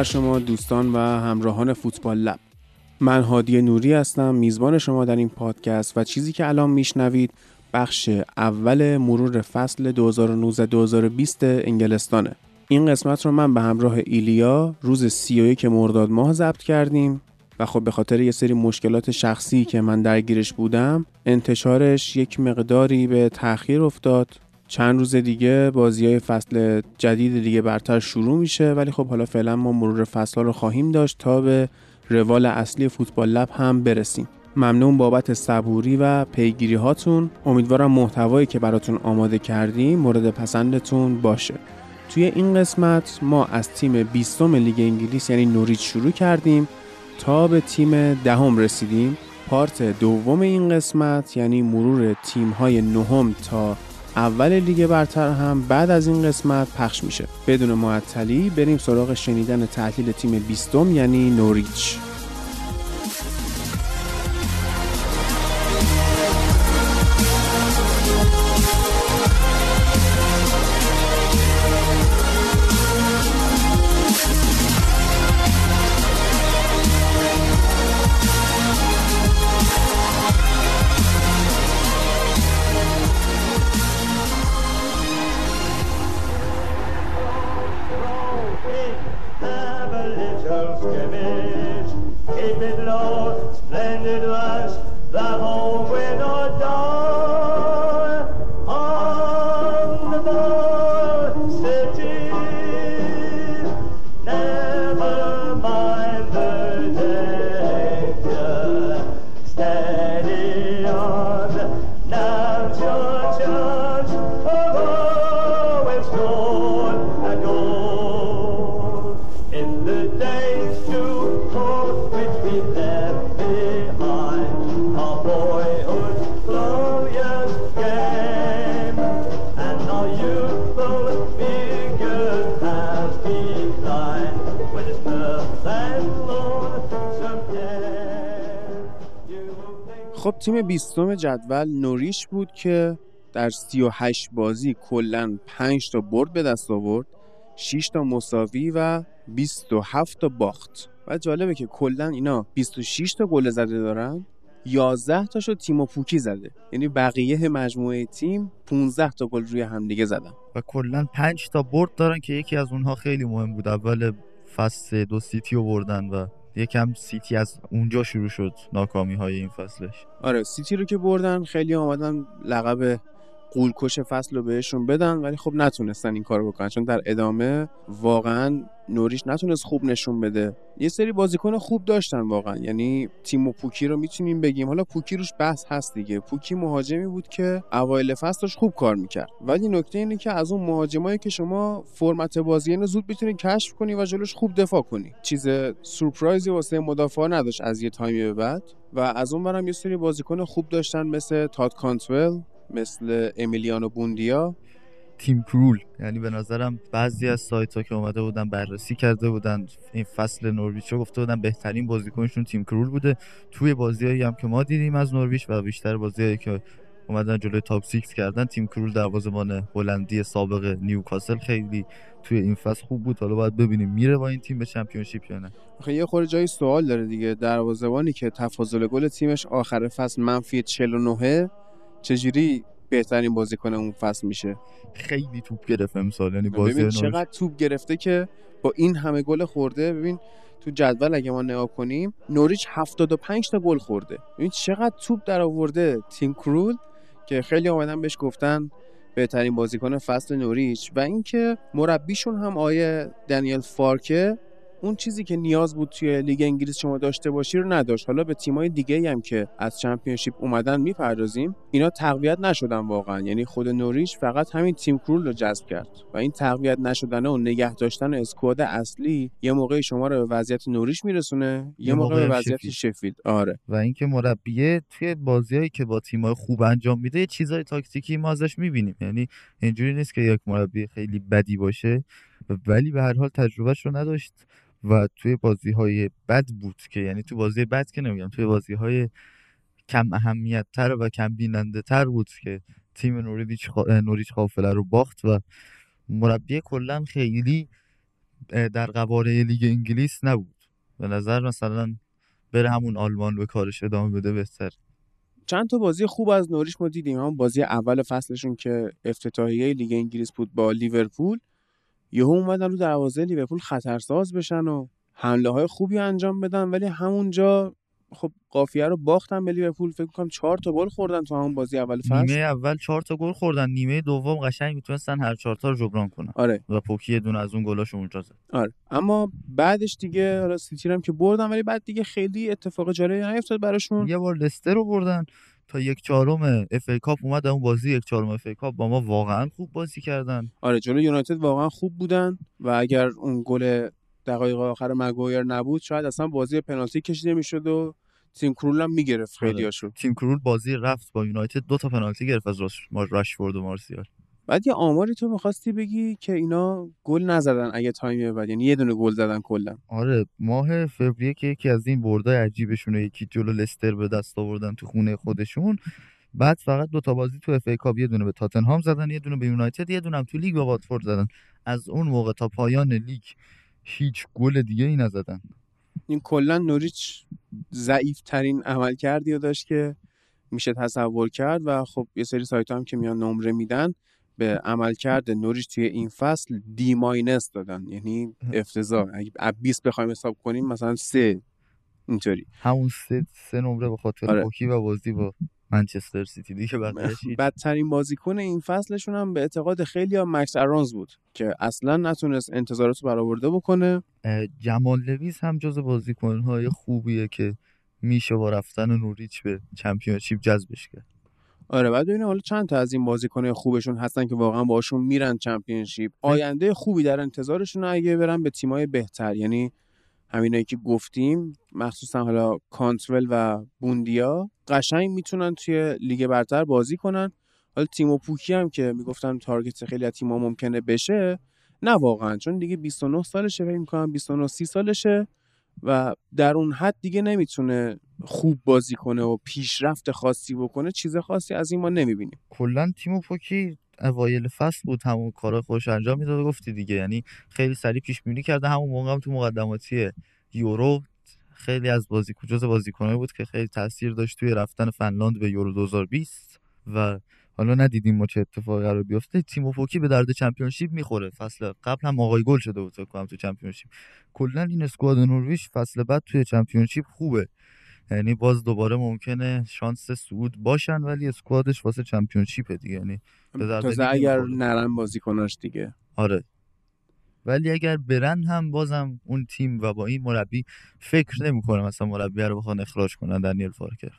بر شما دوستان و همراهان فوتبال لب. من هادی نوری هستم میزبان شما در این پادکست و چیزی که الان میشنوید بخش اول مرور فصل 2019-2020 انگلستانه. این قسمت رو من به همراه ایلیا روز 31 مرداد ماه ضبط کردیم و خب به خاطر یه سری مشکلات شخصی که من درگیرش بودم انتشارش یک مقداری به تاخیر افتاد چند روز دیگه بازی های فصل جدید دیگه برتر شروع میشه ولی خب حالا فعلا ما مرور فصل رو خواهیم داشت تا به روال اصلی فوتبال لب هم برسیم. ممنون بابت صبوری و پیگیری هاتون امیدوارم محتوایی که براتون آماده کردیم مورد پسندتون باشه. توی این قسمت ما از تیم 20 لیگ انگلیس یعنی نوریچ شروع کردیم تا به تیم دهم رسیدیم. پارت دوم این قسمت یعنی مرور تیم های نهم تا اول لیگ برتر هم بعد از این قسمت پخش میشه. بدون معطلی بریم سراغ شنیدن تحلیل تیم بیستم یعنی نوریچ. Keep it low, splendid rush, the home window door. خب تیم بیستم جدول نوریش بود که در 38 بازی کلا 5 تا برد به دست آورد 6 تا مساوی و 27 تا باخت. و جالبه که کلا اینا 26 تا گل زده دارن 11 تاشو تیم و پوکی زده. یعنی بقیه مجموعه تیم 15 تا گل روی همدیگه زدن. و کلا 5 تا برد دارن که یکی از اونها خیلی مهم بود. اول فصل دو سیتی رو بردن و یکم سیتی از اونجا شروع شد ناکامی های این فصلش. آره سیتی رو که بردن خیلی آمدن لقب قولکش فصل رو بهشون بدن ولی خب نتونستن این کارو بکنن. چون در ادامه واقعا نوریش نتونست خوب نشون بده. یه سری بازیکن خوب داشتن واقعا. یعنی تیم و پوکی رو می‌تونیم بگیم. حالا پوکی روش بحث هست دیگه. پوکی مهاجمی بود که اوایل فصلش خوب کار می‌کرد. ولی نکته اینه که از اون مهاجمایی که شما فرمت بازی اینو زود بتونی کشف کنی و جلوش خوب دفاع کنی. چیز سورپرایزی واسه مدافع نداشت از یه time ی به بعد. و از اون ورم یه سری بازیکن خوب داشتن مثل تاد کانتول. مثل امیلیانو بوندیا. تیم کرول یعنی به نظرم بعضی از سایت ها که اومده بودن بررسی کرده بودن این فصل نورویچ گفته بودن بهترین بازیکنشون تیم کرول بوده. توی بازیایی هم که ما دیدیم از نورویچ و بیشتر بازیایی که اومدن جلوی top six کردن تیم کرول دروازه‌بان هلندی سابق نیوکاسل خیلی توی این فصل خوب بود. حالا باید ببینیم میره با این تیم به چمپیونشیپ یا نه. آخه یه خورده جای سوال داره دیگه. دروازه‌بانی که تفاضل گل تیمش آخر فصل منفی 49 چجوری بهترین بازیکن اون فصل میشه؟ خیلی توپ گرفت امسال یعنی بازی چقدر توپ گرفته که با این همه گل خورده ببین تو جدول اگه ما نگاه کنیم نوریچ 75 تا گل خورده. ببین چقدر توپ در آورده تیم کرول که خیلی اومدن بهش گفتن بهترین بازیکن فصل نوریچ. و اینکه مربیشون هم آیه دنیل فارکه اون چیزی که نیاز بود توی لیگ انگلیس شما داشته باشی رو نداشت. حالا به تیمای دیگه هم که از چمپیونشیپ اومدن می‌پردازیم اینا تقویت نشدن واقعا. یعنی خود نوریش فقط همین تیم کرول رو جذب کرد و این تقویت نشدن و نگه داشتن اسکواد اصلی یه موقعی شما رو به وضعیت نوریش میرسونه یه, موقع, به وضعیت شفید آره. و اینکه مربیه توی بازیایی که با تیمای خوب انجام میده یه چیزای تاکتیکی ما ازش می‌بینیم. یعنی اینجوری نیست که یک مربی خیلی بدی باشه ولی به هر حال تجربهش رو نداشت. و توی بازی های بد بود که یعنی تو بازی بد که نمیگم توی بازی های کم اهمیت تر و کم بیننده تر بود که تیم نوریچ, خا... نوریچ خافله رو باخت و مربی کلا خیلی در قواره لیگ انگلیس نبود. به نظر مثلا بره همون آلمان به کارش ادامه بده بهتر. چند تا بازی خوب از نوریچ ما دیدیم. هم بازی اول فصلشون که افتتاحیه لیگ انگلیس بود با لیورپول. یهو اومدن رو دروازه لیورپول خطرساز بشن و حمله های خوبی انجام بدن ولی همونجا خب قافیه رو باختن به لیورپول. فکر کنم چهار تا گل خوردن تو همون بازی اول فصل. نیمه اول چهار تا گل خوردن نیمه دوم قشنگ می‌تونستن هر چهار تا رو جبران کنن. آره. و پوکی یه دونه از اون گلاش اونجا زد. آره. اما بعدش دیگه حالا سیتی هم که بردن ولی بعد دیگه خیلی اتفاق جالبی نیفتاد براشون. یه بار لستر رو بردن. تا یک چهارم FA Cup اومد اون بازی یک چهارم FA Cup با ما واقعا خوب بازی کردن. آره جلو یونایتد واقعا خوب بودن و اگر اون گل دقایق آخر مگوایر نبود شاید اصلا بازی پنالتی کشیده می‌شد و تیم کرول هم می‌گرفت خیلیاشو تیم کرول بازی رفت با یونایتد دو تا پنالتی گرفت از راشفورد و مارسیال. بعد یه آماری تو می‌خواستی بگی که اینا گل نزدن از یه time بعد یعنی یه دونه گل زدن کلا. آره ماه فوریه که یکی از این بردای عجیبشون یکی جلو لستر به دست آوردن تو خونه خودشون. بعد فقط دو تا بازی تو FA Cup یه دونه به تاتنهام زدن یه دونه به یونایتد یه دونه هم تو لیگ با واتفورد زدن. از اون موقع تا پایان لیگ هیچ گل دیگه ای نزدن. این کلا نوریچ ضعیف ترین عملکردی داشت که میشه تصور کرد و خب یه سری سایت هم که میان نمره میدن به عملکرد نوریچ توی این فصل D minus دادن. یعنی افتضاح. اگه 20 بخوایم حساب کنیم مثلا سه. اینطوری. همون سه سه نمره به خاطر آره. و بازی با منچستر سیتی دیگه. بدترین بازیکن این فصلشون هم به اعتقاد خیلی هم مکس ارونز بود که اصلا نتونست انتظارات رو برآورده بکنه. جمال لویز هم جز بازیکن‌های خوبیه که میشه با رفتن نوریچ به چمپیونشیپ جذبش کرد. آره بعد ببینیم حالا چند تا از این بازیکن‌های خوبشون هستن که واقعا باشون میرن چمپیونشیپ. آینده خوبی در انتظارشون اگه برن به تیمای بهتر. یعنی همینایی که گفتیم مخصوصا حالا کانترل و بوندیا قشنگ می‌تونن توی لیگ برتر بازی کنن. حالا تیم و پوکی هم که می‌گفتن تارگت خیلی از تیم‌ها ممکنه بشه نه واقعا. چون دیگه 29 سالشه فکر می‌کنم 29 30 سالشه. و در اون حد دیگه نمی‌تونه خوب بازی کنه و پیشرفت خاصی بکنه چیز خاصی از این ما نمی‌بینیم. کلا تیم پوکی اوایل فصل بود همون کار خوش انجام می‌داد گفتی دیگه. یعنی خیلی سریع پیش بینی کرده همون موقع هم تو مقدماتی یورو خیلی از بازیکن جز بازیکنایی بود که خیلی تاثیر داشت توی رفتن فنلاند به یورو 2020 و حالا ندیدیم ما چه اتفاقی قرار بیفته. تیم فوکی به درد چمپیونشیپ می‌خوره. فصل قبل هم آقای گل شده بود فکر کنم تو چمپیونشیپ. کلا این اسکواد نورویش فصل بعد توی چمپیونشیپ خوبه. یعنی باز دوباره ممکنه شانس صعود باشن ولی اسکوادش واسه چمپیونشیپه دیگه. یعنی به درد تازه اگر. نرم بازیکناش دیگه. آره. ولی اگر برن هم بازم اون تیم و با این مربی فکر نمی‌کنه مثلا مربی رو بخوان اخراج کنن. دنیل فارکر.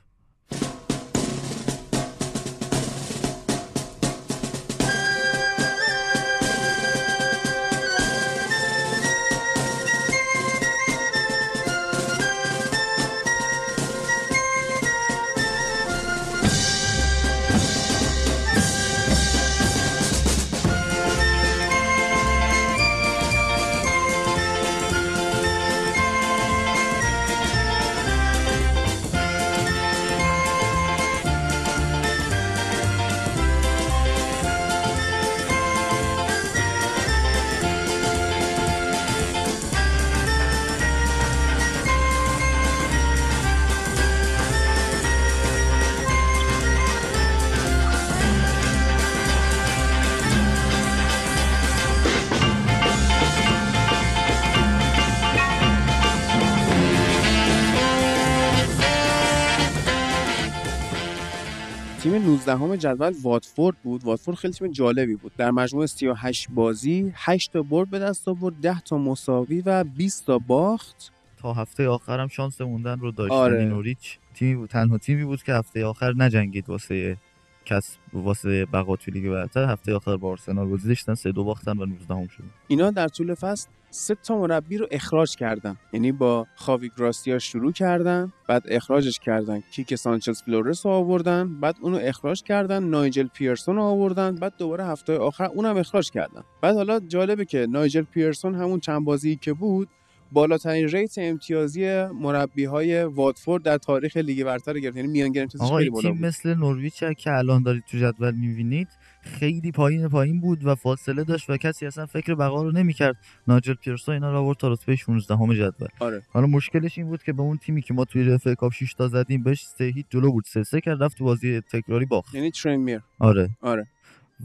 تیم 19 همه جدول واتفورد بود. واتفورد خیلی تیم جالبی بود. در مجموع 38 بازی 8 تا برد به دست آورد 10 تا مساوی و 20 تا باخت. تا هفته آخرم شانس موندن رو داشت. آره. یعنی نوریچ تیمی بود تنها تیمی بود که هفته آخر نجنگید واسه کسب واسه بقا توی لیگ برتر هفته آخر با آرسنال بازی داشتن سه دو باختن و 19 هم شدن اینا در طول فصل سه تا مربی رو اخراج کردن. یعنی با خاوی گراسیا شروع کردن بعد اخراجش کردن. کیکه سانچز فلورس رو آوردن بعد اونو اخراج کردن. نایجل پیرسون رو آوردن بعد دوباره هفته آخر اونم اخراج کردن. بعد حالا جالبه که نایجل پیرسون همون چند بازی که بود بالاترین rate امتیازی مربی های واتفورد در تاریخ لیگ برتر گرفت. یعنی میانگین امتیازش خیلی بالا تیم بود. مثل نورویچ که الان دارید تو جدول می‌بینید خیلی پایین پایین بود و فاصله داشت و کسی اصلا فکر بقا رو نمی‌کرد. نایجل پیرسون اینا رو آورد تا رتبه 16 همه جدول. آره. حالا مشکلش این بود که به اون تیمی که ما توی FA Cup 6 تا زدیم بهش سه هیچ جلو بود. سه سه کرد رفت تو بازی تکراری باخت. یعنی ترنمیر آره. آره.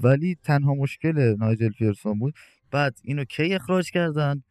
ولی تنها مشکل نایجل پیرسون بود. بعد اینو کی اخراج کردن؟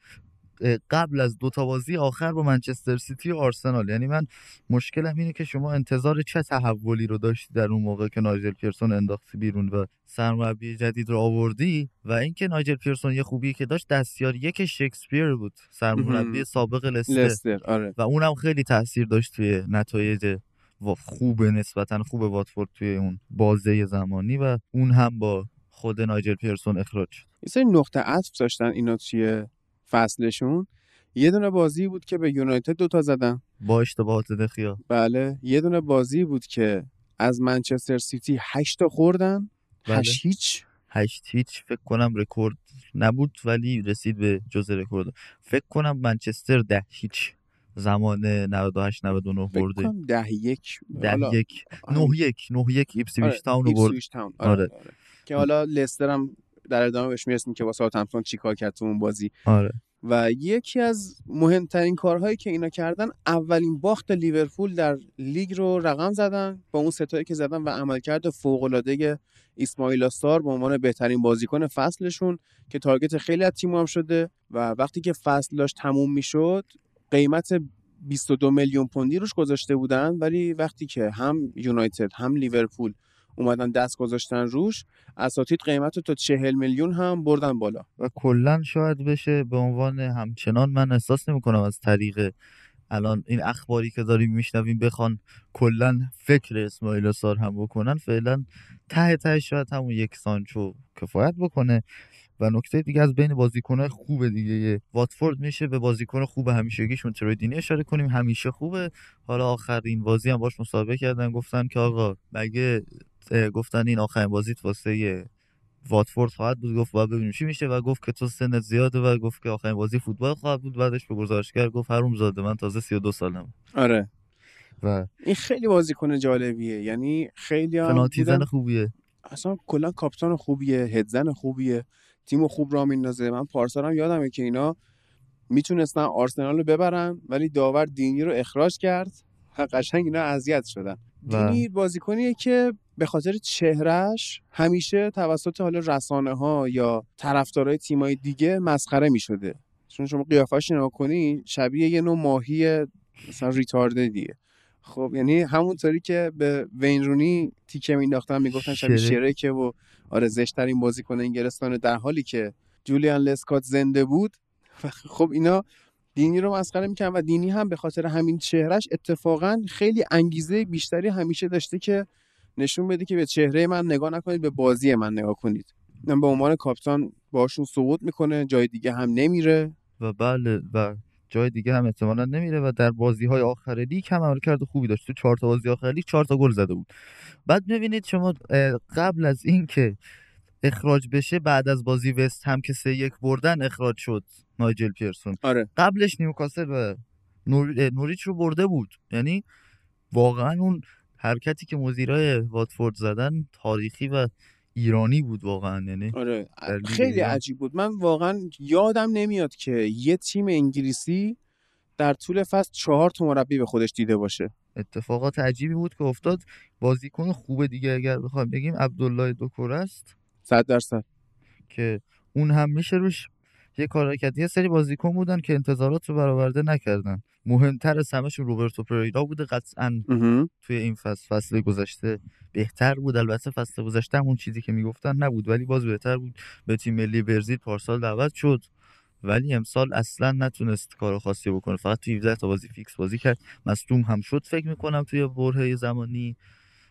قبل از دو تا بازی آخر با منچستر سیتی و آرسنال. یعنی من مشکلم اینه که شما انتظار چه تحولی رو داشتی در اون موقع که نایجل پیرسون انداختی بیرون و سرمربی جدید رو آوردی؟ و اینکه نایجل پیرسون یه خوبی که داشت دستیار یک شکسپیر بود سرمربی. سابق لستر. لستر آره. و اونم خیلی تاثیر داشت توی نتایج و خوب نسبتا خوب واتفورد توی اون بازه زمانی و اون هم با خود نایجل پیرسون اخراج شد. یه سری نقطه عطف داشتن اینا توی فصلشون. یه دونه بازی بود که به یونایتد دوتا زدن. با اشتباهات دخیا بله. یه دونه بازی بود که از منچستر سیتی 8 تا خوردن. بله. 8 هیچ. هشت هیچ فکر کنم رکورد نبود ولی رسید به جز رکورد. فکر کنم منچستر ده هیچ. زمان 98 99 فکر برده. کنم 10 یک. ده یک. نه یک. نه یک ایپسویچ آره، تاون رو برد. آره. آره. آره. که حالا لستر هم در ادامه بهش می‌رسیم که با ساوثهمپتون چیکار کرد تو اون بازی. آره. و یکی از مهمترین کارهایی که اینا کردن اولین باخت لیورپول در لیگ رو رقم زدن با اون سه تایی که زدن و عملکرد فوق‌العاده اسماعیلا سار به عنوان بهترین بازیکن فصلشون که target خیلی از تیم هم شده و وقتی که فصل داشت تموم می‌شد قیمت 22 میلیون پوندی روش گذاشته بودن ولی وقتی که هم یونایتد هم لیورپول اومدن دست گذاشتن روش اساتید قیمت رو تا 40 میلیون هم بردن بالا. و کلا شاید بشه به عنوان همچنان من احساس نمی کنم از طریق الان این اخباری که داریم میشنویم بخوان کلا فکر اسماعیل سار هم بکنن فعلا ته ته شاید همون یک سانچو کفایت بکنه. و نکته دیگه از بین بازیکنهای خوب دیگه واتفورد میشه به بازیکن خوب همیشگیشون ترویدینی اشاره کنیم همیشه خوبه. حالا آخرین بازی هم باش مسابقه کردن گفتن که آقا مگه گفتن این آخرین بازیت واسه واتفورد خواهد بود. گفت باید ببینیم چی میشه و گفت که تو سنت زیاده و گفت که آخرین بازی فوتبال خواهد بود. بعدش به گزارشگر گفت هروم زاده من تازه 32 سالم آره. و این خیلی بازیکن جالبیه. یعنی خیلی هم زن خوبیه. اصلا کلا کاپیتان خوبیه هدزن خوبیه. تیم خوب را میندازه. من پارسال هم یادمه که اینا می‌تونستن آرسنال رو ببرن ولی داور دینی رو اخراج کرد. قشنگ اینا اذیت شدن. و- دینی بازیکنیه که به خاطر چهرهش همیشه توسط حالا رسانه ها یا طرفدارای تیمای دیگه مسخره می‌شده. چون شما قیافش نگاه کنی شبیه یه نوع ماهی مثلا ریتارده دیگه خب یعنی همونطوری که به وین رونی تیکه مینداختن می‌گفتن شبیه شرک. شرکه و آره زشترین بازیکن انگلستان در حالی که جولیان لسکات زنده بود. خب اینا دینی رو مسخره می‌کنن و دینی هم به خاطر همین چهرش اتفاقا خیلی انگیزه بیشتری همیشه داشته که نشون بده که به چهره من نگاه نکنید به بازی من نگاه کنید. من به عنوان کاپیتان باشون سقوط می‌کنه جای دیگه هم نمیره. و بله و جای دیگه هم احتمالا نمیره و در بازی های آخر لیگ هم عملکرد خوبی داشت. تو چهار تا بازی آخر لیگ چهار تا گل زده بود. بعد ببینید شما قبل از اینکه اخراج بشه بعد از بازی وست هم که سه یک بردن اخراج شد نایجل پیرسون. آره. قبلش نیوکاسل و نوریچ رو برده بود. یعنی واقعا اون حرکتی که مدیرای واتفورد زدن تاریخی و ایرانی بود واقعا یعنی آره خیلی ایران. عجیب بود. من واقعا یادم نمیاد که یه تیم انگلیسی در طول فصل چهار تا مربی به خودش دیده باشه. اتفاقات عجیبی بود که افتاد. بازیکن خوب دیگه اگر بخوایم بگیم عبدالله دوکور است. صد درصد. که اون هم میشه روش یه کار کرد یه سری بازیکن بودن که انتظارات رو برآورده نکردن. مهمتر از همشون روبرتو پریرا بوده قطعا. توی این فصل فصل گذشته بهتر بود. البته فصل گذشته همون چیزی که می‌گفتن نبود ولی باز بهتر بود به تیم ملی برزیل پارسال دعوت شد. ولی امسال اصلا نتونست کار خاصی بکنه. فقط توی 17 تا بازی فیکس بازی کرد. مصدوم هم شد فکر می‌کنم توی برهه زمانی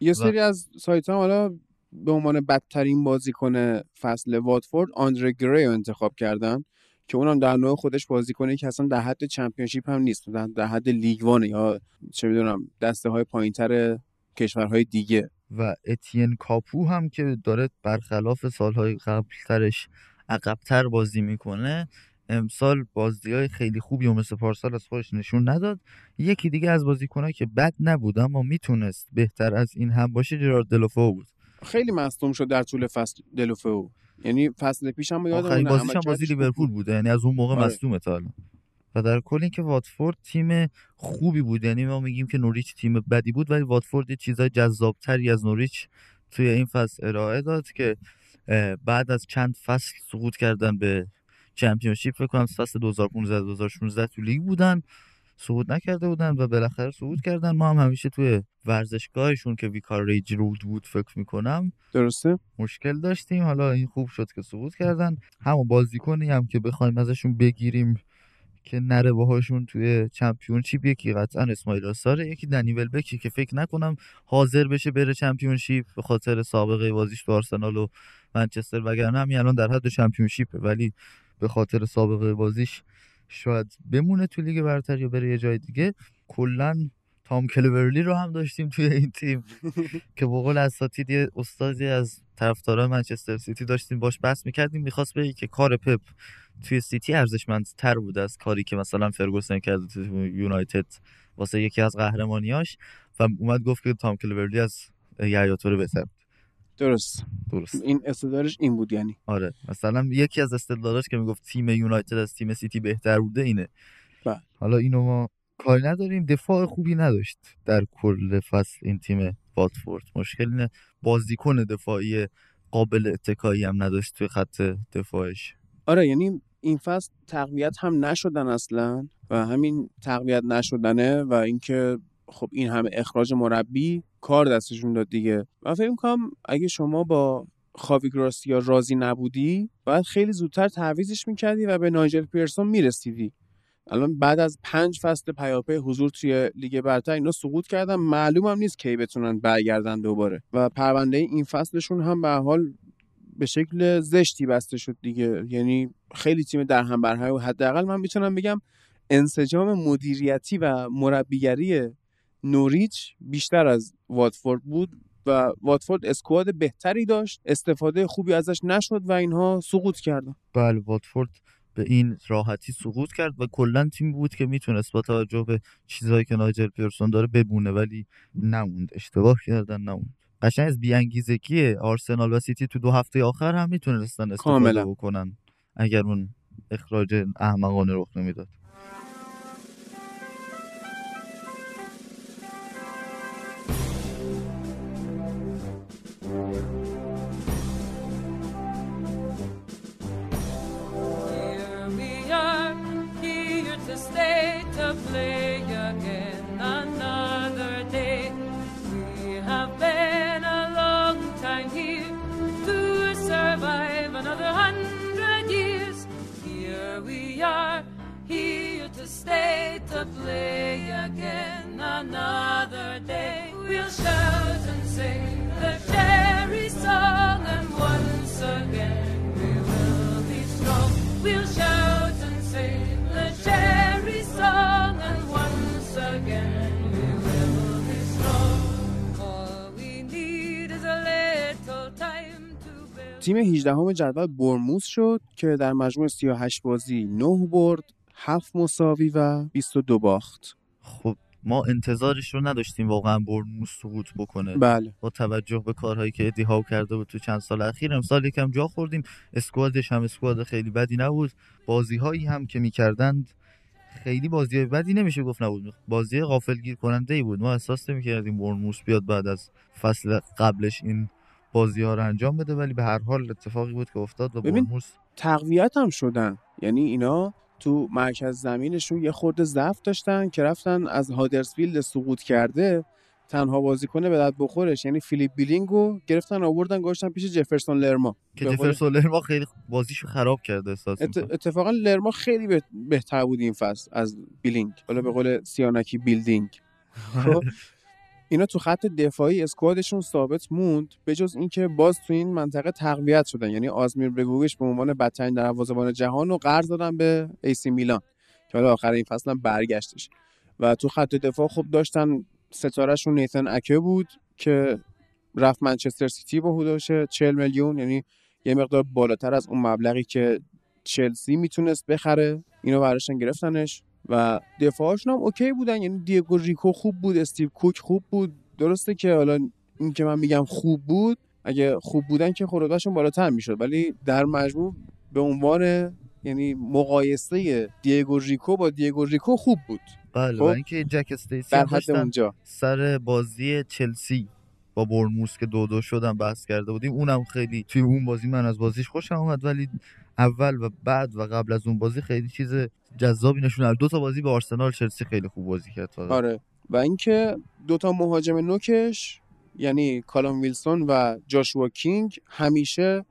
یه سری از سایت ها حالا به عنوان بدترین بازیکن فصل واتفورد آندره گری رو انتخاب کردن. که اونم در نوع خودش بازیکنی که اصلا در حد چمپیونشیپ هم نیست در, در حد لیگ وانه یا چه می‌دونم دسته های پایینتر کشورهای دیگه. و اتین کاپو هم که داره برخلاف سالهای قبلترش عقبتر بازی می‌کنه امسال بازی های خیلی خوبی و مثل پارسال از خودش نشون نداد. یکی دیگه از بازیکنایی که بد نبود اما می‌تونست بهتر از این هم باشه جرارد دلوفو بود. خیلی مصدوم شد در طول فصل دلوفو. یعنی فصل پیش هم یادمونه آخرین بازیش هم بازی لیورپول بوده. یعنی از اون موقع آره. مصدومه تا الان. و در کل اینکه واتفورد تیم خوبی بود. یعنی ما میگیم که نوریچ تیم بدی بود ولی واتفورد یه چیزای جذابتری از نوریچ توی این فصل ارائه داد که بعد از چند فصل سقوط کردن به چمپیونشیپ فکر کنم فصل 2015 2016 تو لیگ بودن. سقوط نکرده بودن و بالاخره سقوط کردن. ما هم همیشه توی ورزشگاهشون که ویکاریج رود بود فکر می‌کنم درسته؟ مشکل داشتیم. حالا این خوب شد که سقوط کردن. همون بازیکنی هم که بخوایم ازشون بگیریم که نره باهاشون توی چمپیونشیپ یکی قطعا اسماعیل آساره یکی دنی ولبکی که فکر نکنم حاضر بشه بره چمپیونشیپ به خاطر سابقه بازیش تو آرسنال و منچستر وگرنه همین الان در حد چمپیونشیپه. ولی به خاطر سابقه بازیش شاید بمونه تو لیگ برتر یا بره یه جای دیگه کلا تام کلورلی رو هم داشتیم توی این تیم که به قول اساتید یه استادی از طرفداران منچستر سیتی داشتیم باش بحث می‌کردیم می‌خواست بگه که کار پپ توی سیتی ارزشمندتر بود از کاری که مثلا فرگوسن کرده توی یونایتد واسه یکی از قهرمانیاش و اومد گفت که تام کلورلی از یحیی توره بهتر. درست. درست. این استدارش این بود یعنی. آره. مثلا یکی از استدلالاش که می‌گفت تیم یونایتد از تیم سیتی بهتر بوده اینه. بله. حالا اینو ما کاری نداریم. دفاع خوبی نداشت در کل فصل این تیم واتفورد. مشکل اینه بازیکن دفاعی قابل اتکایی هم نداشت توی خط دفاعش. آره یعنی این فصل تقویت هم نشدن اصلا و همین تقویت نشدنه و اینکه خب این همه اخراج مربی کار دستشون داد دیگه. من فکر می‌کنم اگه شما با خاوی گراسیا راضی نبودی باید خیلی زودتر تعویزش می‌کردی و به نایجل پیرسون می‌رسیدی. الان بعد از پنج فصل پیاپی حضور توی لیگ برتر اینا سقوط کردن. هم نیست کی بتونن برگردن دوباره. و پرونده این فصلشون هم به حال به شکل زشتی بسته شد دیگه. یعنی خیلی تیم در هم بر هم و حداقل من می‌تونم بگم انسجام مدیریتی و مربیگری نوریچ بیشتر از واتفورد بود و واتفورد اسکواد بهتری داشت. استفاده خوبی ازش نشد و اینها سقوط کردن. بله واتفورد به این راحتی سقوط کرد و کلا تیم بود که می‌تونست با توجه به چیزهایی که نایجل پیرسون داره بمونه ولی نموند. اشتباه کردن نموند. قشنگ از بیانگیزگی آرسنال و سیتی تو دو هفته آخر هم می‌تونستن استفاده کاملا. بکنن اگر اون اخراج احمقانه رخ نمی‌داد. Stay, to play again another day. We'll shout and sing the cherry song, and once again we will be strong. We'll shout and sing the cherry song, and once again we will be strong. All we need is a little time. تیم 18 جدول برموز شد که در مجموع 38 بازی 9 برد 7 مساوی و 22 باخت. خب ما انتظارش رو نداشتیم واقعا برنموس سقوط بکنه. بله. با توجه به کارهایی که ادی هاو کرده بود تو چند سال اخیر امسال یکم جا خوردیم. اسکوادش هم اسکواد خیلی بدی نبود. بازی هایی هم که می‌کردند خیلی بازی بدی نمیشه گفت نبود. بازی غافلگیر کننده ای بود. ما احساس نمی‌کردیم برنموس بیاد بعد از فصل قبلش این بازی ها رو انجام بده ولی به هر حال اتفاقی بود که افتاد و برنموس تقویت هم شدن. یعنی اینا تو مرکز زمینشون یه خورده ضعف داشتن که رفتن از هادرسفیلد سقوط کرده تنها بازیکن به درد بخورش. یعنی فیلیپ بیلینگو گرفتن آوردن گذاشتن پیش جفرسون لرما. که جفرسون ما خیلی بازیشو خراب کرده احساس ات... اتفاقا لرما خیلی به- بهتر بود این فصل از بیلینگ. حالا به قول سیانکی بیلدینگ. خب اینا تو خط دفاعی squad شون ثابت موند به جز اینکه باز تو این منطقه تقویت شدن. یعنی اسمیر بگوویچ به عنوان بدترین دروازه‌بان جهان رو قرض دادن به AC میلان که حالا آخر این فصل هم برگشتش. و تو خط دفاع خب داشتن ستارهشون نیتن آکه بود که رفت منچستر سیتی با حدودش 40 میلیون. یعنی یه مقدار بالاتر از اون مبلغی که چلسی می‌تونست بخره اینو براشون گرفتنش. و دفاعشون هم okay بودن. یعنی دیگو ریکو خوب بود استیو کوک خوب بود. درسته که حالا این که من میگم خوب بود اگه خوب بودن که خودشون بالاتر می‌شد. ولی در مجموع به عنوان یعنی مقایسه دیگو ریکو با دیگو ریکو خوب بود. بله خب، اینکه جک استیسی در حد اونجا. سر بازی چلسی با برموس که دو دو شدن بحث کرده بودیم. اونم خیلی توی اون بازی من از بازیش خوشم اومد. ولی اول و بعد و قبل از اون بازی خیلی چیز جذابی نشون. دو تا بازی به آرسنال چلسی خیلی خوب بازی کرد فقط. آره و اینکه دوتا مهاجم نوکش یعنی کالام ویلسون و جاشوا کینگ همیشه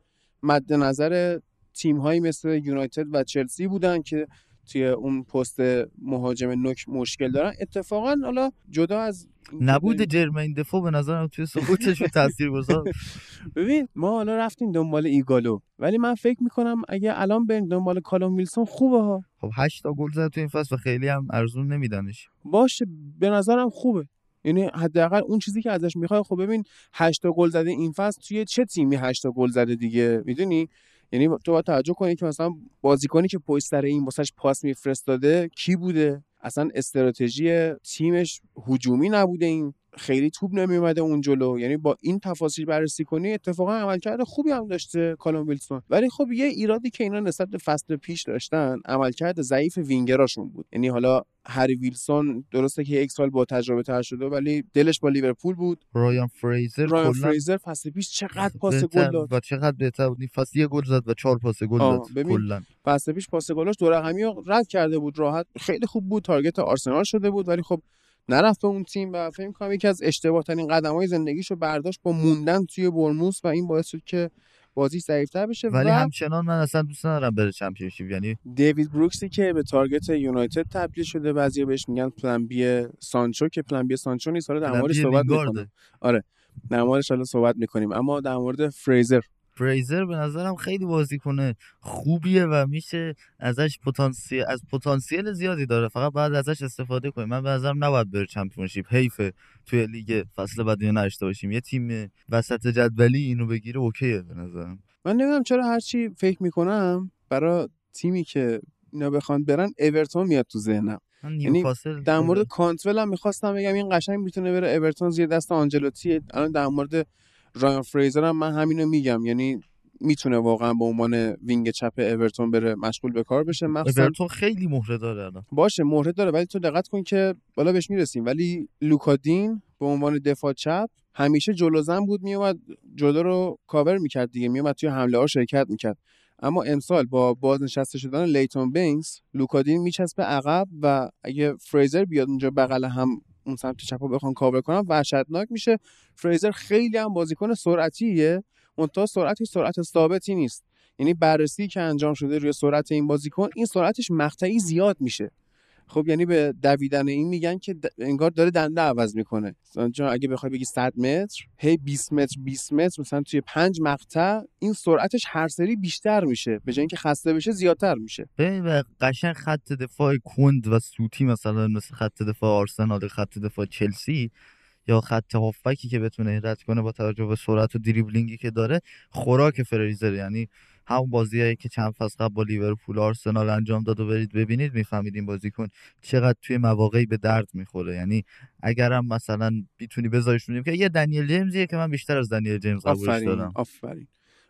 مد نظر تیم هایی مثل یونایتد و چلسی بودن که توی اون پست مهاجم نوک مشکل دارن. اتفاقا حالا جدا از نبود جرمین دفاع به نظرم توی سقوطشون تاثیر گذار ببین ما حالا رفتیم دنبال ایگالو. ولی من فکر می‌کنم اگه الان بریم دنبال کالام ویلسون خوبه ها. خب 8 تا گل زد تو این فصل و خیلی هم ارزون نمیدنش باشه به نظرم خوبه. یعنی حداقل اون چیزی که ازش می‌خوای خب ببین 8 تا گل زده این فصل توی چه تیمی 8 تا گل زده دیگه؟ می‌دونی؟ یعنی تو باید توجه کنی که مثلا بازیکنی که پشت سر این واسش پاس میفرستاده کی بوده؟ اصلا استراتژی تیمش هجومی نبوده این. خیلی توپ نمیومده اون جلو. یعنی با این تفاصیل بررسی کنی اتفاقا عملکرد خوبی هم داشته کالوم ویلسون. ولی خب یه ایرادی که اینا نسبت به فصل پیش داشتن عملکرد ضعیف وینگراشون بود. یعنی حالا هری ویلسون درسته که یک سال با تجربه تر شده ولی دلش با لیورپول بود. رایان فریزر رایان فریزر فصل پیش چقدر پاس گل داد. و چقدر بهتر بود. فصل یه گل زد و چهار پاس گل داد. کلا. فصل پیش پاس گلاش دو رقمی رو رد کرده بود. راحت خیلی خوب بود. target آرسنال شده بود ولی خب نرفت به اون تیم و فکر کنم یکی از اشتباه ترین قدم های زندگیشو برداشت با موندن توی بورنموث و این باعث شد که بازی ضعیفتر بشه ولی و همچنان من اصلا دوست ندارم بره چمپیونشیپ. یعنی دیوید بروکسی که به target یونایتد تبدیل شده بعضی بهش میگن plan B سانچو که plan B سانچو نیست. حالا در موردش صحبت. می‌کنیم در موردش حالا صحبت می‌کنیم. اما در مورد فریزر. فریزر به نظرم خیلی بازیکن خوبیه و میشه ازش پتانسیل از پتانسیل زیادی داره. فقط باید ازش استفاده کنیم. من به نظرم نباید بره چمپیونشیپ. حیفه توی لیگ فصل بعد اینو نداشته باشیم. یه تیم وسط جدولی اینو بگیره اوکیه به نظرم. من نمی‌دونم چرا هرچی فکر می‌کنم برای تیمی که اینا بخوان برن اورتون میاد تو ذهنم. یعنی در مورد کانتول هم می‌خواستم بگم این قشنگ می‌تونه بره اورتون زیر دست آنجلوتی الان در مورد رایان فریزر هم من همینو میگم. یعنی می‌تونه واقعا به عنوان wing چپ اورتون بره مشغول به کار بشه. مخصوصا اورتون خیلی مهره داره الان. باشه مهره داره ولی تو دقت کن که بالا بهش می‌رسیم. ولی لوکا دین به عنوان دفاع چپ همیشه جلو زن بود میومد جلو رو کاور می‌کرد دیگه. میومد توی حمله ها شرکت می‌کرد. اما امسال با بازنشسته شدن لیتون بینز لوکا دین میچسبه عقب و اگه فریزر بیاد اونجا بغل هم اون سمت چپ رو بخوان کاور کنن وحشتناک میشه. فریزر خیلی هم بازیکن سرعتیه. منتها سرعتش سرعت ثابتی نیست. یعنی بررسی که انجام شده روی سرعت این بازیکن این سرعتش مقطعی زیاد میشه. خب یعنی به دویدن این میگن که انگار داره دنده عوض می‌کنه. مثلا اگه بخوای بگی 100 متر هی 20 متر 20 متر مثلا توی پنج مقطع این سرعتش هر سری بیشتر میشه. به جای اینکه خسته بشه زیادتر میشه. و قشنگ خط دفاع کند و سوتی مثلا مثل خط دفاع آرسنال خط دفاع چلسی یا خط هافبکی که بتونه رد کنه با توجه به سرعت و دریبلینگی که داره خوراک فریزر. یعنی همون بازیایی که چند فصل قبل با لیورپول آرسنال انجام داد و برید ببینید می‌فهمید این بازیکن چقدر توی مواقعی به درد می‌خوره. یعنی اگرم مثلا می‌تونی بذاریش که یه دنیل جیمزیه که من بیشتر از دنیل جیمز قبولش آفرین دارم آفرین.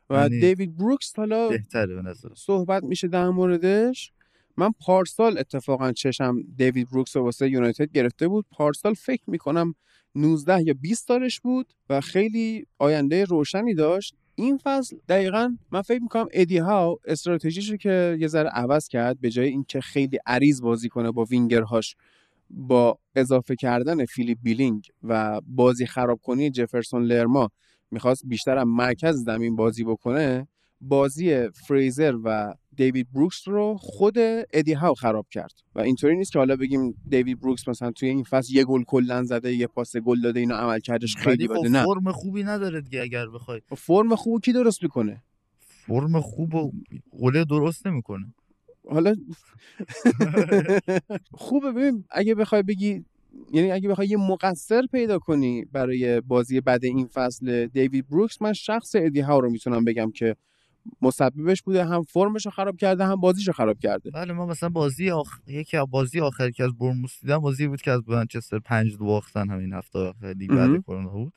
و یعنی دیوید بروکس حالا بهتره به نظر صحبت میشه در موردش. من پارسال اتفاقا چشم دیوید بروکس رو واسه یونایتد گرفته بود. پارسال فکر می‌کنم 19 یا 20 سالش بود و خیلی آینده روشنی داشت. این فصل دقیقا من فکر می‌کنم ادی هاو استراتژیشو که یه ذره عوض کرد به جای اینکه خیلی عریض بازی کنه با وینگرهاش با اضافه کردن فیلیپ بیلینگ و بازی خراب کنی مثل جفرسون لرما می‌خواست بیشتر هم مرکز زمین بازی بکنه بازی فریزر و دیوید بروکس رو خود ادی هاو خراب کرد. و اینطوری نیست که حالا بگیم دیوید بروکس مثلا توی این فصل یه گل کلا زده یه پاس گل داده اینا عملکردش خیلی ولی خب بده. نه. فرم خوبی نداره دیگه اگر بخوای. فرم خوب کی درست می‌کنه؟ فرم خوب و قله درست نمی‌کنه. حالا خوبه. ببین اگه بخوای بگی یعنی اگه بخوای یه مقصر پیدا کنی برای بازی بعد این فصل دیوید بروکس من شخص ادی هاو رو می‌تونم بگم که مسببش بوده هم فرمش رو خراب کرده هم بازیش رو خراب کرده. بله ما مثلا بازی آخ... یکی از بازی آخری که از برموس دیدم بازی بود که از منچستر پنج دو باختن همین هفته آخر لیگ. بعد کرونا بود.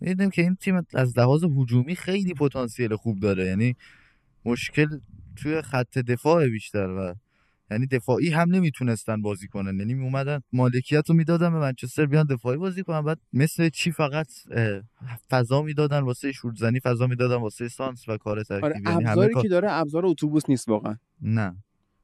می‌دیدیم که این تیم از لحاظ هجومی خیلی پتانسیل خوب داره. یعنی مشکل توی خط دفاع بیشتر و یعنی دفاعی هم نمی‌تونستن بازی کنن. یعنی اومدن مالکیت رو می‌دادن به منچستر بیان دفاعی بازی کنن. بعد مثل چی فقط فضا می‌دادن واسه شورزنی فضا می‌دادن واسه سانس و کار ترکیبی آره یعنی ابزاری که داره ابزار اتوبوس نیست واقعا. نه.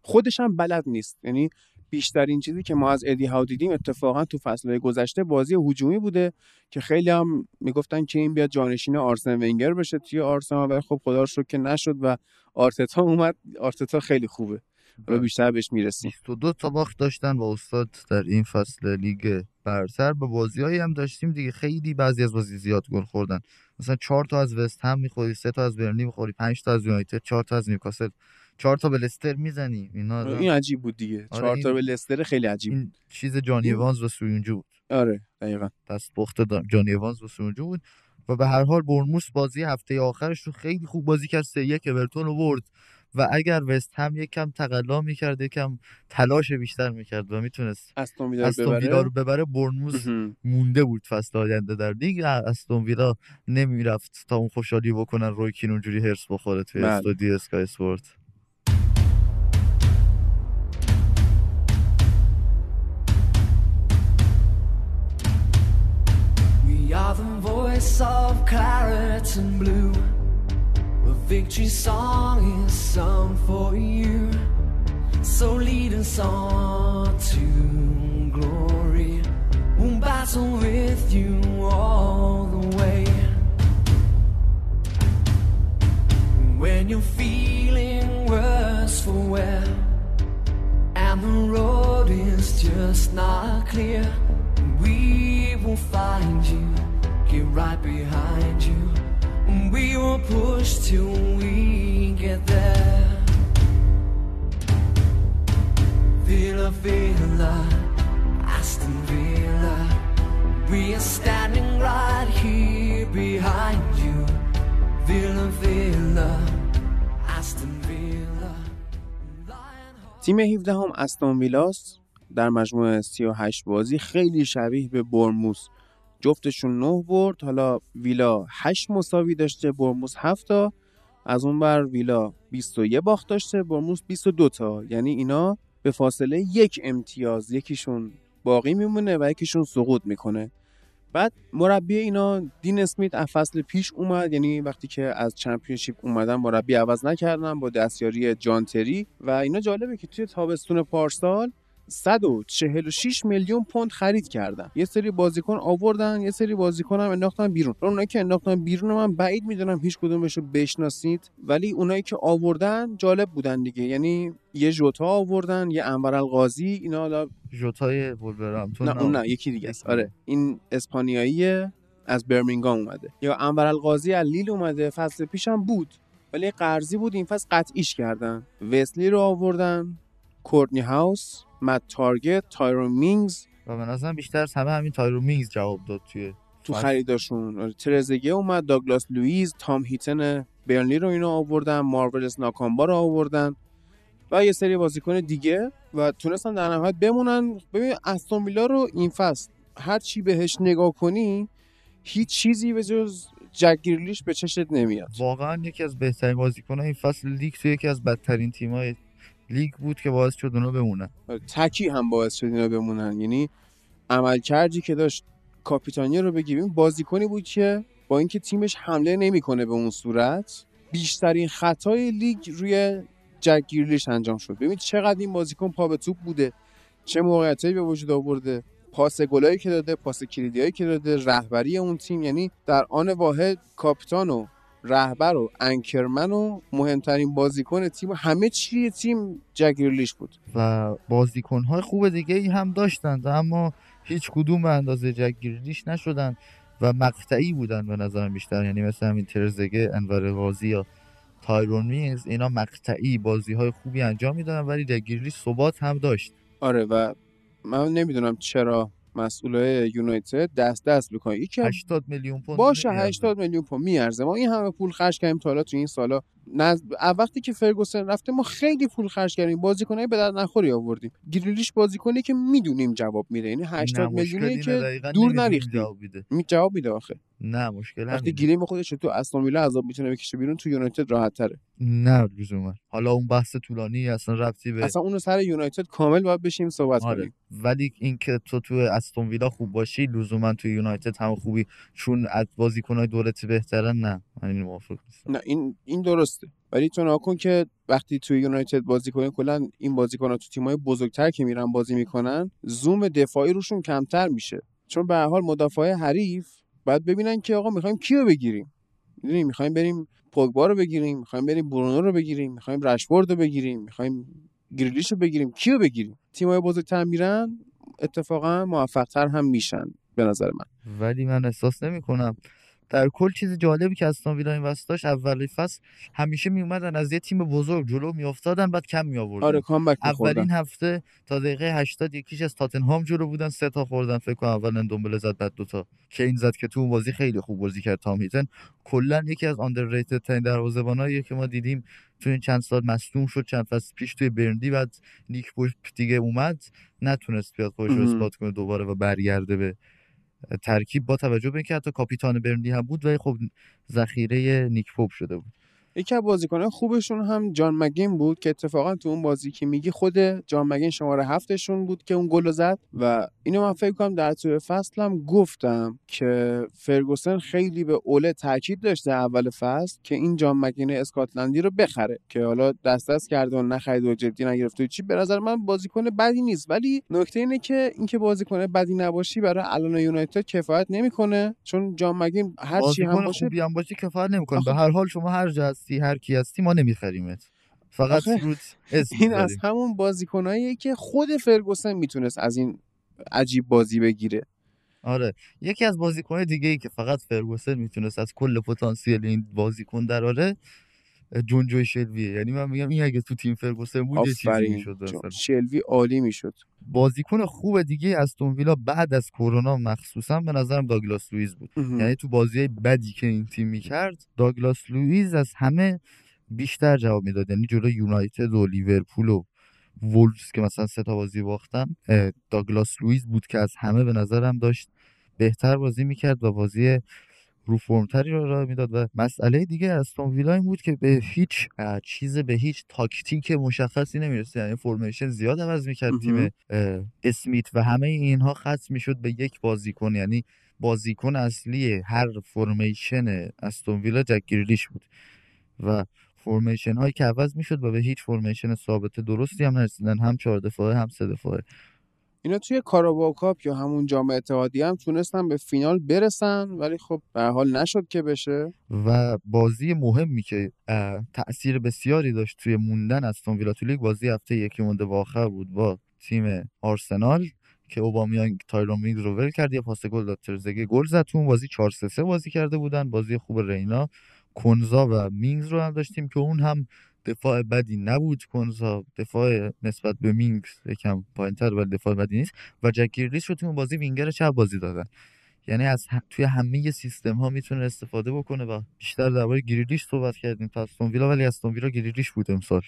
خودش هم بلد نیست. یعنی بیشترین چیزی که ما از ادی هاو دیدیم اتفاقا تو فصلهای گذشته بازی هجومی بوده که خیلی هم می‌گفتن که این بیاد جانشین آرسن ونگر بشه توی آرسنال. ولی خب خدا رو که نشد و آرتتا اومد. آرتتا خیلی خوبه. حالا بیشتر بهش می‌رسیم. 22 تا باخت داشتن با استاد در این فصل لیگ برتر. با بازیایی هم داشتیم دیگه. خیلی بعضی از بازی زیاد گل خوردن. مثلا 4 تا از وست هم می‌خوری 3 تا از برنلی می‌خوری 5 تا از یونایتد 4 تا از نیوکاسل 4 تا به لستر می‌زنی. اینا این عجیب بود دیگه. آره، چهار تا به لستر خیلی عجیب این چیز جانی این- وانز و سویونجو بود. آره دقیقا. پخت دا- جانی وانز و سویونجو بود. و به هر حال برموس بازی هفته آخرش رو خیلی خوب بازی کرد. 3 1 اورتون رو برد. و اگر وست هم یکم تقلا می‌کرد یکم تلاش بیشتر می‌کرد و می‌تونست استون ویلا رو ببره ببره برنموس مهم. مونده بود فصل آینده در لیگ استون ویلا نمی‌رفت تا اون خوشحالی بکنن روی کین اونجوری هرس بخوره توی بله. استودیو اسکای اسپورت We are the voice of claret and blue. A victory song is sung for you. So lead us on to glory. We'll battle with you all the way. When you're feeling worse for wear, and the road is just not clear, we will find you, get right behind you. We will push till we get there. Villa, Villa, Aston Villa, we are standing right here behind you. Villa, Villa, Aston Villa. تیم 17 هم استون ویلاس در مجموع 38 بازی خیلی شبیه به برموس جفتشون 9 برد. حالا ویلا 8 مساوی داشته برموس 7 تا. از اون بر ویلا 21 باخت داشته برموس 22 تا. یعنی اینا به فاصله یک امتیاز. یکیشون باقی میمونه و یکیشون سقوط می‌کنه. بعد مربی اینا دین اسمیت از فصل پیش اومد. یعنی وقتی که از چمپیونشیپ اومدن مربی عوض نکردن با دستیاری جان تری. و اینا جالبه که توی تابستون پارسال 146 میلیون پوند خرید کردن. یه سری بازیکن آوردن یه سری بازیکن هم انداختن بیرون. اونایی که انداختن بیرون من بعید می‌دونم هیچ کدومش رو بشناسید. ولی اونایی که آوردن جالب بودن دیگه. یعنی یه ژوتا آوردن یه انور القاضی اینا حالا ژوتای ولورهمپتون نه اون نه. یکی دیگه است. آره این اسپانیایی از برمینگام اومده. یا انور القاضی از لیل اومده فصل پیشم بود. ولی قرضی بود این فصل قطعیش کردن. وسلی رو آوردن کورتنی هاوس. مت تارگت تایرون مینگز و به نظرم بیشتر از همه همین تایرون مینگز جواب داد توی تو. خریداشون. آره، ترزگه اومد داگلاس لوئیز تام هیتن برنلی رو اینا آوردن مارولوس ناکامبا رو آوردن. و یه سری بازیکن دیگه و تونستن در نهایت بمونن. ببین استون ویلا رو این فصل هر چی بهش نگاه کنی هیچ چیزی به جز جک گریلیش به چشت نمیاد. واقعا یکی از بهترین بازیکن‌های این فصل لیگ توی یکی از بدترین تیم‌های لیگ بود که باعث شد اونا بمونن. تکی هم باعث شد اینا بمونن. یعنی عملکردی که داشت کاپیتانی رو بگی ببین بازیکنی بود که با اینکه تیمش حمله نمی‌کنه به اون صورت بیشترین خطای لیگ روی جک انجام شد. ببین چقدر این بازیکن پا به توپ بوده چه موقعیتایی به وجود آورده پاس گلایی که داده پاس کلیدیایی که داده رهبری اون تیم. یعنی در آن واحد کاپیتان و رهبر و انکرمن و مهمترین بازیکن تیم و همه چی تیم جک گریلیش بود. و بازیکن‌های خوب دیگه ای هم داشتند اما هیچ کدوم به اندازه جک گریلیش نشدن و مقطعی بودن به نظرم بیشتر. یعنی مثل همین ترزگه انور قاضی یا تایرون مینگز اینا مقطعی بازی های خوبی انجام می‌دادن ولی جک گریلیش ثبات هم داشت. آره و من نمی‌دونم چرا مسئولای یونایتد دست دست یکی از 80 میلیون پوند باشه نمی‌ارزه. 80 میلیون پوند میارزه ما این همه پول خرج کردیم تا حالا تو این سالا نز... وقتی که فرگوسن رفته ما خیلی پول خرج کردیم بازیکنای به درد نخوری آوردیم گریلیش بازیکنی که می‌دونیم جواب میده یعنی 80 نه، مشکل میلیونی که دور نریختیم. جواب میده. می جواب میده آخه نه مشکل وقتی. گیریم خودش تو استون ویلا عذاب می‌تونه بکشه بیرون تو یونایتد راحت تره نه لزوما. حالا اون بحث طولانی اصلا ربطی به اصلا اونو سر یونایتد کامل باید بشیم صحبت آره. کنیم. ولی اینکه تو تو استون ویلا خوب باشی لزوما تو یونایتد هم خوبی. چون از بازیکنهای دولتی بهترن نه. من این موافق نیستم. نه این این درسته. ولی تو ناکن که وقتی توی یونایتد بازی کنی کلا این بازیکن‌ها تو تیم‌های بزرگتر که میرن بازی می‌کنن زوم دفاعی روشون کمتر میشه. چون به هر حال مدافع حریف بعد ببینن که آقا می‌خوایم کیو بگیریم؟ می‌دونی می‌خوایم بریم پوگبا رو بگیریم می‌خوایم بریم برونو رو بگیریم می‌خوایم رشفورد رو بگیریم می‌خوایم گریلیش رو بگیریم. کیو بگیریم؟ تیم‌های بزرگتر میرن اتفاقا موفقتر هم میشن به نظر من. ولی من احساس نمی کنم در کل چیز جالبی که استون ویلا این وسط داشت اول فصل همیشه می اومدن از یه تیم بزرگ جلو میافتادن بعد کم می آوردن آره کامبک. اولین هفته تا دقیقه 80 یکیش از تاتنهام جلو بودن سه تا خوردن. فکر کنم اول اندومبله زد بعد دوتا کین زد که تو اون بازی خیلی خوب بازی کرد تام هیتن. کلا یکی از آندرریتد ترین دروازه‌بانایی که ما دیدیم تو این چند سال مصدوم شد چند فصل پیش توی برندی بعد نیک دیگه اومد. نتونست بیاد خودش رو. اثبات کنه دوباره و برگرده به ترکیب با توجه به اینکه حتی کاپیتان برندی هم بود ولی خب ذخیره نیک پوپ شده بود. یکی از بازیکنان خوبشون هم جان مگین بود که اتفاقا تو اون بازی که میگی خود جان مگین شماره هفتشون بود که اون گل رو زد و اینو من فکر کنم در طول فصل هم گفتم که فرگوسن خیلی به اوله تاکید داشته اول فصل که این جان مگین اسکاتلندی رو بخره که حالا دست دست کرده و نخرید و جدی نگرفته و چی به نظر من بازیکن بدی نیست. ولی نکته اینه که اینکه بازیکن بدی نباشی برای الان یونایتد کفایت نمی‌کنه چون جان مگین هر چی هم باشه هم باشه کفایت نمی‌کنه. به هر حال شما هر جا هستی هر کی هستی ما نمیخریمت. فقط روت این از. همون بازیکناییه که خود فرگوسن می‌تونست از این عجیب بازی بگیره. آره. یکی از بازیکن‌های دیگه ای که فقط فرگوسن می‌تونست از کل پتانسیل این بازیکن دراره جونجو شلویه یعنی من میگم این اگه تو تیم فرگوسن بود یه چیزی می‌شد. شلوی عالی می‌شد. بازیکن خوب دیگه از ویلا بعد از کرونا مخصوصا به نظرم داگلاس لوئیس بود. یعنی تو بازی بدی که این تیم می‌کرد داگلاس لوئیس از همه بیشتر جواب می‌داد. یعنی جلو یونایتد و لیورپول و وولفز که مثلا سه تا بازی باختن داگلاس لوئیس بود که از همه به نظرم داشت بهتر بازی می‌کرد و بازی رو فرم‌تری رو ارائه می‌داد و مسئله دیگه از ویلا این بود که به هیچ چیز به هیچ تاکتیک مشخصی نمی‌رسه یعنی formation زیاد عوض می‌کرد تیم اسمیت و همه اینها ختم می‌شد به یک بازیکن. یعنی بازیکن اصلی هر formation استون ویلا جک گریلیش بود و فرمیشن هایی که عوض می‌شد و به هیچ فرمیشن ثابت درستی هم نرسیدن. هم چهار دفاعه هم سه دفاعه. اینا توی کاراباو کاپ یا همون جام اتحادیه هم تونستن به فینال برسن ولی خب به حال نشد که بشه. و بازی مهمی که اه، تأثیر بسیاری داشت توی موندن تو لیگ بازی هفته یکی مونده به آخر بود با تیم آرسنال که اوبامیانگ تایرون رو ول کرد یه پاس گل داد ترزگه گل زد. تو بازی 4 3 3 بازی کرده بودن بازی خوب رینا کونسا و مینگز رو هم داشتیم که اون هم دفاع بدی نبود کونسا دفاع نسبت به مینگز یکم پایینتر ولی دفاع بدی نیست. و جک گریلیش رو تو اون بازی وینگر چپ بازی دادن. یعنی از ه- توی همه سیستم ها می‌تونه استفاده بکنه و بیشتر درباره گریلیش صحبت کردیم. تا ویلا ولی استون ویلا گریلیش بود امسال.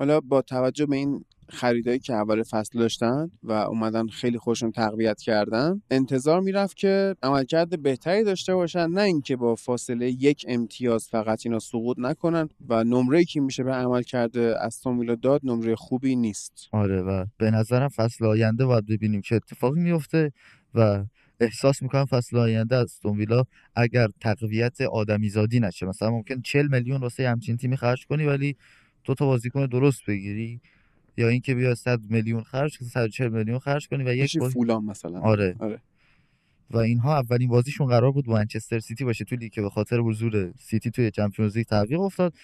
حالا با توجه به این خریدایی که اول فصل داشتن و اومدن خیلی خودشون تقویت کردن انتظار می‌رفت که عملکرد بهتری داشته باشن نه اینکه با فاصله یک امتیاز فقط اینا سقوط نکنن و نمره که میشه به عملکرد استون ویلا داد نمره خوبی نیست. آره و به نظرم فصل آینده باید ببینیم چه اتفاقی میفته و احساس می‌کنم فصل آینده استون ویلا اگر تقویت آدمیزادی نشه مثلا ممکن 40 میلیون واسه همچین تیمی خرج کنی ولی دو تا بازیکن درست بگیری یا اینکه بیا 100 میلیون خرج کنی 140 میلیون خرج کنی و یک باز... فولام مثلا. آره. آره. و اینها اولین بازیشون قرار بود با منچستر سیتی باشه تو لیگ که به خاطر حضور سیتی توی Champions League تعویق افتاد.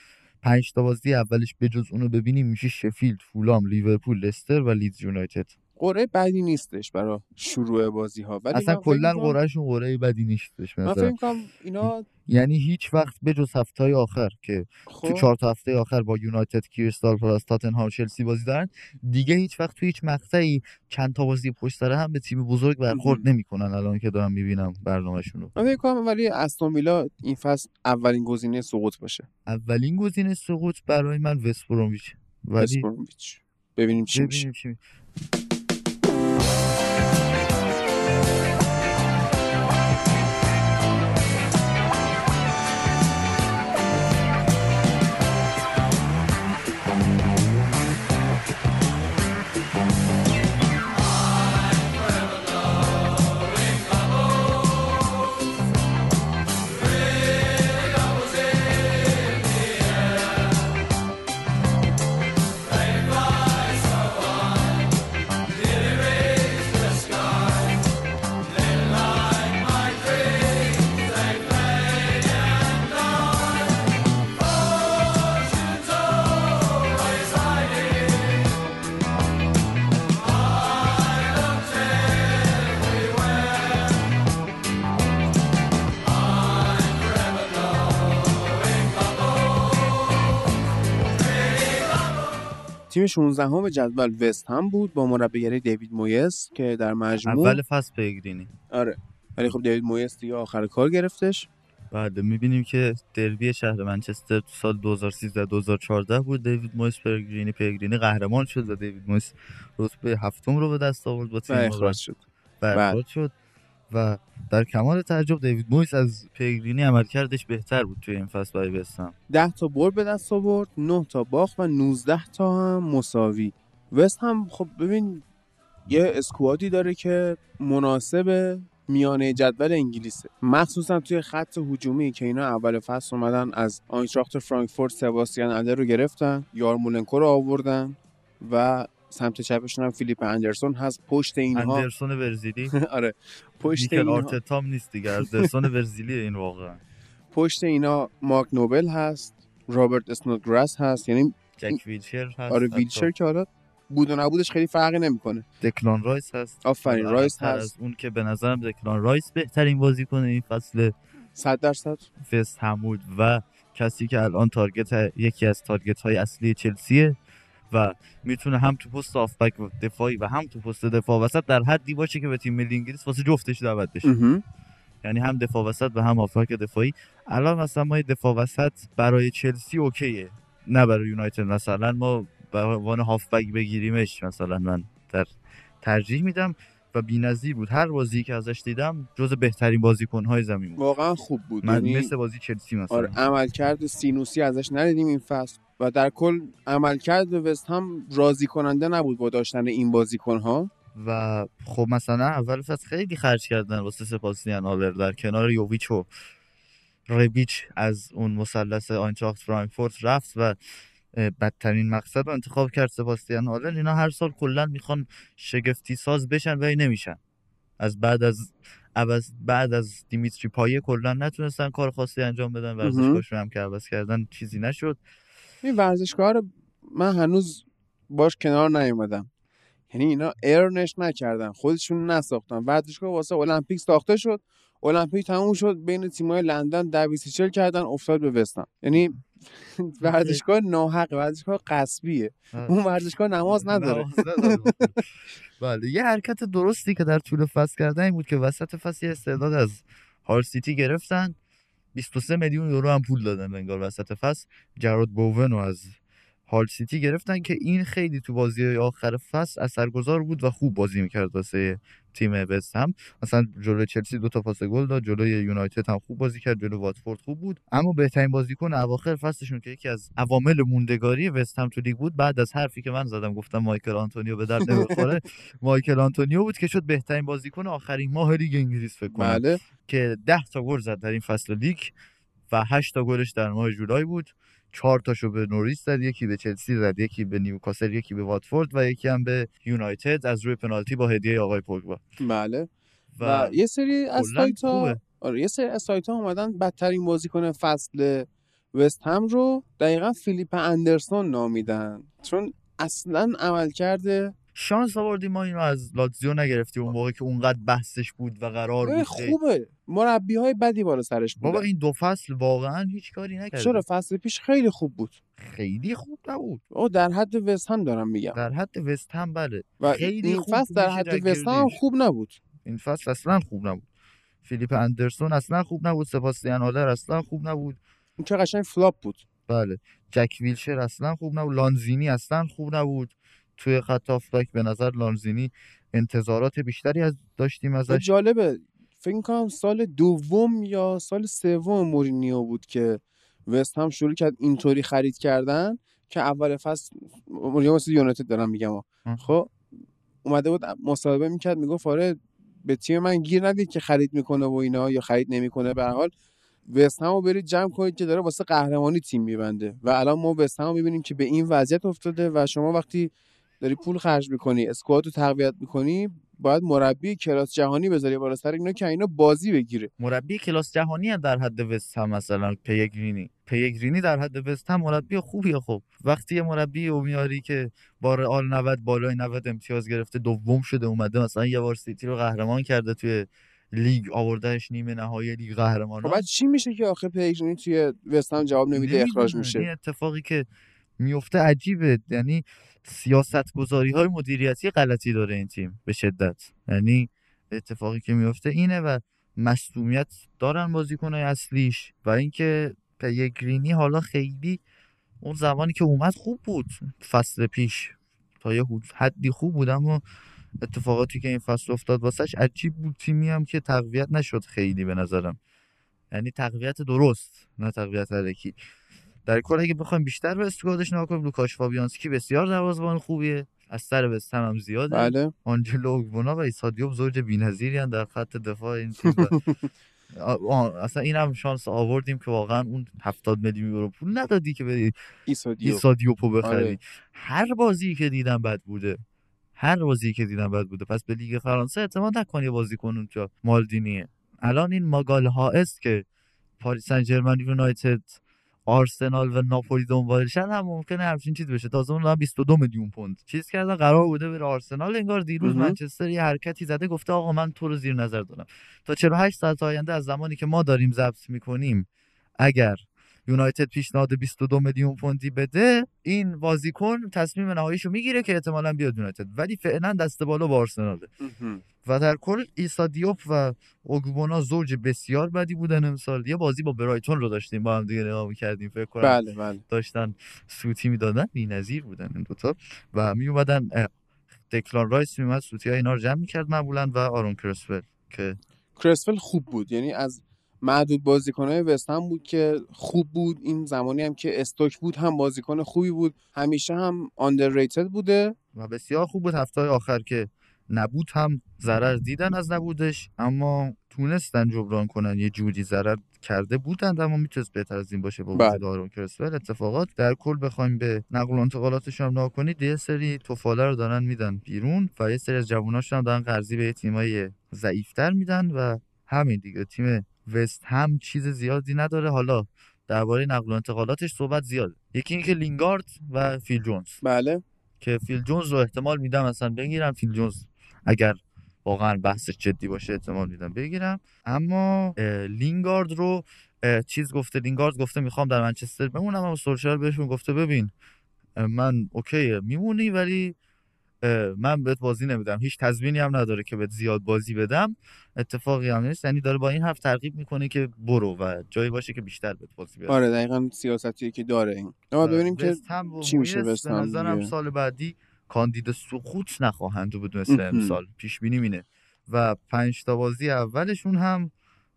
پنج تا بازی اولش بجز اونو ببینیم میشه شفیلد، فولام، لیورپول، لستر و لیدز یونایتد. قرعه بدی نیستش برای شروع بازی ها ولی اصلا کلا قرعهشون قرعه بدی نیستش من فکر. می‌کنم اینا یعنی هیچ وقت به جز هفته های آخر که تو خب چهار تا هفته آخر با یونایتد کریستال پالاس تاتنهام چلسی بازی دارن دیگه هیچ وقت تو هیچ مقطعی چند تا بازی پشت سر هم به تیم بزرگ برخورد. نمی‌کنن الان که دارم می‌بینم برنامهشون رو من فکر کنم ولی استون ویلا این فصل اولین گزینه سقوط باشه اولین گزینه سقوط برای من وست ولی. ببینیم چی میشه ببینیم چی تیم 16 همه جدول وست هم بود با مربیگری دیوید مویس که در مجموع اول فصل پیگرینی. آره. ولی خب دیوید مویس دیگه آخر کار گرفتش. بعد می‌بینیم که دربی شهر منچستر تو سال 2013 2014 بود. دیوید مویس پیگرینی پیگرینی قهرمان شد و دیوید مویس رتبه هفتم رو به دست آورد با و تیم اخراج شد. و اخراج شد. و در کمال تعجب دیوید مویس از پیگرینی عملکردش بهتر بود توی این فصل برای وستهم 10 تا برد به دست آورد 9 تا باخت و 19 تا هم مساوی. وست هم خب ببین یه squad ی داره که مناسب میانه جدول انگلیسه. مخصوصا توی خط هجومی که اینا اول فصل اومدن از آینتراخت فرانکفورت سباستیان آلر رو گرفتن یارمولنکو رو آوردن و سمت چپشون هم فیلیپ اندرسون هست. پشت اینها اندرسون برزیلی. آره. پشت اینها آرتتام نیست دیگه. اندرسون برزیلی این واقعا. پشت اینا مارک نوبل هست. رابرت اسنودگراس هست. یعنی جک ویلشر هست. آره. ویلشر که حالا بود و نبودش خیلی فرقی نمی‌کنه. دکلان رایس هست. آفرین رایس هست از اون که به نظرم دکلان رایس بهترین بازیکن این فصل. 100 درصد. وست هم بود و کسی که الان target یکی از target های اصلی چلسیه. و می‌تونه هم تو پست هافبک دفاعی و هم تو پست دفاع وسط در حدی باشه که به تیم ملی انگلیس واسه جفتش دعوت بشه. یعنی هم دفاع وسط و هم آفبک دفاعی. الان مثلا ما دفاع وسط برای چلسی اوکیه. نه برای یونایتد مثلا. ما به عنوان هافبک بگیریمش مثلا من در ترجیح میدم و بی‌نظیر بود. هر بازی که ازش دیدم جز بهترین بازیکن‌های زمین بود. واقعا خوب بود. من یعنی مثل بازی چلسی مثلا. آره عملکرد سینوسی ازش ندیدیم. این فصل و در کل عملکرد وست هم راضی کننده نبود با داشتن این بازیکن ها و خب مثلا اول فصل خیلی خرج کردن واسه سباستیان آلر در کنار یوویچ و ربیچ از اون مثلث آینتراخت فرانکفورت رفت و بدترین مقصد رو انتخاب کرد سباستیان آلر اینا هر سال کلا می‌خوان شگفتی ساز بشن ولی نمیشن. از بعد از عوض بعد از دیمیتری پایه کلا نتونستن کار خاصی انجام بدن ورزشگاهشون هم که عوض کردن چیزی نشد. این ورزشگاه رو من هنوز باش کنار نیومدم. یعنی اینا ارنش نکردن خودشون نساختن. ورزشگاه واسه المپیک ساخته شد المپیک تموم شد بین تیمای لندن در 24 کردن افتاد به وستهم یعنی ورزشگاه ناحق ورزشگاه قصبیه. اون ورزشگاه نماز نداره. بله یه حرکت درستی که در طول فصل کردن این بود که وسط فصل یه استعداد از هال سیتی گرفتن. 23 میلیون یورو هم پول دادن انگار وسط فصل. جرود بوون رو از هال سیتی گرفتن که این خیلی تو بازی آخر فصل اثرگذار بود و خوب بازی می‌کرد واسه تیم وست هم. مثلا جلوی چلسی دو تا پاس گل داد جلوی یونایتد هم خوب بازی کرد جلوی واتفورد خوب بود. اما بهترین بازیکن اواخر فصلشون که یکی از عوامل موندگاری وست هم تو لیگ بود بعد از حرفی که من زدم گفتم مایکل آنتونیو به درد نمی‌خوره مایکل آنتونیو بود که شد بهترین بازیکن آخرین ماه لیگ انگلیس فکر کنم. بله. که 10 تا گل زد در این فصل لیگ و 8 تا گلش در ماه جولای بود. چهار تاشو به نوریچ زد یکی به چلسی زد یکی به نیوکاسل یکی به واتفورد و یکی هم به یونایتد از روی پنالتی با هدیه آقای پوگبا. بله. و, و یه سری از سایت ها. آره یه سری از سایت ها اومدن بدترین بازیکن فصل وست هم رو دقیقا فیلیپ اندرسون نامیدن. چون اصلا عملکرد شانس آوردیم ما اینو از لاتزیو نگرفتیم اون موقع که اونقدر بحثش بود و قرار بود خوبه. مربی های بدی بالا سرش بابا بود این دو فصل واقعا هیچ کاری نکرد چرا؟ فصل پیش خیلی خوب بود. خیلی خوب نبود. او در حد وست هم دارم میگم. در حد وست هم بله. و خیلی این خوب فصل در حد وست هم. خوب نبود. این فصل اصلا خوب نبود. فیلیپ اندرسون اصلا خوب نبود. سباستیان آلر اصلا خوب نبود. این که قشنگ flop بود. بله. جک ویلشر اصلا خوب نبود. لانزینی اصلا خوب نبود. توی خط هافبک به نظر لانزینی انتظارات بیشتری از داشتیم ازش. جالبه فکر کنم سال دوم یا سال سوم مورینیو بود که وست هم شروع کرد اینطوری خرید کردن که اول فصل مورینیو واسه یونایتد دارم میگم. خب اومده بود مصاحبه می‌کرد می‌گفت آره به تیم من گیر ندید که خرید می‌کنه و اینا یا خرید نمی‌کنه به هر حال. وست همو برید جمع کنید که داره واسه قهرمانی تیم میبنده. و الان ما وست همو می‌بینیم که به این وضعیت افتاده و شما وقتی داری پول خرج می‌کنی اسکواد رو تقویت می‌کنی باید مربی کلاس جهانی بذاری بالا سر اینا که اینا بازی بگیره. مربی کلاس جهانی در حد وست هم مثلا پیگرینی. پیگرینی در حد وست هم مربی خوبیه خب. وقتی یه مربی رو میاری که با رئال 90 بالای 90 امتیاز گرفته دوم شده اومده مثلا یه بار سیتی رو قهرمان کرده توی لیگ آوردهش نیمه نهایی لیگ خب قهرمانان بعد چی میشه که آخه پیگرینی توی وست هم جواب نمیده اخراج. میشه؟ این اتفاقی که میفته عجیبه. یعنی سیاست گذاری های مدیریتی غلطی داره این تیم به شدت. یعنی اتفاقی که میفته اینه و مصدومیت دارن بازیکنهای اصلیش و اینکه پیگرینی حالا خیلی اون زمانی که اومد خوب بود فصل پیش. تا یه حد- حدی خوب بود اما اتفاقاتی که این فصل افتاد واسش عجیب بود تیمی هم که تقویت نشد خیلی به نظرم. یعنی تقویت درست نه تقویت علکی در کل اگه بخوایم بیشتر به squad ش نگاه کنیم لوکاش فابیانسکی بسیار دروازه‌بان خوبیه. از سر وستهم هم زیاده. بله. آنجلو اوگبونا و ایسا دیوپ زوج بی‌نظیری در خط دفاع این تیم اصلا این هم شانس آوردیم که واقعا اون 70 میلیون یورو پول ندادی که ایسا دیو. ایسا دیوپو بخری. آره. هر بازی که دیدم بد بوده. هر بازی که دیدم بد بوده. پس به لیگ فرانسه اعتماد نکن یه بازیکن اونجا. مالدینیه. الان این ماگال ها است که پاریس سن ژرمن یونایتد آرسنال و ناپولی دنبالشن هم ممکنه همچین چیز بشه. تازه اون دارن 22 میلیون پوند. چیز کردن قرار بوده بره آرسنال. انگار دیروز. منچستر یه حرکتی زده گفته آقا من تو رو زیر نظر دارم. تا 48 ساعت آینده از زمانی که ما داریم ضبط می‌کنیم اگر یونایتد پیشنهاد 22 میلیون پوندی بده این بازیکن تصمیم نهاییشو می‌گیره که احتمالاً بیاد یونایتد. ولی فعلا دست بالا با آرسناله. و در کل ایسا دیوپ و اوگبونا زوج بسیار بدی بودن امسال. یه بازی با برایتون رو داشتیم با هم دیگه نگاه می‌کردیم فکر کنم بله بله. داشتن سوتی می‌دادن بی‌نظیر بودن این دوتا و می اومدن دکلان رایس میومد سوتی اینا رو جمع می‌کرد معمولا و آرون کرسول که کرسفل خوب بود. یعنی از معدود بازیکنهای وست هم بود که خوب بود. این زمانی هم که استوک بود هم بازیکن خوبی بود. همیشه هم underrated بوده. و بسیار خوب بود. هفته آخر که نبود هم ضرر دیدن از نبودش اما تونستن جبران کنن. یه جوری ضرر کرده بودند اما می‌تونست بهتر از این باشه با بله. وجود آرون کرسول اتفاقات در کل بخوایم به نقل و انتقالاتش هم نگاه کنید. یه سری توفاله رو دارن میدن بیرون و یه سری از جووناش هم دارن قرضی به تیمای ضعیفتر میدن و همین دیگه. تیم وست هم چیز زیادی نداره. حالا درباره نقل و انتقالاتش صحبت زیاده. یکی اینکه لینگارد و فیل جونز. بله. که فیل جونز رو احتمال میدم اصلا بگیرم. فیل جونز اگر واقعا بحثش جدی باشه احتمال میدم بگیرم. اما لینگارد رو چیز گفته لینگارد گفته می‌خوام در منچستر بمونم اما سولشار بهشون گفته ببین من اوکیه. میمونی ولی من بهت بازی نمیدم. هیچ تضمینی هم نداره که بهت زیاد بازی بدم. اتفاقی هم نیست. یعنی داره با این حرف ترغیب می‌کنه که برو و جایی باشه که بیشتر بهت بازی بدم آره دقیقا سیاستیه که داره این. اما ببینیم که و چی میشه به نظرم. سال بعدی کاندید سقوط نخواهند بود مثل اهم. امسال پیش بینی اینه و پنج تا بازی اولشون هم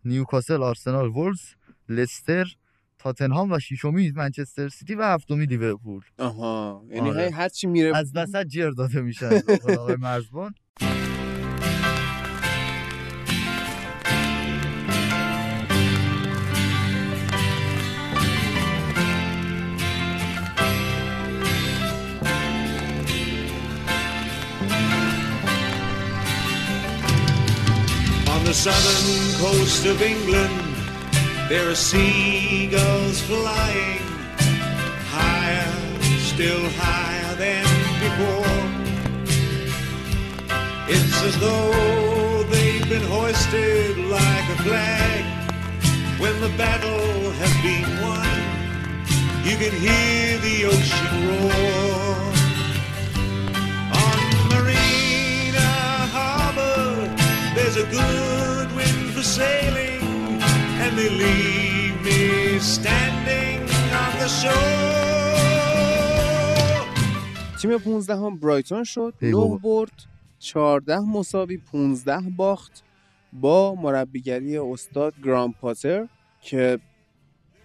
نیوکاسل آرسنال وولز لستر تاتنهام و ششمی منچستر سیتی و هفتمی لیورپول آها یعنی آره. هر چی میره از وسط جر داده میشن آقای مرزبان On the southern coast of England, there are seagulls flying higher, still higher than before. It's as though they've been hoisted like a flag. When the battle has been won, you can hear the ocean roar. On Marina Harbor, there's a good wind for sailing, and they leave me standing on the shore. تیم 15 هم برایتون شد. ای 9 بابا. برد. 14 مساوی 15 باخت با مربیگری استاد گرام پاتر که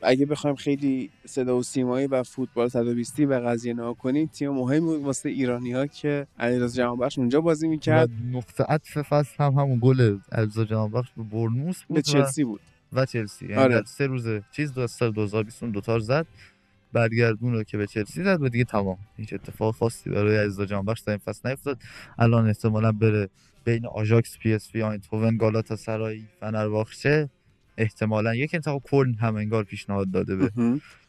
اگه بخوایم خیلی صدا و سیمایی و فوتبال 120 به قضیه نگاه کنیم تیم مهمی بود واسه ایرانی ها که علیرضا جهانبخش اونجا بازی و می‌کرد نقطه عطف فصل هم همون گل علیرضا جهانبخش به برنوس بود به و- چلسی بود. و چلسی. یعنی آره. سه روز چیز دو سال 2020 دو تا رو زد برگردون رو که به چلسی زد و دیگه تمام. هیچ اتفاق خاصی برای علیرضا جهانبخش در این فصل نیفتاد. الان احتمالا بره بین آژاکس پی اس وی آیندهوون گالاتا سرای فنرباخچه. احتمالا یک انتخاب کلن هم انگار پیشنهاد داده به.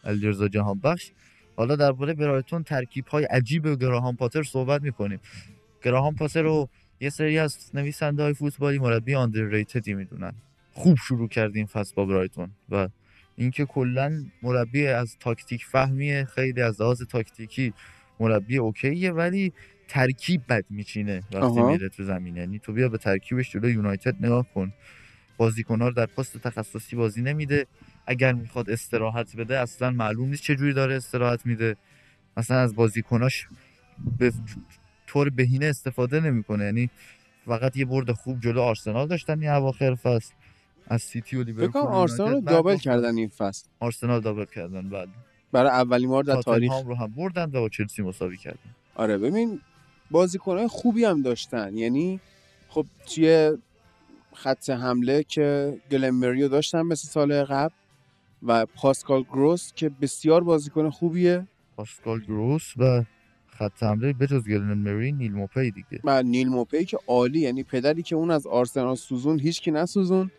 علیرضا جهان بخش. حالا درباره برایتون ترکیب های عجیب گراهام پاتر صحبت می‌کنیم. گراهام پاتر رو یه سری از نویسنده های فوتبالی مربی آندرریتدی می‌دونن. خوب شروع کرد این فصل با برایتون و اینکه کلا مربی از تاکتیک فهمیه خیلی از لحاظ تاکتیکی مربی اوکیه ولی ترکیب بد میچینه وقتی. میره تو زمین. یعنی تو بیا به ترکیبش جلوی یونایتد نگاه کن. بازیکن‌ها در پست تخصصی بازی نمیده. اگر می‌خواد استراحت بده اصلا معلوم نیست چه جوری داره استراحت میده. مثلا از بازیکناش به طور بهینه استفاده نمی‌کنه. یعنی فقط یه برد خوب جلو آرسنال داشتن این اواخر فصل. از سیتی و لیورپول آرسنال دابل. کردن این فصل. آرسنال دابل کردن بعد. برای اولین بار در تاریخ. رو هم بردن و با چلسی مساوی کردن. آره ببین بازیکنهای خوبی هم داشتن. یعنی خب توی خط حمله که گلمریو داشتن مثل سال قبل و پاسکال گروس که بسیار بازیکن خوبیه. پاسکال گروس و خط حمله بجز گلن مری نیل موپی دیگه. و نیل موپی که عالی. یعنی پدری که اون از آرسنال سوزون هیچکی نسوزون.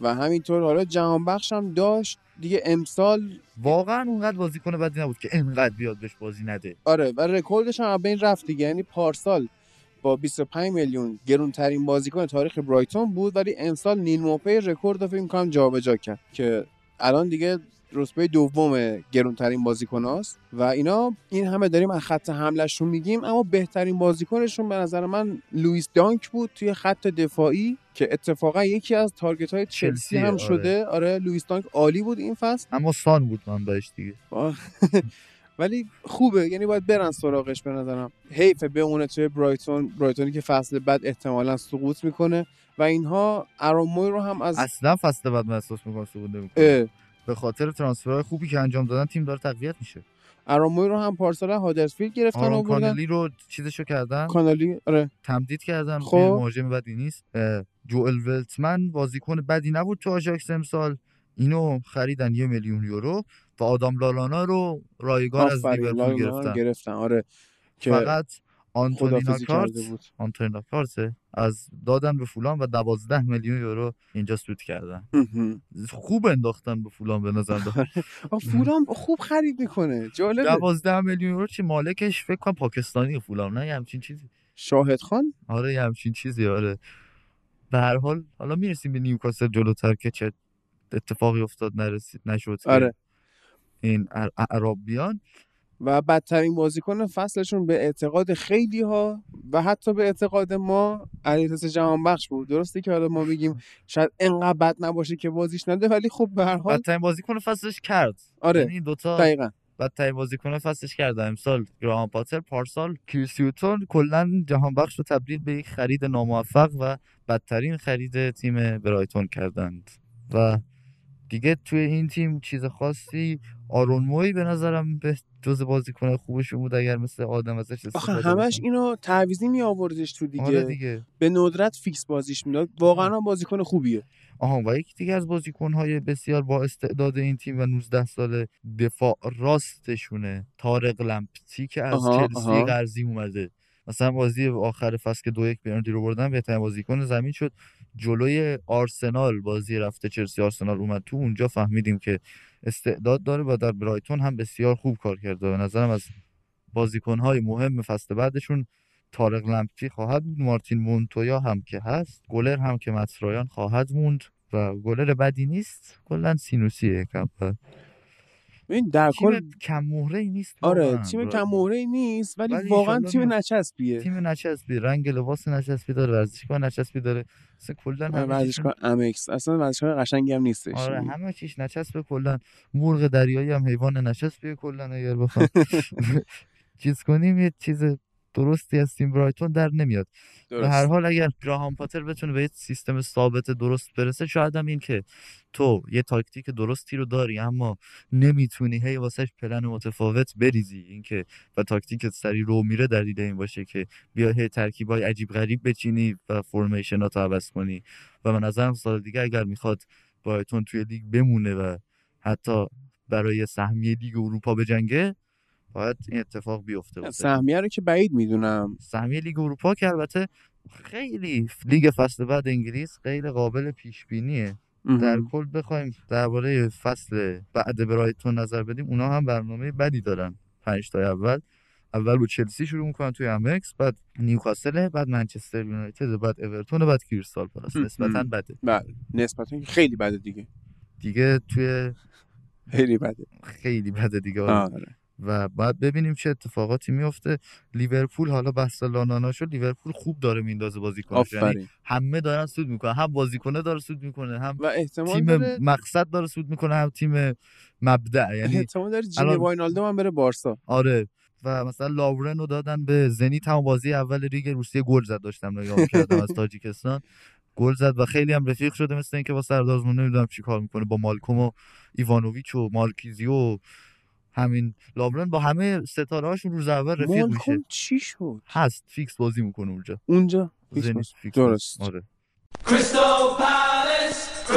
و همینطور حالا جهان بخش هم داشت. دیگه امسال واقعا اونقدر بازیکن بدی نبود که انقدر بیاد بهش بازی نده. آره و رکوردش هم بین رفت دیگه. یعنی پارسال با 25 میلیون گرونترین بازیکن تاریخ برایتون بود ولی امسال نیل موپی رکورد رو فکر می‌کنم جابجا کرد که الان دیگه رتبه دوم گرونترین بازیکناست و اینا این همه داریم از خط حملهشون میگیم اما بهترین بازیکنشون به نظر من لوئیس دانک بود توی خط دفاعی که اتفاقا یکی از تارگت های چلسی هم آره. شده. آره لوئیس دانک عالی بود این فصل. اما سان بود من بهش دیگه. ولی خوبه یعنی باید برن سراغش به نظرم. حیفه بمونه توی برایتون برایتونی که فصل بعد احتمالا سقوط می‌کنه. و اینها اراموی رو هم از اصلا فصل بعد من احساس می‌کنم سقوط نمی‌کنه. به خاطر ترانسفرهای خوبی که انجام دادن تیم داره تقویت میشه. اراموی رو هم پارسال هادرسفیلد گرفتن و کانلی رو چیزشو کردن. کانالی آره. تمدید کردن. خب. مهاجم بدی نیست. جوئل ولتمن بازیکن بدی نبود تو آژاکس امسال. اینو خریدن یه میلیون یورو و آدام لالانا رو رایگان از لیورپول گرفتن. گرفتن آره. که فقط آنتونینا کارت آنتونینا کارت از دادن به فولان و 12 میلیون یورو اینجا سود کردن. خوب انداختن به فولان به نظر آه، فولام خوب خرید می‌کنه. جالبه. 12 میلیون یورو چی مالکش؟ فکر کنم پاکستانی فولان نه یه همچین چیزی. شاهد خان؟ آره یه همچین چیزی آره. به هر حال حالا می‌رسیم به نیوکاسل جلوتر که چه اتفاقی افتاد نرسید نشد آره. این ع- اعراب بیان و بدترین بازیکن فصلشون به اعتقاد خیلی ها و حتی به اعتقاد ما علیرضا جهانبخش بود. درسته که حالا ما میگیم شاید انقدر بد نباشه که بازیش نده ولی خب به هر حال بدترین بازیکن فصلش کرد. آره. یعنی دوتا دقیقا. بدترین بازیکن فصلش کرد. امسال گراهام پاتر پارسال کریسیوتون کلا جهان بخش رو تبدیل به یک خرید ناموفق و بدترین خرید تیم برایتون کردند. و دیگه توی این تیم چیز خاصی آرون موی به نظرم به جز بازیکن خوبشون بود اگر مثل آدم ازش آخه استفاده همش. اینو تعویزی می آوردش تو دیگه, آره دیگه. به ندرت فیکس بازیش می‌داد. واقعا هم بازیکن خوبیه. آها و یکی دیگه از بازیکن‌های بسیار با استعداد این تیم و 19 ساله دفاع راستشونه. طارق لمپتی که از آها، چلسی. قرضی اومده. مثلا بازی آخر فصل که دو یک برنردی رو بردن بهترین بازیکن زمین شد. جلوی آرسنال بازی رفته چلسی آرسنال اومد. تو اونجا فهمیدیم که استعداد داره و در برایتون هم بسیار خوب کار کرده. به نظرم از بازیکن‌های مهم فصل بعدشون تارق لمپی خواهد بود مارتین مونتویا هم که هست گلر هم که مصرایان خواهد موند و گلر بدی نیست. کلا سینوسیه. یکم و ببین در کل کم مهره ای نیست آره. تیم کم مهره نیست ولی, ولی واقعا تیم. نچسبیه. تیم نچسبی رنگ لباس نچسبی داره ورزشگاه نچسبی داره. اصلا کلا آره، ورزشگاه امکس اصلا ورزشگاه قشنگی هم نیستش. آره همه چیش نچسبه کلا. مرغ دریایی هم حیوان نچسبیه کلا اگر بخوام. چیز کنیم یه چیز درستی از تیم برایتون در نمیاد. به هر حال اگر گراهام پاتر بتونه به یه سیستم ثابت درست برسه شاید هم این که تو یه تاکتیک درستی رو داری اما نمی‌تونی هی واسش پلن متفاوت بریزی. اینکه و تاکتیک سری رو میره دلیل این باشه که بیا هی ترکیبای عجیب غریب بچینی و formation رو عوض کنی. و به نظرم سال دیگه اگر می‌خواد برایتون توی لیگ بمونه و حتی برای سهمیه لیگ اروپا بجنگه باید این اتفاق بیفته واسه سهمیه رو که بعید می‌دونم. سهمیه لیگ اروپا که البته خیلی لیگ فصل بعد انگلیس غیر قابل پیش بینیه در کل بخوایم درباره فصل بعد برایتون نظر بدیم اونا هم برنامه بدی دارن. پنج تا اول. اول با چلسی شروع می‌کنن توی امکس بعد نیوکاسل بعد منچستر یونایتد بعد اورتون بعد کریستال پالاس. نسبتا بده. بله. نسبتا خیلی بده دیگه. دیگه توی خیلی بده. خیلی بده دیگه. آره. و بعد ببینیم چه اتفاقاتی میفته لیورپول حالا بحث لانانا شد لیورپول خوب داره میندازه بازیکنش یعنی همه دارن سود می‌کنن. هم بازیکنه داره سود می‌کنه هم و احتمال تیم داره مقصد داره سود می‌کنه هم تیم مبدع. یعنی احتمال داره جیمی الان- واینالدو هم بره بارسا. آره. و مثلا لاورن رو دادن به زنیت هم بازی اول لیگ روسیه گل زد داشتم نگاه کردم از تاجیکستان. گل زد و خیلی هم رفیق شده مثل اینکه با سردار آزمون نمی‌دونم چی کار می‌کنه. با مالکوم و ایوانوویچ و مارکیزیو و همین لاورن با همه ستاره هاشون روز اول رفیق میشه. مالکوم چی شد؟ هست فیکس بازی می‌کنه اونجا. اونجا. فیکس درست. آره. Crystal Palace,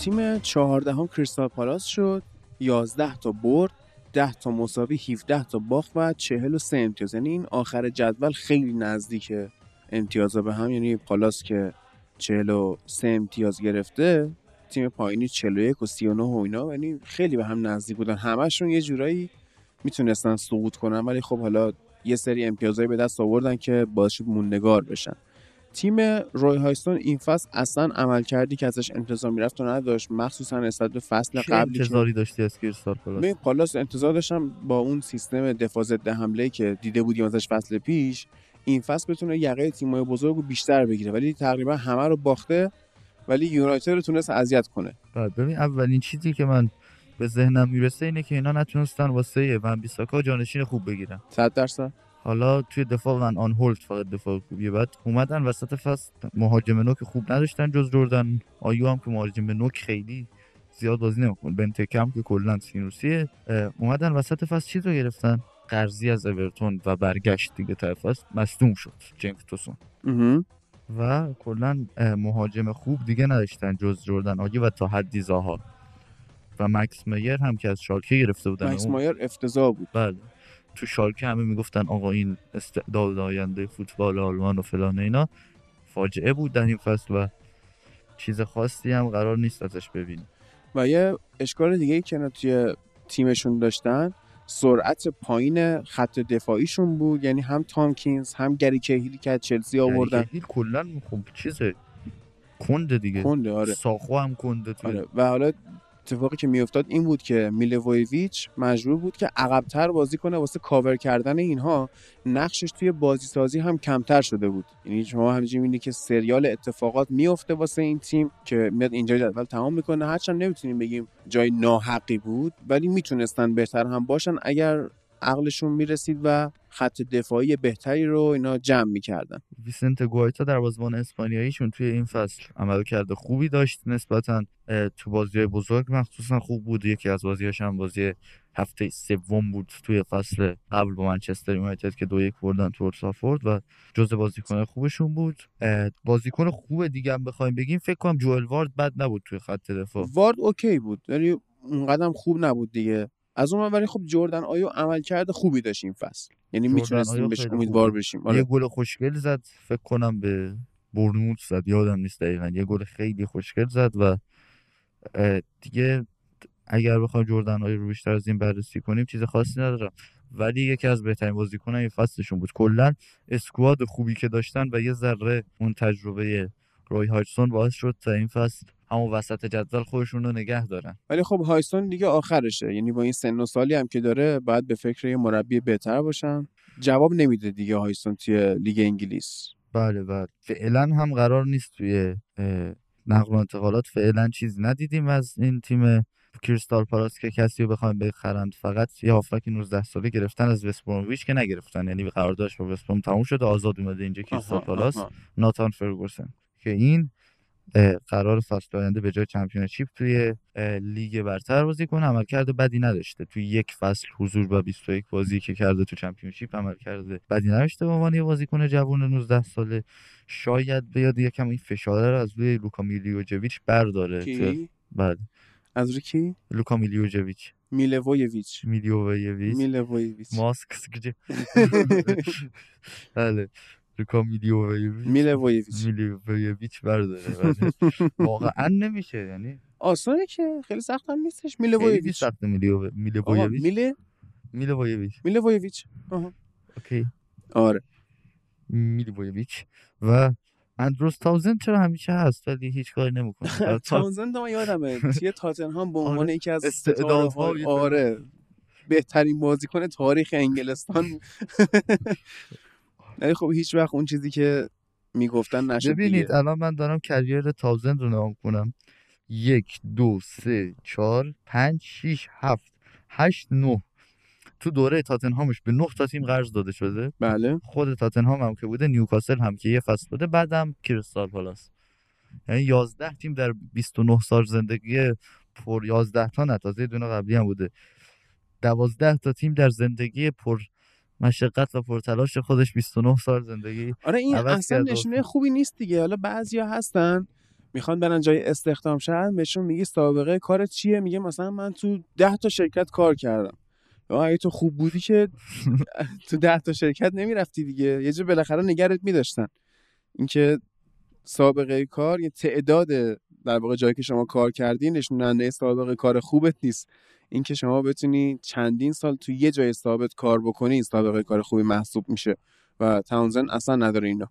تیم چهاردهم کریستال پالاس شد. 11 تا برد 10 تا مساوی 17 تا باخت و 43 امتیاز. یعنی این آخر جدول خیلی نزدیک امتیازا به هم. یعنی پالاس که 43 امتیاز گرفته تیم پایینی 41 و 39 و اینا. یعنی خیلی به هم نزدیک بودن. همشون یه جورایی می‌تونستن سقوط کنن ولی خب حالا یه سری امتیازایی به دست آوردن که باعث شد موندگار بشن. تیم روی هایستون این فصل اصلا عمل کردی که ازش انتظار می‌رفت و نداشت. مخصوصا نسبت به فصل چه قبلی انتظاری داشتی از کریستال پالاس ببین پالاس انتظار داشتم با اون سیستم دفاع ضد حمله که دیده بودیم ازش فصل پیش این فصل بتونه یقه تیمای بزرگ رو بیشتر بگیره. ولی تقریبا همه رو باخته ولی یونایتد رو تونست اذیت کنه. بعد ببین اولین چیزی که من به ذهنم می‌رسه اینه که اینا نتونستن واسه ون بیساکا جانشین خوب بگیرن. 100 درصد. حالا توی دفاع ون آن هولد فقط دفاع خوبیه بعد اومدن وسط فصل. مهاجم نوک خوب نداشتن جز جردن. آیو هم که مهاجم نوک خیلی زیاد بازی نمی‌کنه. بنتکم که کلا سینوسیه. اومدن وسط فصل چیز رو گرفتن؟ قرضی از اورتون و برگشت دیگه ته فصل. مصدوم شد. جیمز توسون. و کلا مهاجم خوب دیگه نداشتن جز جردن آگی و تا حدی زاها. و مکس میر هم که از شالکه گرفته بودن مکس اون- مایر افتضاح بود. بله. تو شالکه همه می‌گفتن آقا این استعداد آینده فوتبال آلمان و فلان اینا فاجعه بود در این فصل و چیز خاصی هم قرار نیست ازش ببینیم. و یه اشکال دیگه ای که توی تیمشون داشتن سرعت پایین خط دفاعیشون بود یعنی هم تامکینز هم گری کهیلی که از چلسی آوردن. هیل کلا خوب چیزه کنده دیگه. کنده آره. ساخو هم کنده توی آره. و حالا اتفاقی که میافتاد این بود که میلوویچ مجبور بود که عقبتر بازی کنه واسه کاور کردن اینها. نقشش توی بازی سازی هم کمتر شده بود. یعنی شما همینجوری می‌بینید که سریال اتفاقات میفته واسه این تیم که میاد اینجا جدول تمام می‌کنه. هرچند نمی‌تونیم بگیم جای ناحقی بود ولی می‌تونستن بهتر هم باشن. اگر عقلشون می‌رسید و خط دفاعی بهتری رو اینا جمع می‌کردن. ویسنت گوایتا در بازیکن اسپانیاییشون توی این فصل عمل کرده خوبی داشت. نسبتا تو بازی بزرگ مخصوصا خوب بود. یکی از بازیاش هم بازی هفته سوم بود توی فصل قبل با منچستر یونایتد که دو یک بردن تو اولدترافورد و جز بازیکن خوبشون بود. بازیکن خوب دیگه هم بخوایم بگیم فکر کنم جوئل وارد بد نبود توی خط دفاع. وارد okay بود ولی اونقدر خوب نبود دیگه. از اون ولی خب جردن آیو عملکرد خوبی داشت این فصل. یعنی می‌تونستیم آیو بهش امیدوار بشیم. یه آره. گل خوشگل زد فکر کنم به برنوت زد. یادم نیست دقیقا. یه گل خیلی خوشگل زد و دیگه اگر بخوایم جردن های رو بیشتر از این بررسی کنیم چیز خاصی ندارم. ولی یکی از بهترین بازیکنان این فصلشون بود. کلا اسکواد خوبی که داشتن و یه ذره اون تجربه روی هایچسون باعث شد تا این فصل همون وسط جدول خودشون رو نگه دارن. ولی خب هایستون دیگه آخرشه. یعنی با این سن و سالی هم که داره باید به فکر یه مربی بهتر باشن. جواب نمیده دیگه هاجسون توی لیگ انگلیس. بله بله. فعلا هم قرار نیست توی نقل و انتقالات. فعلا چیز ندیدیم از این تیم کریستال پالاس که کسی رو بخوایم بخرند. فقط یه هافبک 19 ساله گرفتن از وستبرومویچ که نگرفتن. یعنی قراردادش با وستبروم تموم شده. آزاد اومده اینجا کریستال پالاس. ناتان فرگوسن. که این قرار فصل آینده به جای چمپیونشیپ توی لیگ برتر بازی کنه. عملکرد بدی نداشته. توی یک فصل حضور و 21 بازی که کرده تو چمپیونشیپ عملکرد بدی نداشته به عنوان یه بازیکن جوان 19 ساله. شاید بیاد یکم این فشاره رو از روی لوکا میلیوجویچ برداره کی؟ بله. از روی کی؟ لوکا میلیوجویچ. میلوویچ میلیوویچ میلوویچ ماسک بله. لوکا میلیوویچ میلوویچ میلیوویچ برداره. واقعا نمیشه یعنی آسانه که خیلی سخت هم نیستش. خیلی میلوویچ سخت میلیو آقا میلیوویچ میله میلیوویچ میلوویچ آها. اوکی. آره. میلیوویچ و اندروس تاوزن چرا همیشه هست؟ ولی هیچ کاری نمی‌کنه. تاونزند من یادمه. توی تاتنهام به عنوان آره. یکی از استعدادها آره. بهترین بازیکن تاریخ انگلستان. ولی خب هیچ وقت اون چیزی که می‌گفتن نشد ببینید دیگه الان من دارم کریر تاوزن رو نام کنم یک دو سه چهار پنج شیش هفت هشت نه. تو دوره تاتنهامش به نه تا تیم قرض داده شده. بله. خود تاتنهام هم که بوده نیوکاسل هم که یه فصل بوده بعدم کریستال پالاس. یعنی 11 تیم در 29 سال زندگی پر 11 تا نه تازه دونه قبلی هم بوده. 12 تا تیم در زندگی پر مشقت و پرتلاش خودش 29 سال زندگی آره این اصلا نشونه خوبی نیست دیگه. حالا بعضیا هستن می‌خوان برن جای استخدام شن بهشون میگی سابقه کار چیه؟ میگه مثلا من تو ده تا شرکت کار کردم. اگه تو خوب بودی که تو ده تا شرکت نمی‌رفتی دیگه. یه جا بالاخره نگرت میداشتن. اینکه سابقه کار یه تعداد در واقع جایی که شما کار کردی نشوننده سابقه کار خوبت نیست. اینکه شما بتونی چندین سال تو یه جای ثابت کار بکنی سابقه کار خوبی محسوب میشه و تاونزن اصلا نداره اینا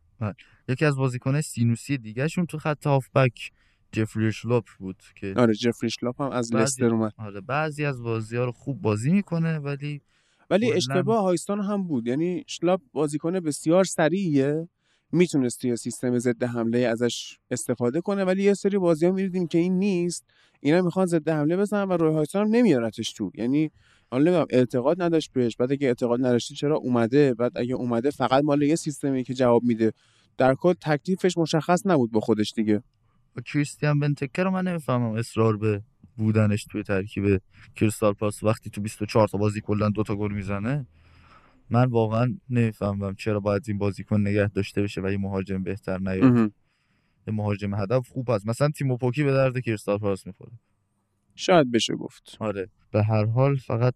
یکی از بازیکنهای سینوسی دیگهشون تو خط هافبک جفری شلوپ بود که آره جفری شلاپ هم از بعضی- لستر اومد. آره بعضی از بازی ها رو خوب بازی می‌کنه ولی ولی اشتباه هایستان هم بود. یعنی شلاپ بازیکن بسیار سریعیه. می‌تونست توی سیستم ضد حمله ازش استفاده کنه ولی یه سری بازی ها می‌دیدیم که این نیست. اینا می‌خوان ضد حمله بزنن و روی هایستان هم نمیارتش تو. یعنی حالا نمی‌دونم اعتقاد نداشت بهش. بعد اگه اعتقاد نداشتی چرا اومده؟ بعد اگه اومده فقط مال یه سیستمی که جواب میده. در کل تکلیفش مشخص نبود با خودش دیگه. کریستیان بنتکر رو من نمی‌فهمم. اصرار به بودنش توی ترکیب کریستال پاس وقتی تو 24 تا بازی کلا دو تا گل می‌زنه؟ من واقعا نمی‌فهمم چرا باید این بازیکن نگه داشته بشه و یه مهاجم بهتر نیاد. یه مهاجم هدف خوب هست. مثلا تیمو پوکی به درد کریستال پاس می‌خوره. شاید بشه گفت. آره. به هر حال فقط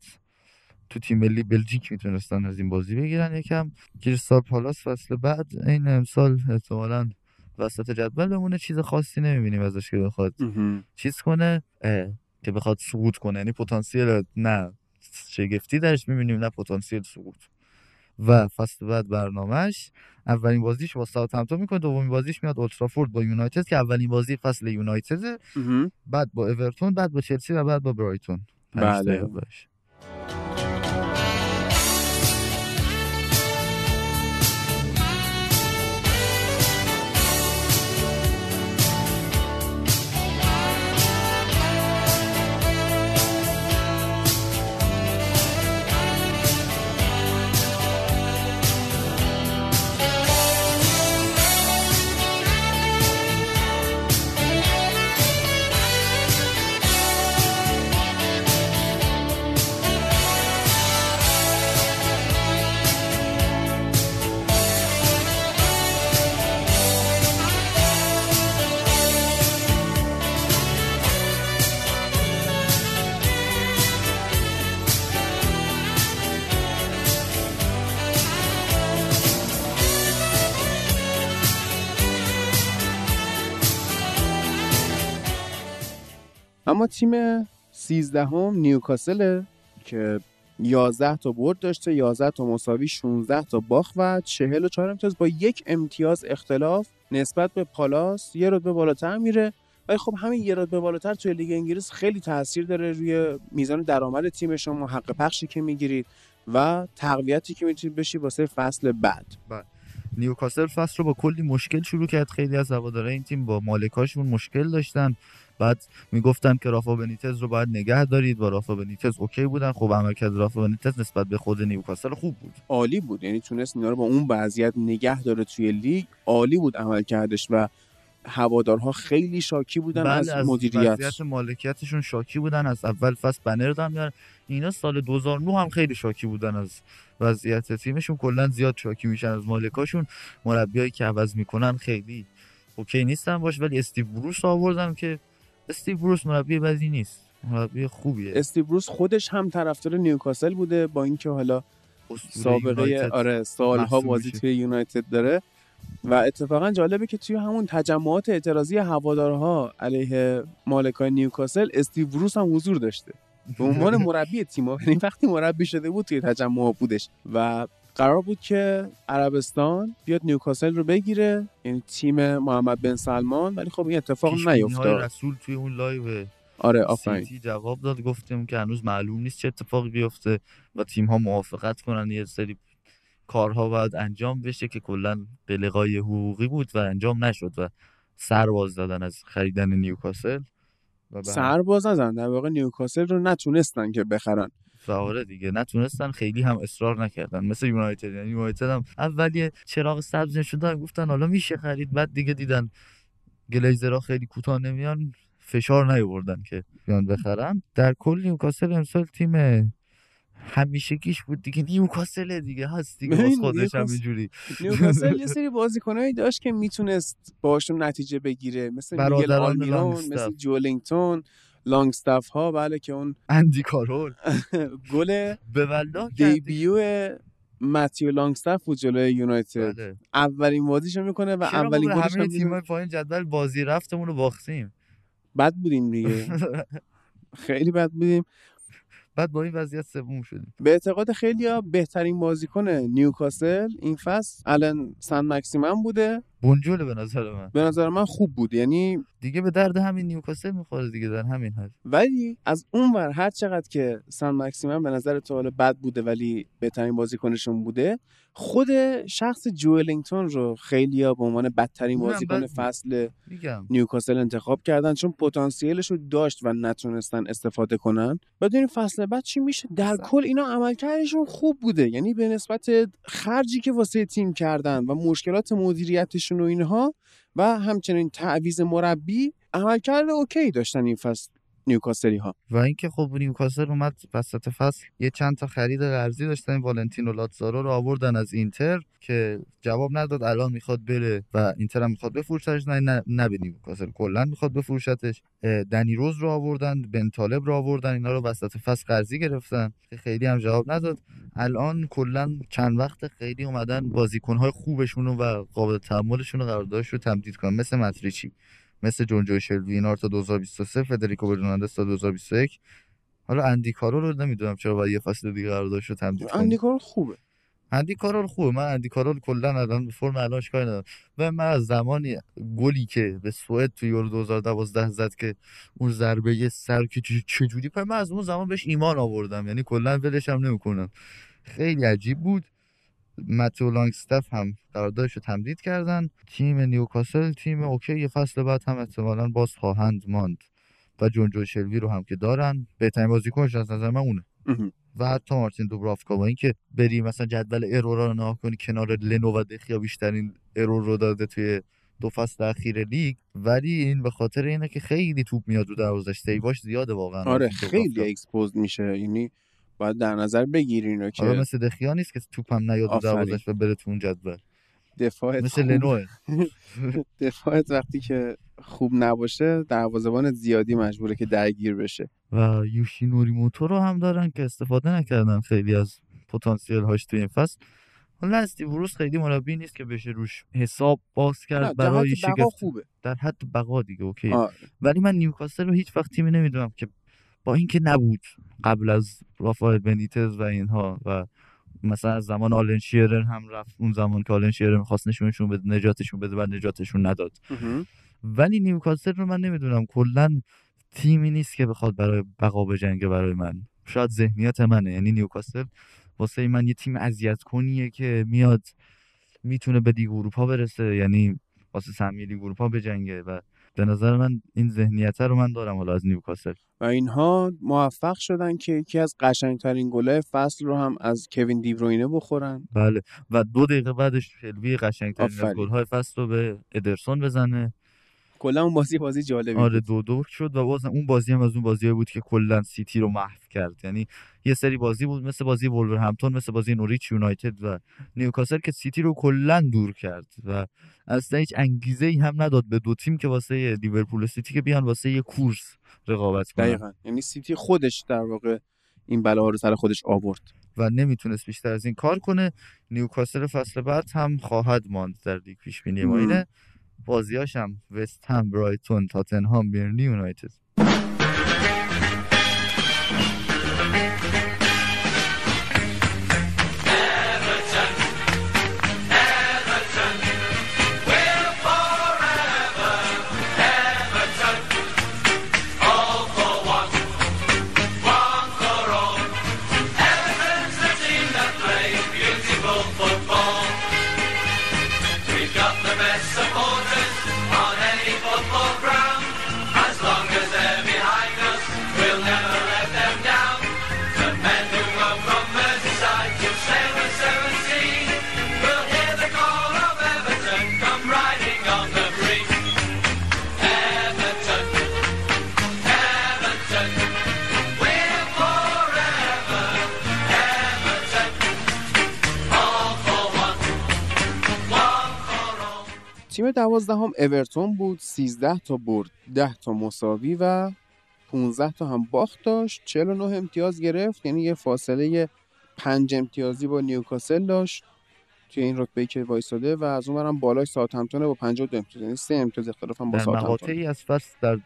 تو تیم ملی بلژیک می‌تونستن از این بازی بگیرن. یکم کریستال پالاس فصل بعد این امسال احتمالا وسط جدول بمونه چیز خاصی نمی‌بینیم ازش که بخواد. چیز کنه. که بخواد سقوط کنه. یعنی پتانسیل نه شگفتی درش می‌بینیم نه پتانسیل سقوط و فصل بعد برنامهش اولین بازیش با ساوثهمپتون می‌کنه دومین بازیش میاد اولترافورد با یونایتد که اولین بازی فصل یونایتد. بعد با اورتون بعد با چلسی و بعد با برایتون بله. اما تیم 13 هم نیوکاسل که 11 تا برد داشته 11 تا مساوی 16 تا باخت و 44 امتیاز. با یک امتیاز اختلاف نسبت به پالاس یه رتبه بالاتر میره. ولی خب همین یه رتبه بالاتر توی لیگ انگلیس خیلی تاثیر داره روی میزان درآمد تیم شما حق پخشی که می‌گیرید و تقویتی که می‌تونید بشی واسه فصل بعد. نیوکاسل فصل رو با کلی مشکل شروع کرد. خیلی از هوادارهای این تیم با مالکاشون مشکل داشتن. بعد می‌گفتن که رافا بنیتز رو باید نگه دارید. و رافا بنیتز okay بودن. خب عملکرد رافا بنیتز نسبت به خود نیوکاسل خوب بود. عالی بود. یعنی تونست اینا رو با اون وضعیت نگه داره توی لیگ. عالی بود عمل کردش و هوادارها خیلی شاکی بودن بله، از, از مدیریت. وضعیت مالکیتشون شاکی بودن. از اول فصل بنر میارن اینا سال 2009 هم خیلی شاکی بودن از وضعیت تیمشون. کلا زیاد شاکی میشن از مالکاشون. مربیایی که عوض می‌کنن خیلی okay نیستن باش. ولی استیو بروس آوردن که استیو بروس مربی بدی نیست مربی خوبیه استیو بروس خودش هم طرفدار نیوکاسل بوده با اینکه حالا سابقه یونایتد. آره سالها بازی میشه. توی یونایتد داره و اتفاقا جالبه که توی همون تجمعات اعتراضی هوادارها علیه مالکای نیوکاسل استیو بروس هم حضور داشته به عنوان مربی تیم یعنی وقتی مربی شده بود توی تجمع بودش و قرار بود که عربستان بیاد نیوکاسل رو بگیره یعنی تیم محمد بن سلمان ولی خب این اتفاق نیفتاد. رسول توی اون live آره آفرین. جواب داد. گفتیم که هنوز معلوم نیست چه اتفاقی بیفته و تیم ها موافقت کنن. یه سری کارها باید انجام بشه که کلا به لقای حقوقی بود و انجام نشد و سر باز زدن از خریدن نیوکاسل و به سر باز نزن در واقع نیوکاسل رو نتونستن که بخرن. آره دیگه نتونستن خیلی هم اصرار نکردن. مثل یونایتد یعنی یونایتد هم اول یه چراغ سبز شدن گفتن حالا میشه خرید. بعد دیگه دیدن گلیزرها خیلی کوتاه نمیان فشار نیاوردن که بیان بخرن. در کل نیوکاسل امسال تیم همیشگیش بود دیگه. نیوکاسل دیگه هست دیگه باز خودش هم اینجوری. نیوکاسل یه سری بازیکنایی داشت که می‌تونست باشون نتیجه بگیره. مثل میگل آلمیرون. مثل جولینگتون. لانگستاف ها بله که اون اندی کارول. گل. دیبیو ماتیو لانگستاف بود جلوی یونایتد. بله. اولین بازیشو می‌کنه و اولین گلش هم تیم‌های پایین جدول بازی رفتمون رو باختیم. بد بودیم دیگه. خیلی بد بودیم. بعد با این وضعیت سوم شدیم. به اعتقاد خیلی بهترین بازیکن نیوکاسل این فصل الان سن مکسیمم بوده. بونجوله به نظر من. به نظر من خوب بود. یعنی دیگه به درد همین نیوکاسل می‌خوره دیگه در همین حد ولی از اون ور هر چقدر که سن مکسیمم به نظر تو حالا بد بوده ولی بهترین بازیکنشون بوده خود شخص جوئلینگتون رو خیلی به عنوان بدترین بازیکن. فصل نیوکاسل انتخاب کردن چون پتانسیلش رو داشت و نتونستن استفاده کنن. بدونیم فصل بعد چی میشه. در اصلا. کل اینا عملکردشون خوب بوده. یعنی به نسبت خرجی که واسه تیم کردن و مشکلات مدیریتشون و اینها و همچنین تعویض مربی عملکرد okay داشتن این فصل. نیوکاسلی ها و اینکه خب نیوکاسل اومد وسط فصل یه چند تا خرید قرضی داشتن. والنتینو لاتزارو رو آوردن از اینتر که جواب نداد. الان می‌خواد بره و اینتر هم می‌خواد بفروشتش. نه نه, به نیوکاسل کلا می‌خواد بفروشتش. دنی روز رو آوردن بن طالب رو آوردن. اینا رو وسط فصل قرضی گرفتن که خیلی هم جواب نداد. الان کلا چند وقت خیلی اومدن بازیکنهای خوبشون رو و قابل تحملشون رو قراردادش رو تمدید کنن. مثل ماتریچی مثل جون جوی شلوی اینا رو تا 2023 فدریکو برناندز تا 2021 حالا اندی کارو رو نمی‌دونم چرا باید یه فصل دیگه قراردادش رو تمدید کنه اندیکار خوبه. اندی کارول خوبه. من اندی کارول کلا الان به فرم الانش کاری ندارم. و من از زمانی گلی که به سوئد تو یورو 2012 زد که اون ضربه سر که چه- چجوری پر من از اون زمان بهش ایمان آوردم. یعنی کلا ولش هم نمی‌کنم. خیلی عجیب بود. متیو لانگستاف هم قراردادش رو تمدید کردن. تیم نیوکاسل تیم OK یه فصل بعد هم احتمالاً باز خواهند ماند و جانجو شلوی رو هم که دارن. بهترین بازیکنش از نظر من اونه. و حتی مارتین دوبرافکا با اینکه بری مثلا جدول error ا رو نگاه کنی کنار لنو و دخیا بیشترین error رو داده توی دو فصل اخیر لیگ. ولی این به خاطر اینه که خیلی توپ میاد رو دروازش. save اش زیاده واقعا. آره خیلی. expose میشه. یعنی باید در نظر بگیرین رو که آره مثل دخیا نیست که توپ هم نیاد. دروازش و بره تو اون جدول. دفاعت مثل لنوه دفاعت وقتی که خوب نباشه دروازه‌بان زیادی مجبوره که درگیر بشه. و یوشینوری موتو رو هم دارن که استفاده نکردن خیلی از پتانسیل هاش توی این فصل. حالا استیو خیلی مربی نیست که بشه روش حساب باز کرد برای شگفت. خوبه. در حد بقا دیگه OK. آره. ولی من نیوکاسل رو هیچ وقت تیمی نمی‌دونم که با اینکه نبود قبل از رافائل بنیتز و اینها و مثلا از زمان آلن شیرر هم رفت اون زمان که آلن شیرر می‌خواست نشونشون بده نجاتشون بده و نجاتشون نداد. ولی نیوکاسل رو من نمی‌دونم کلا تیمی نیست که بخواد برای بقا بجنگه برای من. شاید ذهنیت منه. یعنی نیوکاسل واسه من یه تیم اذیت کنیه که میاد می‌تونه به لیگ اروپا برسه. یعنی واسه سهمیه لیگ اروپا بجنگه و به نظر من این ذهنیت رو من دارم حالا از نیوکاسل. و اینها موفق شدن که یکی از قشنگترین گلای فصل رو هم از کوین دیبروینه بخورن. بله. و دو دقیقه بعدش شلبی قشنگترین. گل‌های فصل رو به ادرسون بزنه. کلا اون بازی بازی جالبی آره دو دو شد و باز اون بازی هم از اون بازی بود که کلا سیتی رو محو کرد. یعنی یه سری بازی بود مثل بازی وولورهمپتون مثل بازی نوریچ یونایتد و نیوکاسل که سیتی رو کلا دور کرد و اصلا هیچ انگیزه ای هم نداد به دو تیم که واسه لیورپول سیتی که بیان واسه یه کورس رقابت کنن. دقیقا. یعنی سیتی خودش در واقع این بلاها رو سر خودش آورد. و نمی‌تونست بیشتر از این کار کنه. نیوکاسل فصل بعد هم خواهد ماند در لیگ پیش بینی ما. اینه بازیاش هم وست هم برایتون تاتنهام برنلی یونایتد. تیم دوازدهم اورتون بود 13 تا برد 10 تا مساوی و 15 تا هم باخت داشت. 49 امتیاز گرفت یعنی یه فاصله پنج امتیازی با نیوکاسل داشت توی این رتبه که وایساده و از اون برم بالای ساوثهمپتون با 52 امتیاز یعنی سه امتیاز اختلاف هم با ساوثهمپتون. مقاطعی از فصل در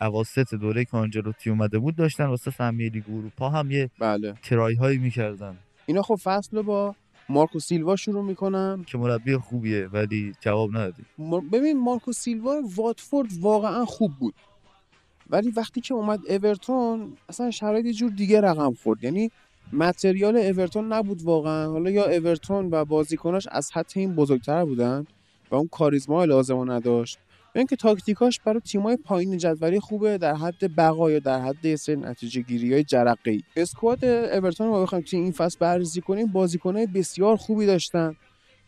اواسط دوره که آنجلوتی اومده بود داشتن واسه سهمیه لیگ اروپا هم یه بله. try هایی می‌کردن. اینا خب فصل با مارکو سیلوا شروع می‌کنن که مربی خوبیه ولی جواب ندادی. مار- ببین مارکو سیلوا واتفورد واقعا خوب بود. ولی وقتی که اومد اورتون اصلا شرایط یه جور دیگه رقم خورد. یعنی متریال اورتون نبود واقعا. حالا یا اورتون و بازیکناش از حد این بزرگتر بودن و اون کاریزما لازم نداشت. ببین که تاکتیکاش برای تیمای پایین جدولی خوبه در حد بقا یا در حد یه سری نتیجه گیری های جرقه ای اسکواد اورتون رو بخوایم توی این فصل بررسی کنیم بازیکنای بسیار خوبی داشتن.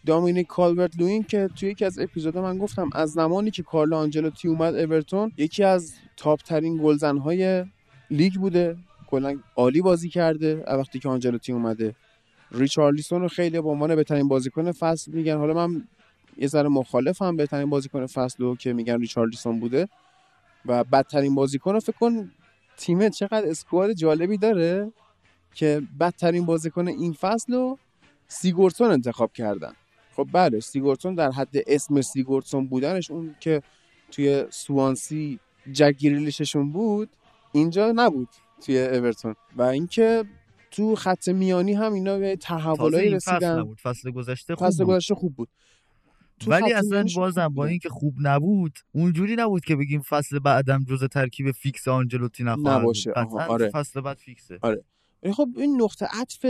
دامینیک کالورت لوین که توی یکی از اپیزودها من گفتم از زمانی که کارلو آنجلوتی اومد اورتون یکی از top ترین گلزنهای لیگ بوده. کلا عالی بازی کرده وقتی که آنجلوتی اومده. ریچارلیسون رو خیلی به عنوان بهترین بازیکن فصل میگن. حالا من یه ذره مخالفم بهترین بازیکن فصل رو که میگن ریچارلیسون بوده. و بدترین بازیکن رو فکر کن تیمت چقدر squad جالبی داره که بدترین بازیکن این فصل رو سیگورسون انتخاب کردن. خب بله سیگورسون در حد اسم سیگورسون بودنش اون که توی سوانسی جک گریلیششون بود اینجا نبود توی اورتون. و اینکه تو خط میانی هم اینا به تحولایی این فصل رسیدن. نبود. فصل گذشته خوب فصل. گذشته خوب بود. ولی اصلا بازم با. اینکه خوب نبود اونجوری نبود که بگیم فصل بعدم جز ترکیب فیکس آنجلوتی نخواهد. نباشه. آره. فصل بعد فیکسه ولی خب این نقطه عطف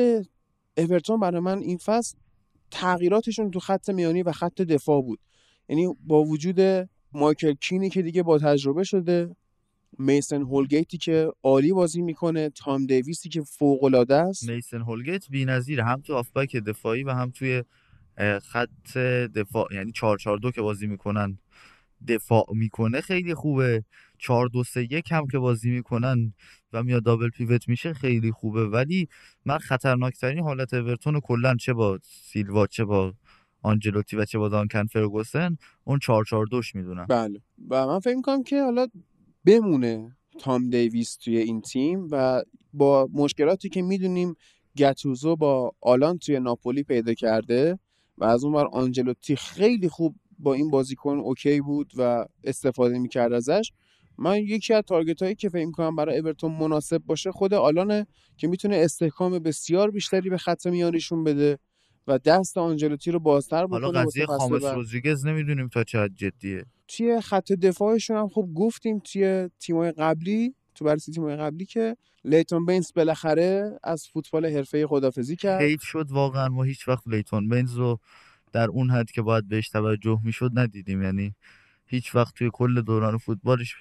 اورتون برای من این فصل تغییراتشون تو خط میانی و خط دفاع بود یعنی با وجود مایکل کینی که دیگه با تجربه شده میسن هولگیتی که عالی بازی می‌کنه تام دیویسی که فوق العاده است میسن هولگیت بی‌نظیره هم تو آفبک دفاعی و هم توی خط دفاع یعنی 442 که بازی می‌کنن دفاع می‌کنه خیلی خوبه. 4 2 3 1 هم که بازی می‌کنن و میاد دابل پیوت میشه خیلی خوبه. ولی من خطرناکترین حالت اورتون کلا چه با سیلوا چه با آنجلوتی و چه با دانکن فرگوسن اون 4 4 2 می‌دونم. بله. و من فکر می‌کنم که حالا بمونه تام دیویس توی این تیم و با مشکلاتی که می‌دونیم گتوزو با آلان توی ناپولی پیدا کرده. و از اون بر آنجلوتی خیلی خوب با این بازیکن OK بود و استفاده می‌کرد ازش من یکی از target هایی که فکر کنم برای اورتون مناسب باشه خود آلانه که می‌تونه استحکام بسیار بیشتری به خط میانیشون بده و دست آنجلوتی رو بازتر بکنه حالا قضیه خامس بعد. رودریگز نمی‌دونیم تا چه حد جدیه توی خط دفاعشون هم خب گفتیم توی تیمای قبلی تو بررسی تیمای قبلی که لیتون بینز بالاخره از فوتبال حرفه‌ای خدافزی کرد. حیف شد واقعا ما هیچ وقت لیتون بنز رو در اون حد که باید بهش توجه می‌شد ندیدیم. یعنی هیچ وقت توی کل دوران فوتبالش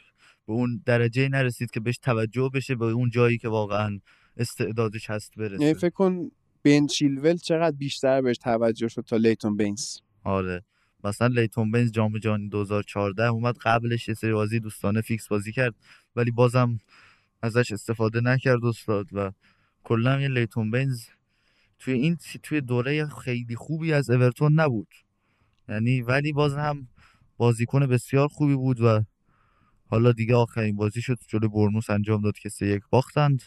به اون درجه نرسید که بهش توجه بشه به اون جایی که واقعا استعدادش هست یعنی برسه فکر کن بن چیلول چقدر بیشتر بهش توجه شد تا لیتون بینز. آره. مثلا لیتون بنز جام جهانی 2014 اومد قبلش یه سری بازی دوستانه فیکس بازی کرد ولی بازم ازش استفاده نکرد استاد و کلا یه لیتون بنز توی این توی دوره خیلی خوبی از اورتون نبود. یعنی ولی باز هم بازیکن بسیار خوبی بود و حالا دیگه آخرین بازی شد جلوی برنوس انجام داد که سه یک باختند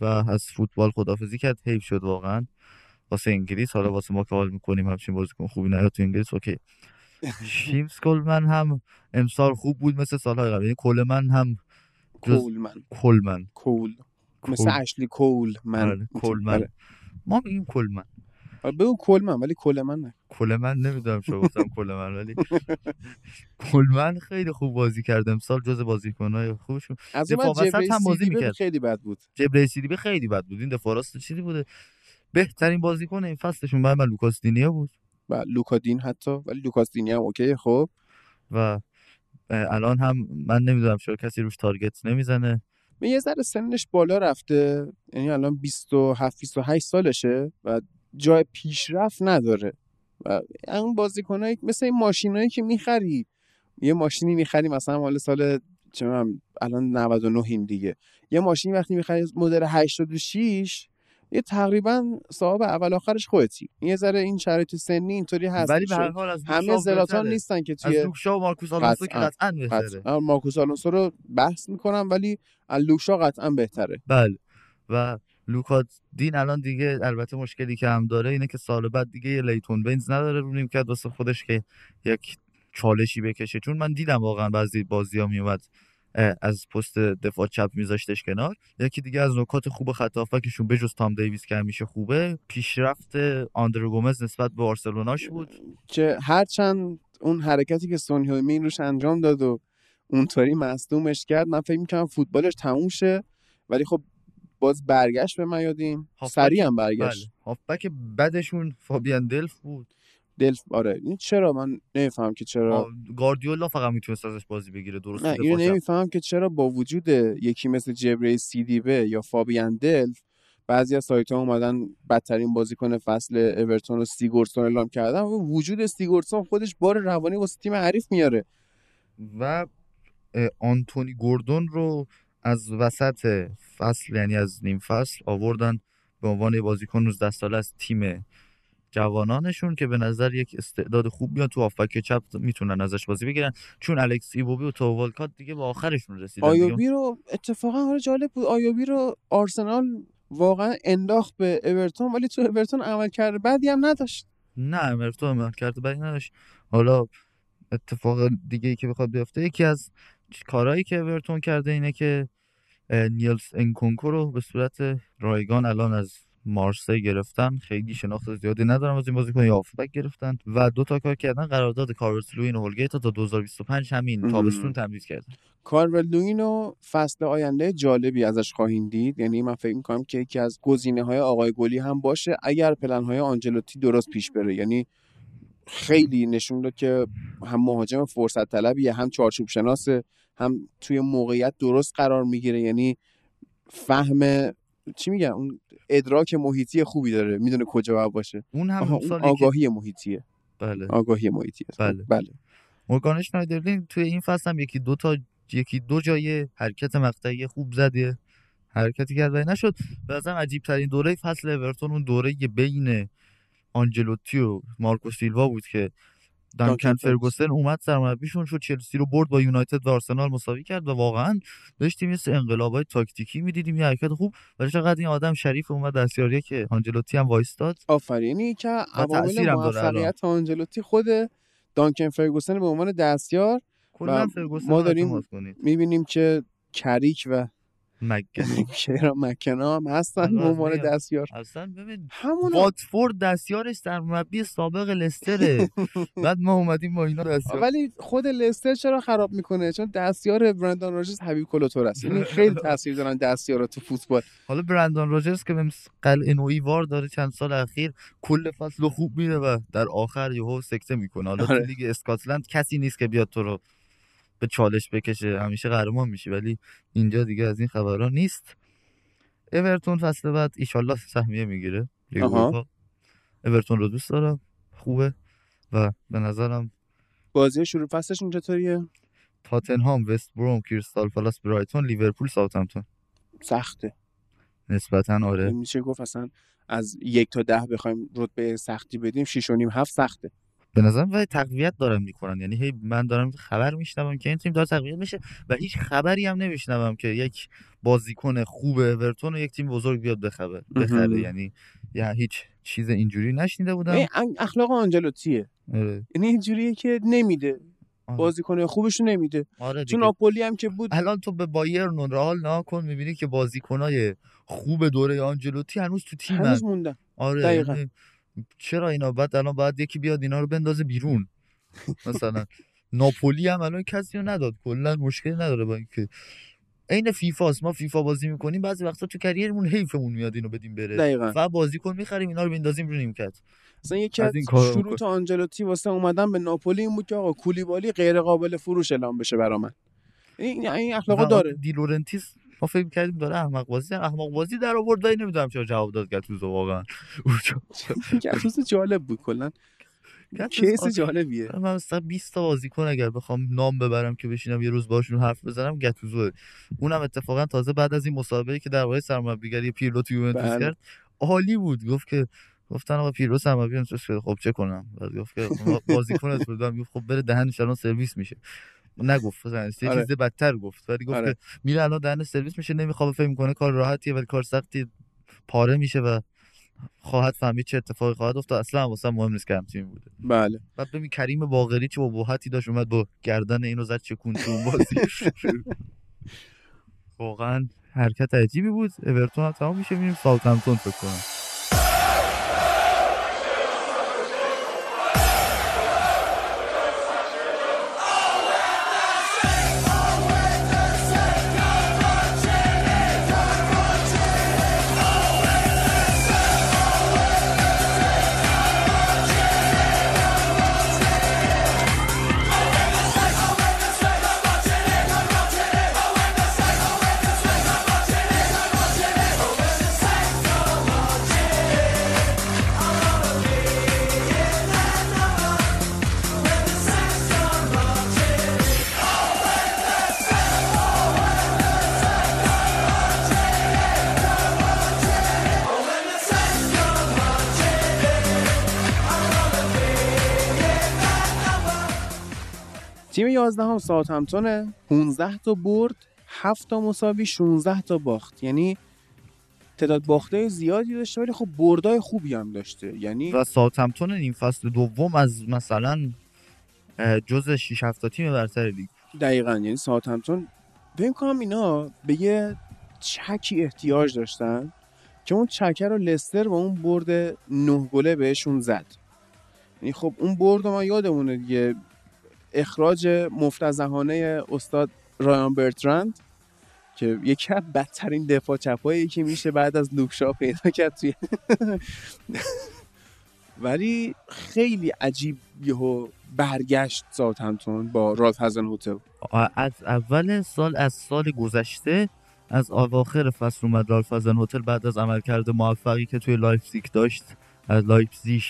و از فوتبال خدافزی کرد حیف شد واقعا. واسه انگلیس. حالا واسه ما که حال می‌کنیم همچین بازیکن خوبی نیاد تو انگلیس اوکی. شیمز کلمن هم امسال خوب بود مثل سالهای قبل. یعنی کلمن هم کولمن. کلمن کول. مثل. اشلی کول من آره، کلمن ما میگیم کلمن آره، بگو کولمن ولی کولمن نه. کلمن نمی‌دونم چرا گفتم کلمن ولی کلمن خیلی خوب بازی کرد امسال جز بازیکنهای خوبشون. از اون جبری هم بازی می‌کرد. خیلی بد بود. جبرئیل سیدیبه خیلی بد بود. این دفاع راست چیزی بوده. بهترین بازیکن این فصلشون من لوکاس دینیا بود. و لوکادین حتی. ولی لوکاس دینی هم اوکی خب. و الان هم من نمی‌دونم چرا کسی روش تارگت نمی‌زنه. به یه ذره سنش بالا رفته. یعنی الان 27 28 سالشه و جای پیشرفت نداره. و اون بازیکنایی مثل این ماشینایی که می‌خری. یه ماشینی می‌خری مثلا مال سال چه الان 99 این دیگه. یه ماشین وقتی می‌خری مدل 86 یه تقریبا صاحب اول آخرش خودتی. یه ذره این شرایط سنی اینطوری هست ولی به هر حال از همه زلاتان. نیستن که از توی لوکشا و مارکوس آلونسو که قطعاً. بهتره. مارکوس آلونسو رو بحث می‌کنم ولی لوکشا قطعا بهتره. بله. و لوکا دین الان دیگه البته مشکلی که هم داره اینه که سال بعد دیگه یه لیتون بنز نداره رو نیمکت واسه خودش که یک چالشی بکشه. چون من دیدم واقعا بعضی بازی ها میومد از پست دفاع چپ میذاشتش کنار. یکی دیگه از نکات خوب خط هافبکشون بجز تام دیویس که همیشه خوبه پیشرفت آندرو گومز نسبت به بارسلوناش بود. که هرچند اون حرکتی که سون هیومین روش انجام داد و اونطوری مصدومش کرد من فکر می‌کنم فوتبالش تموم شه. ولی خب باز برگشت به میادین. سریع هم بله برگشت هافبک بدشون فابیان دلف بود. دلف آره. این چرا؟ من نمیفهم که چرا. گاردیولا فقط می‌تونست ازش بازی بگیره درست نه اینو. نمیفهم که چرا با وجود یکی مثل جبری سیدیبه یا فابیان دلف بعضی از سایت ها اومدن بدترین بازیکن فصل اورتون و سیگورسون اعلام کردن و وجود سیگورسون خودش بار روانی واسه تیم حریف میاره. و آنتونی گوردون رو از وسط فصل یعنی از نیم فصل آوردن به عنوان بازیکن 19 ساله از تیم جوانانشون که به نظر یک استعداد خوب میاد تو هافبک چپ می‌تونن ازش بازی بگیرن. چون الکس ایبوبی و تو والکات دیگه به آخرشون رسیدن. آیوبی رو اتفاقا حالا جالب بود. آیوبی رو آرسنال واقعا انداخت به اورتون ولی تو اورتون عمل کرده بعدی هم نداشت. نه اونطور عملکرد بدی نداشت. حالا اتفاق دیگه ای که بخواد بیفته یکی از کارهایی که اورتون کرده اینه که اه، نیلز انکونکو رو به صورت رایگان الان از مارسی گرفتن خیلی شناخت زیادی ندارم از این بازیکن یا هافبک گرفتن و دو تا کار کردن قرارداد کالورت لوین و هولگیت تا 2025 همین. تابستون تمدید کردن. کالورت لوین و فصل آینده جالبی ازش خواهیم دید. یعنی من فکر می‌کنم که یکی از گزینه های آقای گلی هم باشه اگر پلن های آنجلوتی درست پیش بره. یعنی خیلی نشون داد که هم مهاجم فرصت طلبیه هم چارچوب شناسه هم توی موقعیت درست قرار می‌گیره. یعنی فهم چی میگن؟ اون ادراک محیطی خوبی داره. می‌دونه کجا باید باشه. اون هم اون آگاهی محیطیه. بله. آگاهی محیطیه. بله. بله. مورگان شنایدرلین توی این فصل هم یکی دو تا یکی دو جای حرکت مقطعی خوب زد یه حرکتی کرد ولی نشد. نظرم عجیب ترین دوره فصل اورتون اون دوره بین آنجلوتی و مارکو سیلوا بود که دانکن فرگوسن اومد سرمربیشون شد. چلسی رو برد با یونایتد و آرسنال مساوی کرد و واقعا داشتیم یه سری انقلابای تاکتیکی می‌دیدیم یه حرکت خوب. ولی چقدر این آدم شریف اومد دستیاریه که آنجلوتی هم وایستاد. آفرینی که عوامل. موفقیت آنجلوتی خود دانکن فرگوسن به عنوان دستیار. و ما داریم- می‌بینیم که کریک و مگن کیرا مکنا هم هستن به عنوان. دستیار. اصلا ببین همون واتفورد دستیارش سرمربی سابق لستره. بعد ما اومدیم با اینا دستیار. ولی خود لستر چرا خراب می‌کنه؟ چون دستیار برندان راجرز حبیب کلوتور است. این خیلی تاثیر دارن دستیارا تو فوتبال. حالا برندان راجرز که قلعه نوعی وار داره چند سال اخیر کل فصل خوب میره و در آخر یهو سکته می‌کنه. حالا تو آره. لیگ اسکاتلند کسی نیست که بیاد تو رو به چالش بکشه همیشه قهرمان میشی ولی اینجا دیگه از این خبرها نیست. اورتون فصل بعد ایشالله سهمیه می‌گیره. اورتون رو دوست دارم. خوبه. و به نظرم بازی شروع فصلشون چطوریه؟ تاتنهام وست بروم کریستال پالاس برایتون لیورپول ساوثهمپتون سخته. نسبتا آره. میشه گفت اصلا از یک تا ده بخوایم رتبه سختی بدیم شیش و نیم هفت سخته. به نظرم ولی تقویت دارن می‌کنن یعنی هی من دارم خبر میشنوم که این تیم داره تقویت میشه و هیچ خبری هم نمیشنوم که یک بازیکن خوب اورتون و یک تیم بزرگ بیاد بخره مهم. یعنی یا هیچ چیز اینجوری نشنیده بودم اخلاق آنجلوتیه آره. یعنی اینجوریه که نمیده آره. بازیکن خوبش رو نمیده آره تو دیگه. ناپولی هم که بود الان تو به بایرن و رئال نگاه کن می‌بینی که بازیکنای خوب دوره آنجلوتی هنوز تو تیمن هنوز موندن آره دقیقاً. چرا اینا بعد الان باید یکی بیاد اینا رو بندازه بیرون؟ مثلا ناپولی هم الان کسی رو نداد کلا مشکلی نداره با اینکه. عین فیفاست ما فیفا بازی می‌کنیم بعضی وقتا تو career مون حیفمون میاد اینو بدیم بره. دقیقا. و بازیکن می‌خریم اینا رو بندازیم رو نیمکت. مثلا یکی از این کارا شروط آنجلوتی واسه اومدن به ناپولی این بود که آقا کولیبالی غیر قابل فروش اعلام بشه برا من. این این اخلاقو و داره. دی لورنتیس ما فکر کردیم داره احمق بازی احمق بازی در آورد ولی نمی‌دونم چرا جواب داد گتوزو واقعا. گتوز جالب بود کلا. گتوزو کیس. جالبیه. من مثلا 20 تا بازیکن اگر بخوام نام ببرم که بشینم یه روز باشون حرف بزنم گتوزو اونم اتفاقا تازه بعد از این مسابقه که در واقع سرمربیگری پیرلو تو یوونتوس بله. کرد عالی بود. گفت که گفتن آقا سرمربی یوونتوس شده. خب چه کنم؟ بعد گفت که ما بازیکنت بودم گفت خب بره دهنش الان سرویس میشه. نگفت مثلا یه آره. چیز بدتر گفت. ولی گفت آره. که میره الان دهن سرویس میشه نمی‌خواد فکر می‌کنه کار راحتیه ولی کار سختی پاره میشه و خواهد فهمید چه اتفاقی خواهد افتاد. اصلا واسه مهم نیست که همتیم بوده. بله. بعد ببین کریم باقری چه ابهتی داشت اومد با گردن اینو زد چکون تو بازی. واقعا حرکت عجیبی بود. اورتون هم تمام میشه میریم ساوثهمپتون فکر کنم. تیم 11 هم ساوثهمپتون 15 تا برد 7 تا مساوی 16 تا باخت. یعنی تعداد باخته زیادی داشته ولی خب بردای خوبی هم داشته. یعنی و ساوثهمپتون این فصل دوم از مثلا جز 6 7 تیم برتر لیگ. دقیقا. یعنی ساوثهمپتون فکر کنم اینا به یه چکی احتیاج داشتن که اون چکه رو لستر با اون برد نه گله بهشون زد. یعنی خب اون برد ما یادمونه دیگه. اخراج مفتضحانه استاد رایان برترند که یکی از بدترین دفاع چپایی که میشه بعد از لوک شا پیدا کرد توی ولی خیلی عجیب یهو برگشت ساوثهمپتون با رالف هازن هوتل از اول سال از سال گذشته از اواخر فصل اومد رالف هازن هوتل بعد از عملکرد موفقی که توی لایپزیگ داشت از لایپزیگ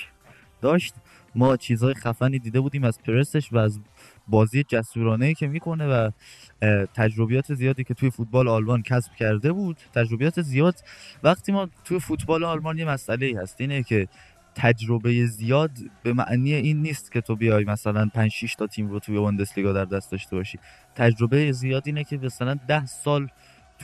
داشت. ما چیزهای خفنی دیده بودیم از پرسش و از بازی جسورانه که می‌کنه و تجربیات زیادی که توی فوتبال آلمان کسب کرده بود. تجربیات زیاد. وقتی ما توی فوتبال آلمان یه مسئله هست. اینه که تجربه زیاد به معنی این نیست که تو بیای مثلا 5 6 تا تیم رو توی بوندسلیگا در دست داشته باشی. تجربه زیاد اینه که مثلا 10 سال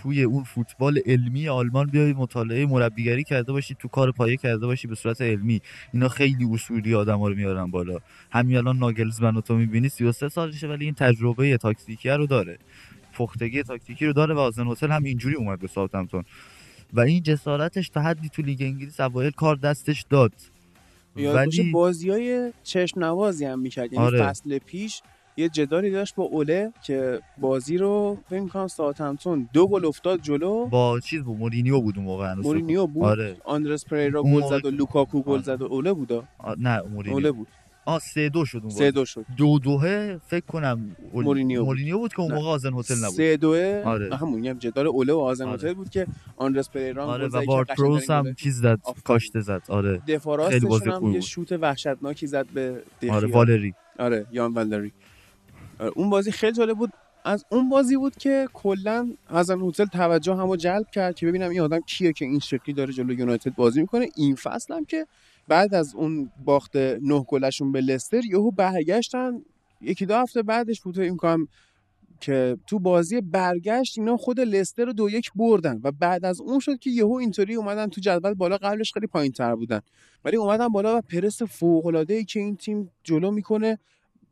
توی اون فوتبال علمی آلمان بیای مطالعه مربیگری کرده باشی تو کار پایه کرده باشی به صورت علمی. اینا خیلی اصولی آدما رو میارن بالا. همین الان ناگلزمن تو می‌بینی 33 سالشه ولی این تجربه تاکتیکی رو داره. پختگی تاکتیکی رو داره و هازن هوتل هم اینجوری اومد به ساوثهمپتون. و این جسارتش تا حدی تو لیگ انگلیس اوایل کار دستش داد. ولی بازی های چشم نوازی هم می‌کرد یعنی آره. فصل پیش یه جدالی داشت با اوله که بازی رو فکر می‌کنم ساوثهمپتون دو گل افتاد جلو با چیز بود مورینیو بود اون موقع. مورینیو بود آره آندرس پریرا گل زد و لوکاکو گل آره. زد و اوله بود نه مورینیو اوله بود آ سه دو شد اون سه. دو شد دو دوه فکر کنم اول- مورینیو بود. مورینیو بود که اون. موقع آزن هتل نبود سه دوه آره. همون میگم جدال اوله و آزن آره. هتل بود که آندرس پریرا آره و که بارت قشنگ‌ترین پروس هم. چیز زد. کاشته زد آره دفاع خیلی بازی راستشون هم یه. شوت وحشتناکی زد به آره والری آره یان والدری آره اون بازی خیلی جالب بود. از اون بازی بود که کلا هازن هتل توجه همو جلب کرد که ببینم این آدم کیه که این شکلی داره جلو یونایتد بازی می‌کنه. این فصل هم که بعد از اون باخت نه گلشون به لستر یهو برگشتن. یکی دو هفته بعدش بود فکر می‌کنم که تو بازی برگشت اینا خود لستر رو دو یک بردن و بعد از اون شد که یهو اینطوری اومدن تو جدول بالا قبلش خیلی پایین تر بودن. ولی اومدن بالا و پرس فوق العاده ای که این تیم جلو می‌کنه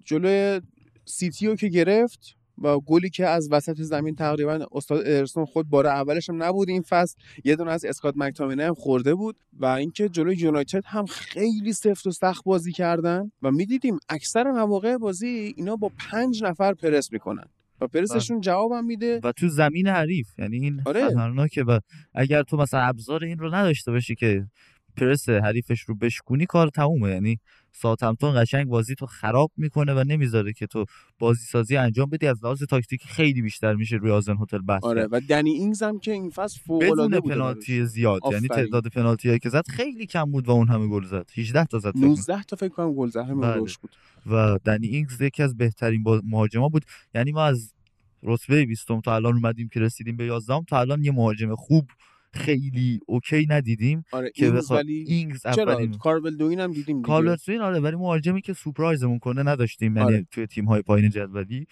جلو سیتی رو که گرفت و گلی که از وسط زمین تقریبا استاد ارسون خود بار اولش هم نبود این فصل یه دونه از اسکات مکتامینه هم خورده بود و اینکه جلوی یونایتد هم خیلی سفت و سخت بازی کردن و می‌دیدیم اکثر مواقع بازی اینا با پنج نفر پرس می‌کنن و پرسشون جوابم میده و تو زمین حریف یعنی این آره. خطرناکه و اگر تو مثلا ابزار این رو نداشته باشی که پرس حریفش رو بشکونی کار تمومه یعنی ساوثهمپتون قشنگ بازی تو خراب می‌کنه و نمی‌ذاره که تو بازی سازی انجام بدی از لحاظ تاکتیکی خیلی بیشتر میشه روی آزن هتل بحث آره. و دنی اینگز هم که این فصل فوق العاده بدون بود پنالتی زیاد یعنی. تعداد پنالتی هایی که زد خیلی کم بود و اون همه گل زد 18 تا زد فکر کنم. 19 تا فکر کنم گل زد همین بله. روش بود و دنی اینگز یکی از بهترین مهاجما بود یعنی ما از رتبه 20 تا الان اومدیم که رسیدیم به 11 تا الان یه مهاجم خوب خیلی اوکی ندیدیم آره که اینگز بخوا... ولی اینگز اولین کارول دوین هم دیدیم دیگه. کارلوسوین آره ولی مهاجمی که سورپرایزمون کنه نداشتیم یعنی آره. توی تیم های پایین جدولی.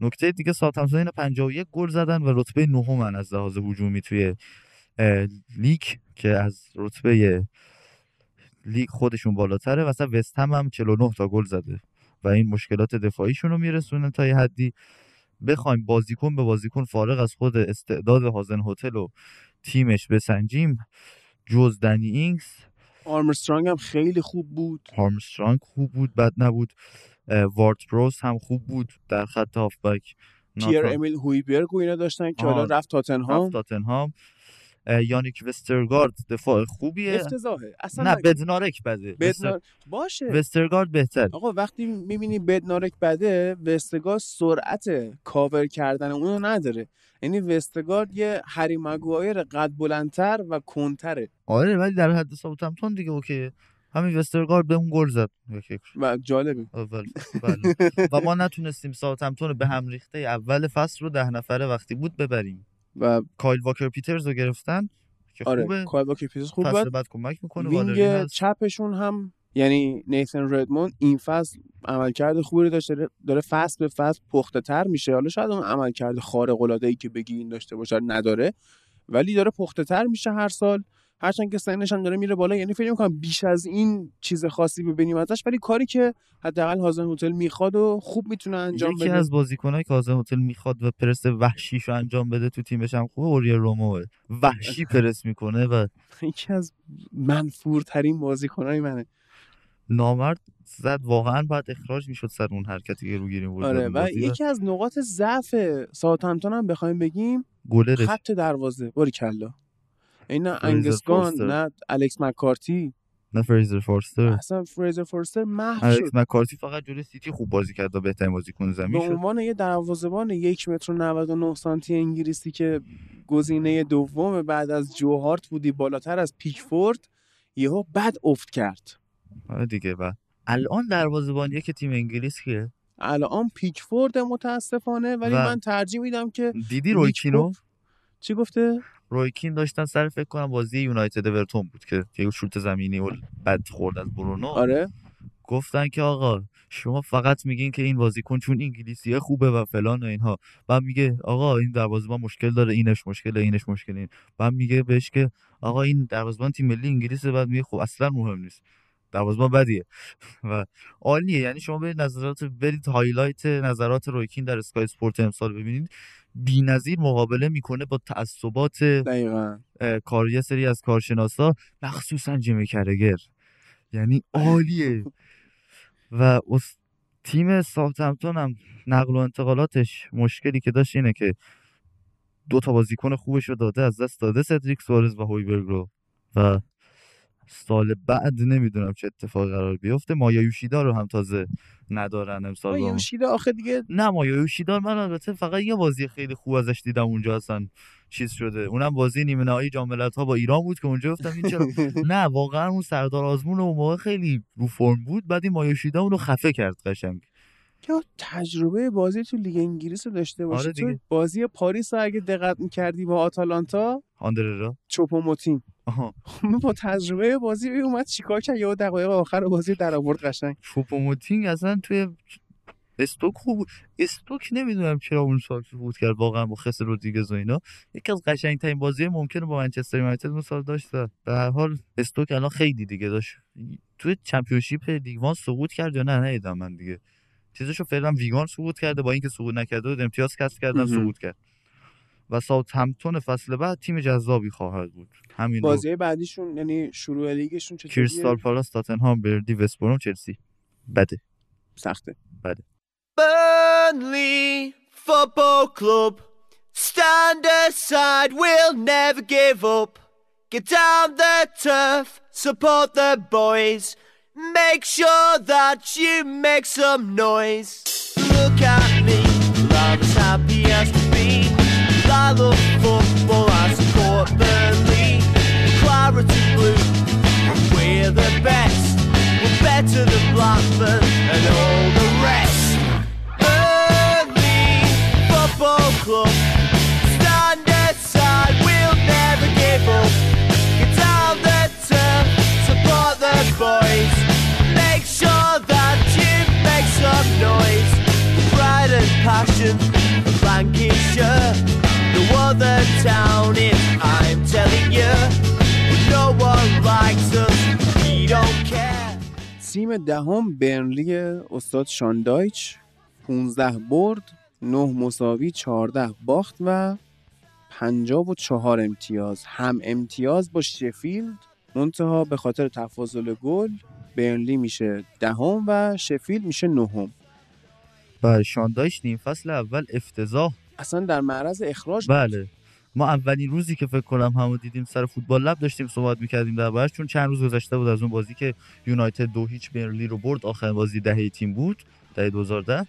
نکته دیگه ساوثهمپتون اینا 51 گل زدن و رتبه نهمن از لحاظ هجومی توی لیگ که از رتبه لیگ خودشون بالاتره. مثلا وست هم هم 49 تا گل زده و این مشکلات دفاعیشون رو میرسونه تا یه حدی. بخوایم بازیکن به بازیکن فارغ از خود استعداد هازن هوتل و تیمش بسنجیم جز دنی اینگز. آرمسترانگ هم خیلی خوب بود. آرمسترانگ خوب بود بد نبود. وارد پروس هم خوب بود. در خط هافبک پیر امیل هویبرگ و اینا داشتن که. حالا رفت تاتنهام. رفت تاتنهام. یانیک وسترگارد دفاع خوبیه؟ افتضاحه اصلا نه. بدنارک بده. بدنار... باشه. وسترگارد بهتر آقا وقتی می‌بینی بدنارک بده وسترگارد سرعت کاور کردن اونو نداره. یعنی وسترگارد یه هری مگوایر قد بلندتر و کندتره آره ولی در حد ساوثهمپتون دیگه okay همین وسترگارد به اون گل زد. و جالبه. اول. بله. و ما نتونستیم ساوثهمپتون رو به هم ریخته اول فصل رو ده نفره وقتی بود ببریم. و کایل واکر پیترز رو گرفتن که آره خوبه. کایل پیترز خوب فصل بود. بعد کمک می‌کنه wing. چپشون هم یعنی نیثن ردموند این فصل عملکرد خوبی رو داشته داره- فصل به فصل پخته تر میشه. حالا شاید اون عملکرد خارق العاده ای که بگی این داشته باشه نداره ولی داره پخته تر میشه هر سال. هرچند که سنش هم داره میره بالا یعنی فکر می‌کنم بیش از این چیز خاصی ببینیم ازش ولی کاری که حداقل هازن هتل می‌خواد و خوب می‌تونه انجام یکی بده. از بازیکنایی که آزم هتل می‌خواد و پرس وحشیشو انجام بده تو تیمش هم خوبه اوریا روموه وحشی پرس می‌کنه و یکی از منفورترین بازیکنای منه. نامرد زد واقعا باید اخراج می‌شد سر اون حرکتی که رو گیریم بود. آره زد اون و یکی از نقاط ضعف ساوثهمپتون هم بخوایم بگیم گلرش. خط دروازه باری کلا این نه انگس گان. نه الکس مکارتی. نه فریزر فورستر. اصلا فریزر فورستر محو شد. الکس مکارتی فقط جلوی سیتی خوب بازی کرد و بهترین بازیکن به زمین شد. عنوان یه دروازه‌بان یک متر و 99 سانتی انگلیسی که گزینه دوم بعد از جو هارت بودی بالاتر از پیکفورد یهو بد افت کرد. آره دیگه و الان دروازه‌بانیه که تیم انگلیس که الان پیکفورد متاسفانه ولی و من ترجیح میدم که دیدی روی نیک کینو؟ پوپ- چی گفته؟ رویکین داشتن سر فکر کنم بازی یونایتد اورتون بود که یه شوت زمینی و بد خورد از برونو. آره. گفتن که آقا شما فقط میگین که این بازیکن چون انگلیسیه خوبه و فلان و اینها. بعد میگه آقا این دروازه‌بان مشکل داره اینش مشکله اینش مشکل این بعد میگه بهش که آقا این دروازه‌بان تیم ملی انگلیسه. بعد میگه خب اصلا مهم نیست. دروازه‌بان بدیه. و عالیه. یعنی شما برید نظرات برید highlight نظرات روی کین در اسکای اسپورت امسال ببینید. بی‌نظیر مقابله می‌کنه با تعصبات دقیقا. کار یه سری از کارشناسا مخصوصا جیمی کرگر. یعنی عالیه. و اس- تیم ساوثهمپتون هم نقل و انتقالاتش مشکلی که داشت اینه که دو تا بازیکن خوبش رو داده از دست داده سدریک سوارز و هویبرگ رو. و سال بعد نمی‌دونم چه اتفاقی قرار بیفته. مایا یوشیدا رو هم تازه ندارن امسال با ما. یوشیدا آخه دیگه نه مایا یوشیدا من البته فقط یه بازی خیلی خوب ازش دیدم اونجا اصلا چیز شده. اونم بازی نیمه نهایی جام ها با ایران بود که اونجا گفتم این چرا نه واقعا اون سردار آزمون اون موقع خیلی رو فرم بود بعد این مایا یوشیدا اونو خفه کرد قشنگ. یا تجربه بازی تو لیگ انگلیس رو داشته باشی. آره تو. بازی پاریس رو اگه دقت می‌کردی با آتالانتا آندر هررا. چوپوموتین. آها. با تجربه بازی اومد چیکار کرد؟ یه دقایق آخر بازی در آورد قشنگ. چوپوموتینگ اصلا توی استوک خوب. استوک نمی‌دونم چرا اون سال بود کرد واقعا با خسه رودریگز و اینا. یکی از قشنگترین بازی ممکنه با منچستر یونایتد اون سال داشت به هر حال استوک الان خیلی دیگه داشت. توی Championship League One سقوط کرد یا نه؟ ندیدم من دیگه. چیزشو فعلا ویگان سقوط کرده با اینکه سقوط نکرده بود امتیاز کسب کردن. سقوط کرد. و ساوت همتون فصل بعد تیم جذابی خواهد بود. همین بازی بعدیشون یعنی شروع لیگشون چطوریه؟ کریستال پالاس تاتنهام بردی وستبروم چلسی. بده. سخته. بده. Burnley Football Club stand aside we'll never give up Get out the turf support the boys make sure that you make some noise look at me look at happy Blue, we're the best. We're better than Blackburn and all the rest. Burnley Football Club. Stand aside, we'll never give up. Get down the turf, support the boys. Make sure that you make some noise. Pride and passion. No other town is, I'm telling you. تیم دهم برنلی استاد شاندایچ 15 برد 9 مساوی 14 باخت و 54 امتیاز. هم امتیاز با شفیلد منتها به خاطر تفاضل گل برنلی میشه دهم و شفیلد میشه نهم. بله شاندایش نیم فصل اول افتضاح. اصلا در معرض اخراج بله. ما اولین روزی که فکر کنم همو دیدیم سر فوتبال لب داشتیم صحبت می‌کردیم دربارش چون چند روز گذشته بود از اون بازی که یونایتد دو هیچ برلی رو برد. آخر بازی دهه تیم بود دهه 2010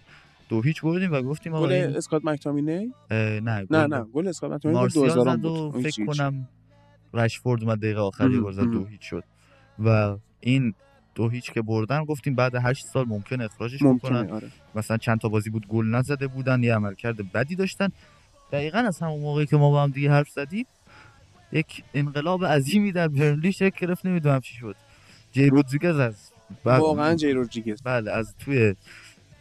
دو هیچ بردیم و گفتیم آقا گل این- اسکات مکتامینی؟ اه، نه نه گل- نه گل اسکات مارسیال 2000 زد بود. فکر. کنم رشفورد اومد دقیقه آخری مهم، گل زد دو. هیچ شد. و این دو هیچ که بردن گفتیم بعد هشت سال ممکن اخراجش ممکنه بکنن. آره. مثلا چند تا بازی بود گل نزده بودن یه عملکرد بدی داشتن. دقیقا از همون موقعی که ما با هم دیگه حرف زدیم یک انقلاب عظیمی در برنلی شکل گرفت نمی‌دونم چی شد. جی رودریگز از واقعا جی رودریگز. بله از توی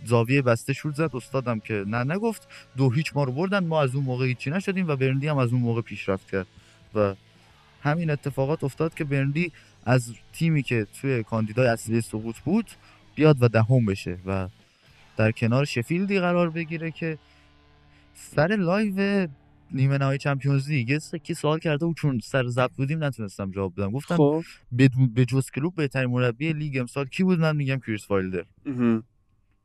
زاویه بسته شوت زد. استادم که نه نگفت دو هیچ ما رو بردن. ما از اون موقع هیچی نشدیم و برنلی هم از اون موقع پیشرفت کرد. و همین اتفاقات افتاد که برنلی از تیمی که توی کاندیدای اصلی سقوط بود بیاد و دهم بشه و در کنار شفیلدی قرار بگیره که سر live نیمه نهایی Champions League یه سکی سوال کرده بود چون سر ضبط بودیم نتونستم جواب بدم. گفتم خب. به جز کلوپ بهترین مربی لیگ امسال کی بود؟ من میگم کریس وایلدر.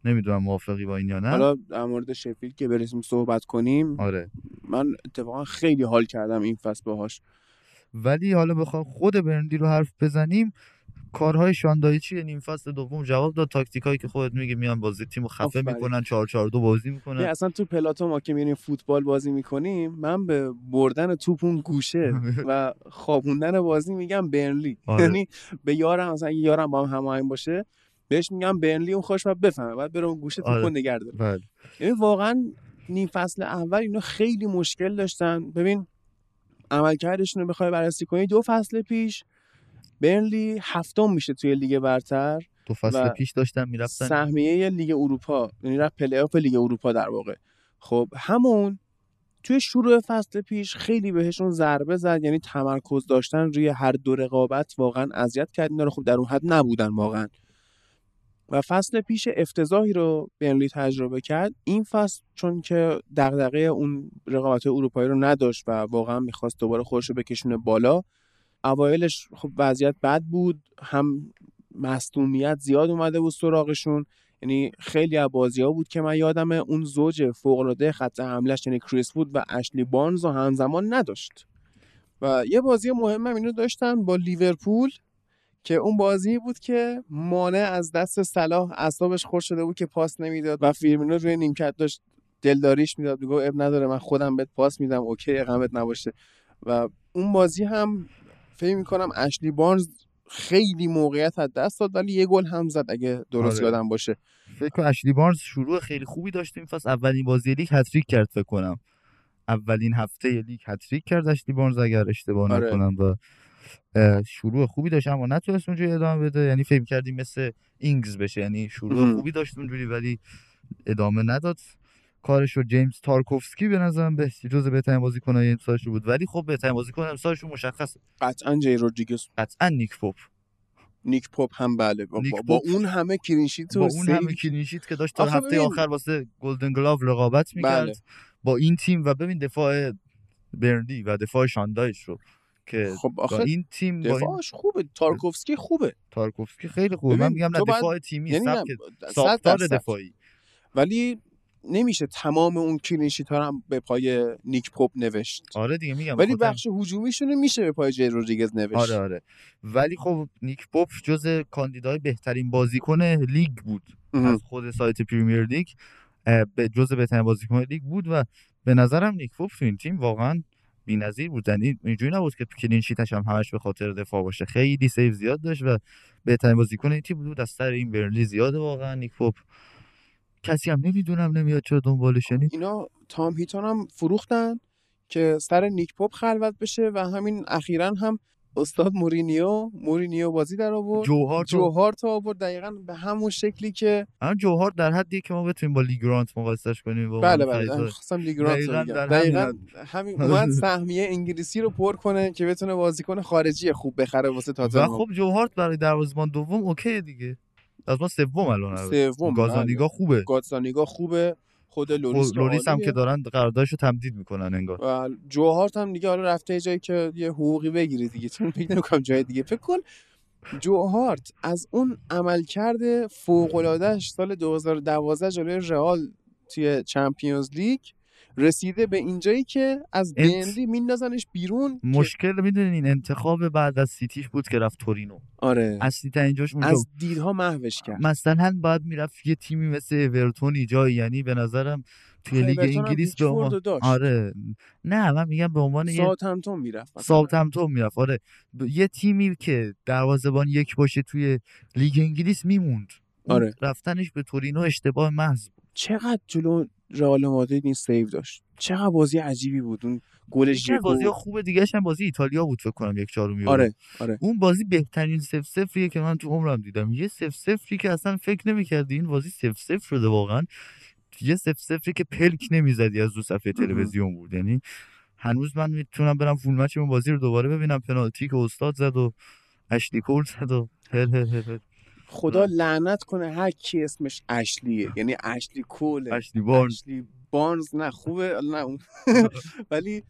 نمی‌دونم موافقی با این یا نه. حالا در مورد شفیلد که برسیم صحبت کنیم آره. من اتفاقا خیلی حال کردم این فصل باهاش. ولی حالا بخوام خود برنلی رو حرف بزنیم. کارهای شان دایچی نیم فصل دوم جواب داد. تاکتیکایی که خودت میگی میان بازی تیمو خفه. می‌کنن 4 4 2 بازی می‌کنن. اصلا تو پلاتو ما که میریم فوتبال بازی می‌کنیم من به بردن توپ اون گوشه و خوابوندن بازی میگم برنلی. آره. یعنی به یارم مثلا یارم با هم هماهنگ باشه بهش میگم برنلی اون خوش بعد بفهمه. بعد بره اون گوشه توپ آره. رو نگه داره. بله. یعنی واقعا نیم فصل اول اینا خیلی مشکل داشتن. ببین عملکردشون رو بخوای بررسی کنی دو فصل پیش برنلی هفتم میشه توی لیگ برتر دو فصل پیش داشتن می‌رفتن. سهمیه لیگ اروپا یعنی رفت پلی آف لیگ اروپا در واقع. خب همون توی شروع فصل پیش خیلی بهشون ضربه زد یعنی تمرکز داشتن روی هر دو رقابت واقعا اذیت کرد اینا رو خب در اون حد نبودن واقعا. و فصل پیش افتضاحی رو برنلی تجربه کرد. این فصل چون که دغدغه اون رقابت اروپایی رو نداشت و واقعا می‌خواست دوباره خودش رو بکشونه بالا اوایلش خب وضعیت بد بود هم مصدومیت زیاد اومده بود سراغشون. یعنی خیلی از بازی ها بود که من یادمه اون زوج فوق العاده خط حملش یعنی کریس وود و اشلی بارنز رو همزمان نداشت. و یه بازی مهم هم اینو داشتن با لیورپول که اون بازی بود که مانه از دست صلاح اعصابش خورد شده بود که پاس نمی‌داد و فیرمینو روی نیمکت داشت دلداریش می‌داد. می‌گفت عیب نداره من خودم بهت پاس میدم OK غمت نباشه. و اون بازی هم فکر می‌کنم اشلی بارنز خیلی موقعیت از دست داد ولی یه گل هم زد اگه درست آره. یادم باشه. فکر کنم اشلی بارنز شروع خیلی خوبی داشت این فصل. اولین بازی لیگ هتریک کرد فکر کنم. اولین هفته لیگ هتریک کرد اشلی بارنز اگر اشتباه آره. نکنم و شروع خوبی داشت. اما نتونست اونجوری ادامه بده. یعنی فکر کردیم مثل اینگز بشه. یعنی شروع. خوبی داشت اونجوری ولی ادامه نداد. کارش رو جیمز تارکوفسکی به نظرم به جز بهترین بازیکن‌های امسالش بود. ولی خب بهترین بازیکن امسالش مشخصه. قطعا جی رودریگز. قطعا نیک پاپ نیک پاپ هم بله. با, با, با اون همه clean sheet با اون همه clean sheet که داشت تا هفته ببین- آخر واسه Golden Glove رقابت می‌کرد. بله. با این تیم و ببین دفاع برنلی و دفاع شان دایچ رو که خب با این تیم با این دفاعش خوبه. تارکوفسکی خوبه. تارکوفسکی خیلی خوبه. من میگم نه دفاع تیمی یعنی سبک ساختار. دفاعی. ولی نمیشه تمام اون clean sheet ها هم به پای نیک پاپ نوشت. آره دیگه میگم ولی بخاطر- بخش هجومیشون میشه به پای جی رودریگز نوشت. آره آره. ولی خب نیک پاپ جز کاندیدای بهترین بازیکن لیگ بود. از خود سایت Premier League به جز بهترین بازیکن لیگ بود و به نظرم نیک پاپ تو این تیم واقعا بی‌نظیر بود. یعنی اینجوری نبود که clean sheet ش هم همش به خاطر دفاع باشه. خیلی save زیاد داشت و بهترین بازیکن این تیم بود. از سر این برنلی زیاده واقعا نیک پاپ کسی هم نمی‌دونم نمیاد چرا دنبالش. یعنی اینا تام هیتون هم فروختن که سر نیک پاپ خلوت بشه و همین اخیرا هم استاد مورینیو مورینیو بازی در آورد. جوهارتو. جوهارتا آورد دقیقا به همون شکلی که الان جوهارت در حدی که ما بتونیم با لی گرانت مقایسش کنیم واقعاً بله بله. خواستم لی گرانت دقیقاً دقیقاً همین همین اومد سهمیه انگلیسی رو پر کنه که بتونه بازیکن خارجی خوب بخره واسه و تاتنهام. خب جوهارت برای دروازه‌بان دوم OK دیگه. از ما سوم الان. سوم گازانیگا خوبه. گازانیگا خوبه. خود لوریس, که لوریس هم. که دارن قراردادشو تمدید می‌کنن انگار. و جوهارت هم دیگه حالا رفته یه جایی که یه حقوقی بگیری دیگه. چون فکر نمی‌کنم جای دیگه. فکر کن جوهارت از اون عملکرد فوق‌العاده‌اش سال 2012 جلوی رئال توی Champions League رسیده به اینجایی که از برنلی میندازنش بیرون که- مشکل می‌دونین انتخاب بعد از سیتیش بود که رفت تورینو. آره. اصلی ترین جاش اونجا از دیدها محوش کرد. مثلا باید می‌رفت یه تیمی مثل اورتون جایی یعنی به نظرم توی لیگ انگلیس به عنوان. آره. نه من میگم به عنوان یه ساوثهمپتون می‌رفت. ساوثهمپتون می‌رفت آره. ب- یه تیمی که دروازه‌بان یک باشه توی لیگ انگلیس میموند. آره. رفتنش به تورینو اشتباه محض بود. چقدر جلو رئال مادرید این save داشت. چقدر بازی عجیبی بود. اون گل. ژکو بازی خوب دیگه هم بازی ایتالیا بود فکر کنم یک چهارم یورو. آره آره. اون بازی بهترین صفر صفریه که من تو عمرم دیدم. یه صفر صفری که اصلا فکر نمی‌کردی این بازی صفر صفر شده واقعا. یه صفر صفری که پلک نمی‌زدی از رو صفحه. تلویزیون بود. یعنی هنوز من می‌تونم برم full match اون بازی رو دوباره ببینم. پنالتی که استاد زد و اشلی کول زد و هل هل هل هل. خدا لعنت کنه هر کی اسمش اشلیه. یعنی اشلی کوله اشلی بارنز اشلی بارنز نه خوبه نه اون. ولی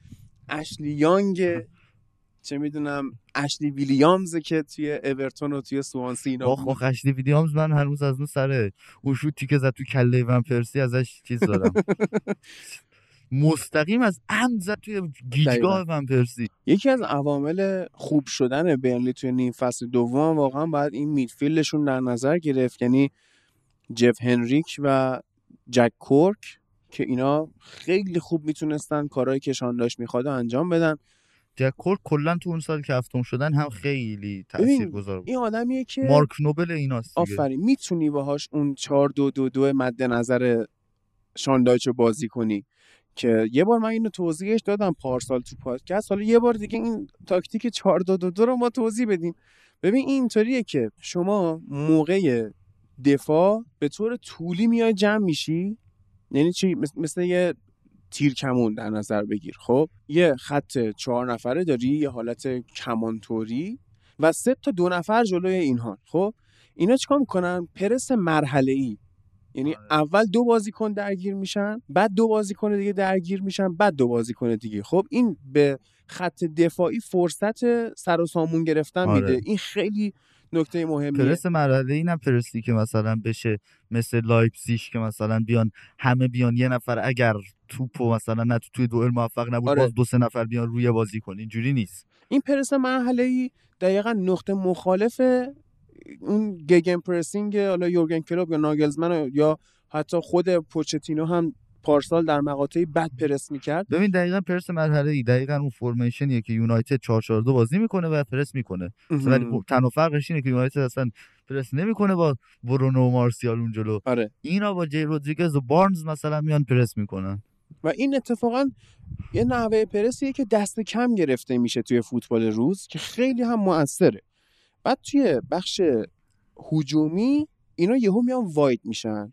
اشلی یانگ چه می‌دونم اشلی ویلیامز که توی اورتون و توی سوانسی اینا آخ. آخ اشلی ویلیامز من هنوز از اون سره. اون شوتی که زد تو کله ون پرسی ازش چیز دارم مستقیم از عمد زد توی گیجگاه ون پرسی. یکی از عوامل خوب شدن برنلی توی نیم فصل دوم واقعا باید این میدفیلدشون در نظر گرفت. یعنی جف هنریک و جک کورک که اینا خیلی خوب می‌تونستن کارهایی که شانداش می‌خواد رو انجام بدن. جک کورک کلا تو اون سال که هفتم شدن هم خیلی تاثیرگذار بود. این آدمیه که مارک نوبل ایناست آفرین می‌تونی باهاش اون 4 دو دو دو مد نظر شاندایچ رو بازی کنی. که یه بار من اینو توضیحش دادم پارسال تو پادکست. حالا یه بار دیگه این تاکتیک 4 2 2 رو ما توضیح بدیم. ببین این اینطوریه که شما موقع دفاع به طور طولی میای جمع میشی. یعنی چی؟ مثل, یه تیر کمون در نظر بگیر. خب؟ یه خط چهار نفره داری یه حالت کمانطوری و سه تا دو نفر جلوی اینها. خب؟ اینا چیکار می‌کنن؟ پرس مرحله ای یعنی اول دو بازیکن درگیر میشن بعد دو بازیکن دیگه درگیر میشن بعد دو بازیکن دیگه. خب این به خط دفاعی فرصت سر و سامون گرفتن آره. میده. این خیلی نکته مهمیه. پرس مرحله اینم پرسی که مثلا بشه مثل لایپزیش که مثلا بیان همه بیان یه نفر اگر توپو مثلا نه تو توی دوئل موفق نبود آره. باز دو سه نفر بیان روی بازی کن اینجوری نیست. این پرس مرحله ای دقیقا نقطه مخالف اون گگن پرسینگ حالا یورگن کلوب یا ناگلزمن یا حتی خود پوچتینو هم پارسال در مقاطعی بد پرس می‌کرد. ببین دقیقا پرس مرحله ای دقیقا اون فرمیشنیه که یونایتد 442 بازی می‌کنه و پرس می‌کنه. ولی خب تنها فرقش اینه که یونایتد اصلا پرس نمی‌کنه با برونو و مارسیال اون جلو. آره. اینا با جی رودریگز و بارنز مثلا میان پرس می‌کنن. و این اتفاقا یه نحوه پرسیه که دست کم گرفته میشه توی فوتبال روز که خیلی هم موثره بعد توی بخش هجومی اینا یهو میان واید میشن.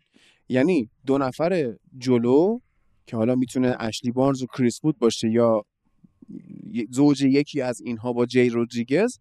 یعنی دو نفر جلو که حالا می‌تونه اشلی بارنز و کریس وود باشه یا زوج یکی از اینها با جی رودریگز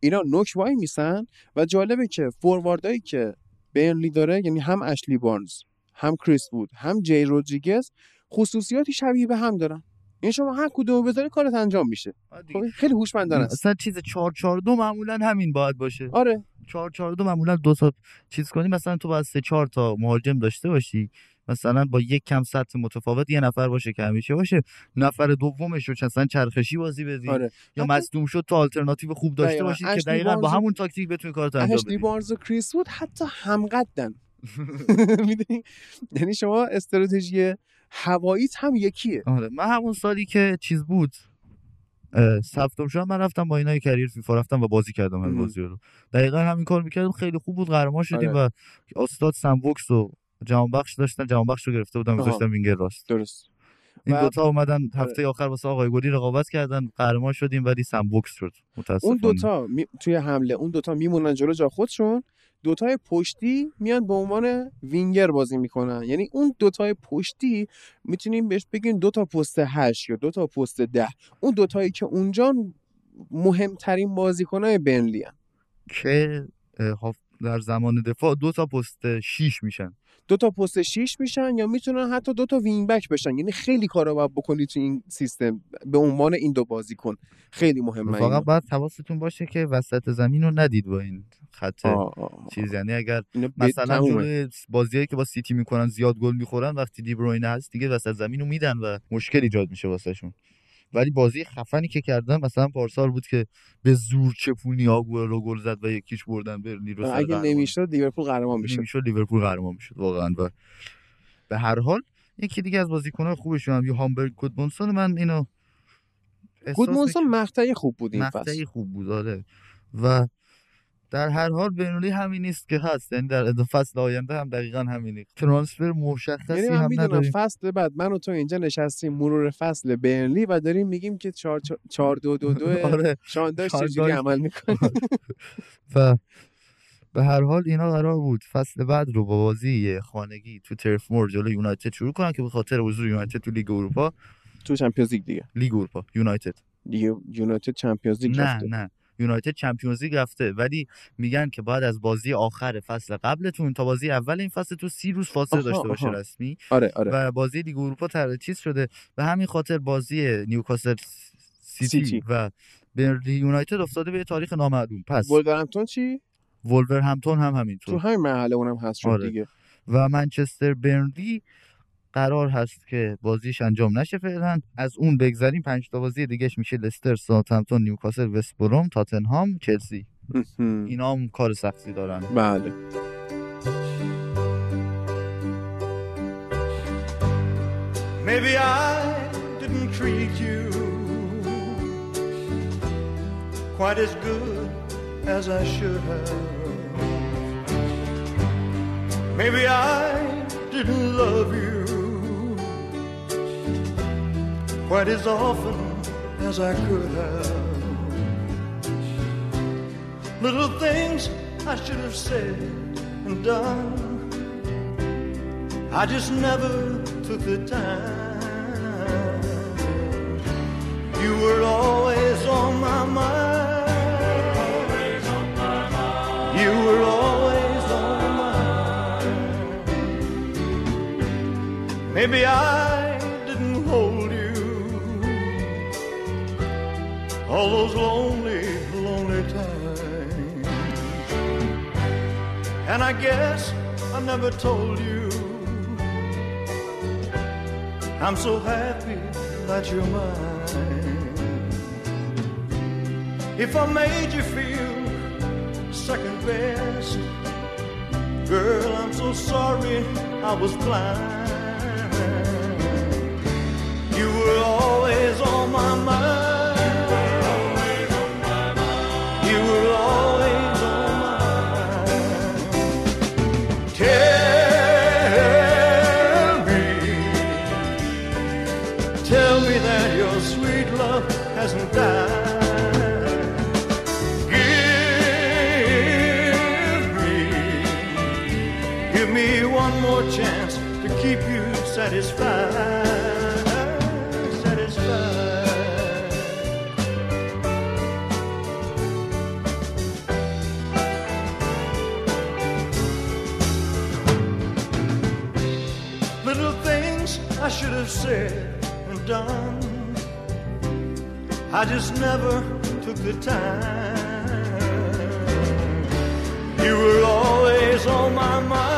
اینا نوک وای میسن و جالبه که فورواردایی که برنلی داره یعنی هم اشلی بارنز هم کریس وود هم جی رودریگز خصوصیاتی شبیه به هم دارن. این شما هر کدوم بذاری کارت انجام میشه. خب خیلی هوشمندانه است اصلا چیز 442 معمولا همین باید باشه. آره. 442 معمولا دو تا چیز کنی. مثلا تو باید سه چهار تا مهاجم داشته باشی. مثلا با یک کم سطح متفاوت یه نفر باشه که همیشه باشه. نفر دومش رو مثلا چرخشی بازی بدی. آره. یا حتی مصدوم شد تو آلترناتیو خوب داشته. باشی که دقیقا با همون تاکتیک بتونی کارت انجام بدی. بارنز و کریس وود حتی همقدن. می‌دونی؟ یعنی شما استراتژی هواییت هم یکیه. آره من همون سالی که چیز بود ثبتم شدم من رفتم با اینا کریر فیفا رفتم و بازی کردم مم. بازی رو. دقیقا همین کار می‌کردم خیلی خوب بود قهرمان شدیم آره. و استاد سمبوکس و جهانبخش داشتن جهانبخش رو گرفته بودم. گذاشتم وینگر راست. درست. این و- دوتا اومدن هفته آخر واسه آقای گلی رقابت کردن قهرمان شدیم ولی سمبوکس شد. متاسفانه. اون دوتا می... توی حمله اون دوتا میمونن جلو جا خودشون دوتای پشتی میان به عنوان وینگر بازی می‌کنن. یعنی اون دوتای پشتی می‌تونیم بهش بگیم دوتا پست هشت یا دوتا پست ده. اون دوتایی که اونجا مهمترین بازیکنهای بنلی. که در زمان دفاع دو تا پست 6 میشن. دو تا پست 6 میشن یا می‌تونن حتی دو تا وینگ بک بشن یعنی خیلی کارا باید بکنی تو این سیستم به عنوان این دو بازیکن خیلی مهمه. فقط باید حواستون باشه که وسط زمین رو ندید با این خط. چیز یعنی اگر مثلا. جلوی بازیایی که با سیتی می‌کنن زیاد گل می‌خورن وقتی دیبروینه هست دیگه وسط زمین رو میدن و مشکل ایجاد میشه واسهشون ولی بازی خفنی که کردن مثلا پارسال بود که به زور چپونی آگوئرو گل زد و یکیش بردن برنلی رو اگه. نمی‌شد لیورپول قهرمان میشه نمی‌شد لیورپول قهرمان می‌شد واقعا. و به هر حال یکی دیگه از بازیکن‌های خوبشون هم یو هامبرگ گودمونسون. من اینو گودمونسون مقطعی خوب بود این مقطعی خوب بود آره. و در هر حال برنلی همین نیست که هست. یعنی در فصل آینده هم دقیقا همینه ترانسفر مشخصی یعنی من هم می‌دونم نداریم. فصل بعد من و تو اینجا نشستیم مرور فصل برنلی و داریم میگیم که 4 4 2 2 2 آره. شانداش شانداش. چجوری عمل می‌کنه و به هر حال اینا قرار بود فصل بعد رو با بازی خانگی تو ترف مور جلوی یونایتد شروع کنن که به خاطر حضور یونایتد تو لیگ اروپا تو چمپیونز لیگ دیگه. لیگ اروپا یونایتد. یونایتد Champions League نه نه. یونایتد Champions League رفته. ولی میگن که بعد از بازی آخر فصل قبلتون تا بازی اول این فصل تو سی روز فاصله آها، داشته باشه. رسمی. آره آره. و بازی لیگ اروپا تر چیز شده. به همین خاطر بازی نیوکاسل سیتی, سیتی. و برنلی یونایتد افتاده به یه تاریخ نامعلوم. پس ولورهمپتون چی؟ ولورهمپتون هم تو همینطور همین مرحله اونم هست شد آره. دیگه. و منچستر برنلی قرار هست که بازیش انجام نشه فعلا از اون بگذریم پنج تا بازی دیگهش میشه لستر ساوثهمپتون نیوکاسل وست بروم تاتنهام چلسی. اینا هم کار سختی دارن بله Maybe I didn't treat you quite as good as I should have. Maybe I didn't love you quite as often as I could have. Little things I should have said and done. I just never took the time. You were always on my mind. You were always on my mind. Maybe I all those lonely, lonely times. And I guess I never told you I'm so happy that you're mine. If I made you feel second best, girl, I'm so sorry I was blind. You were always on my mind. Said and done. I just never took the time. You were always on my mind.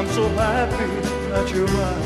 I'm so happy that you're mine.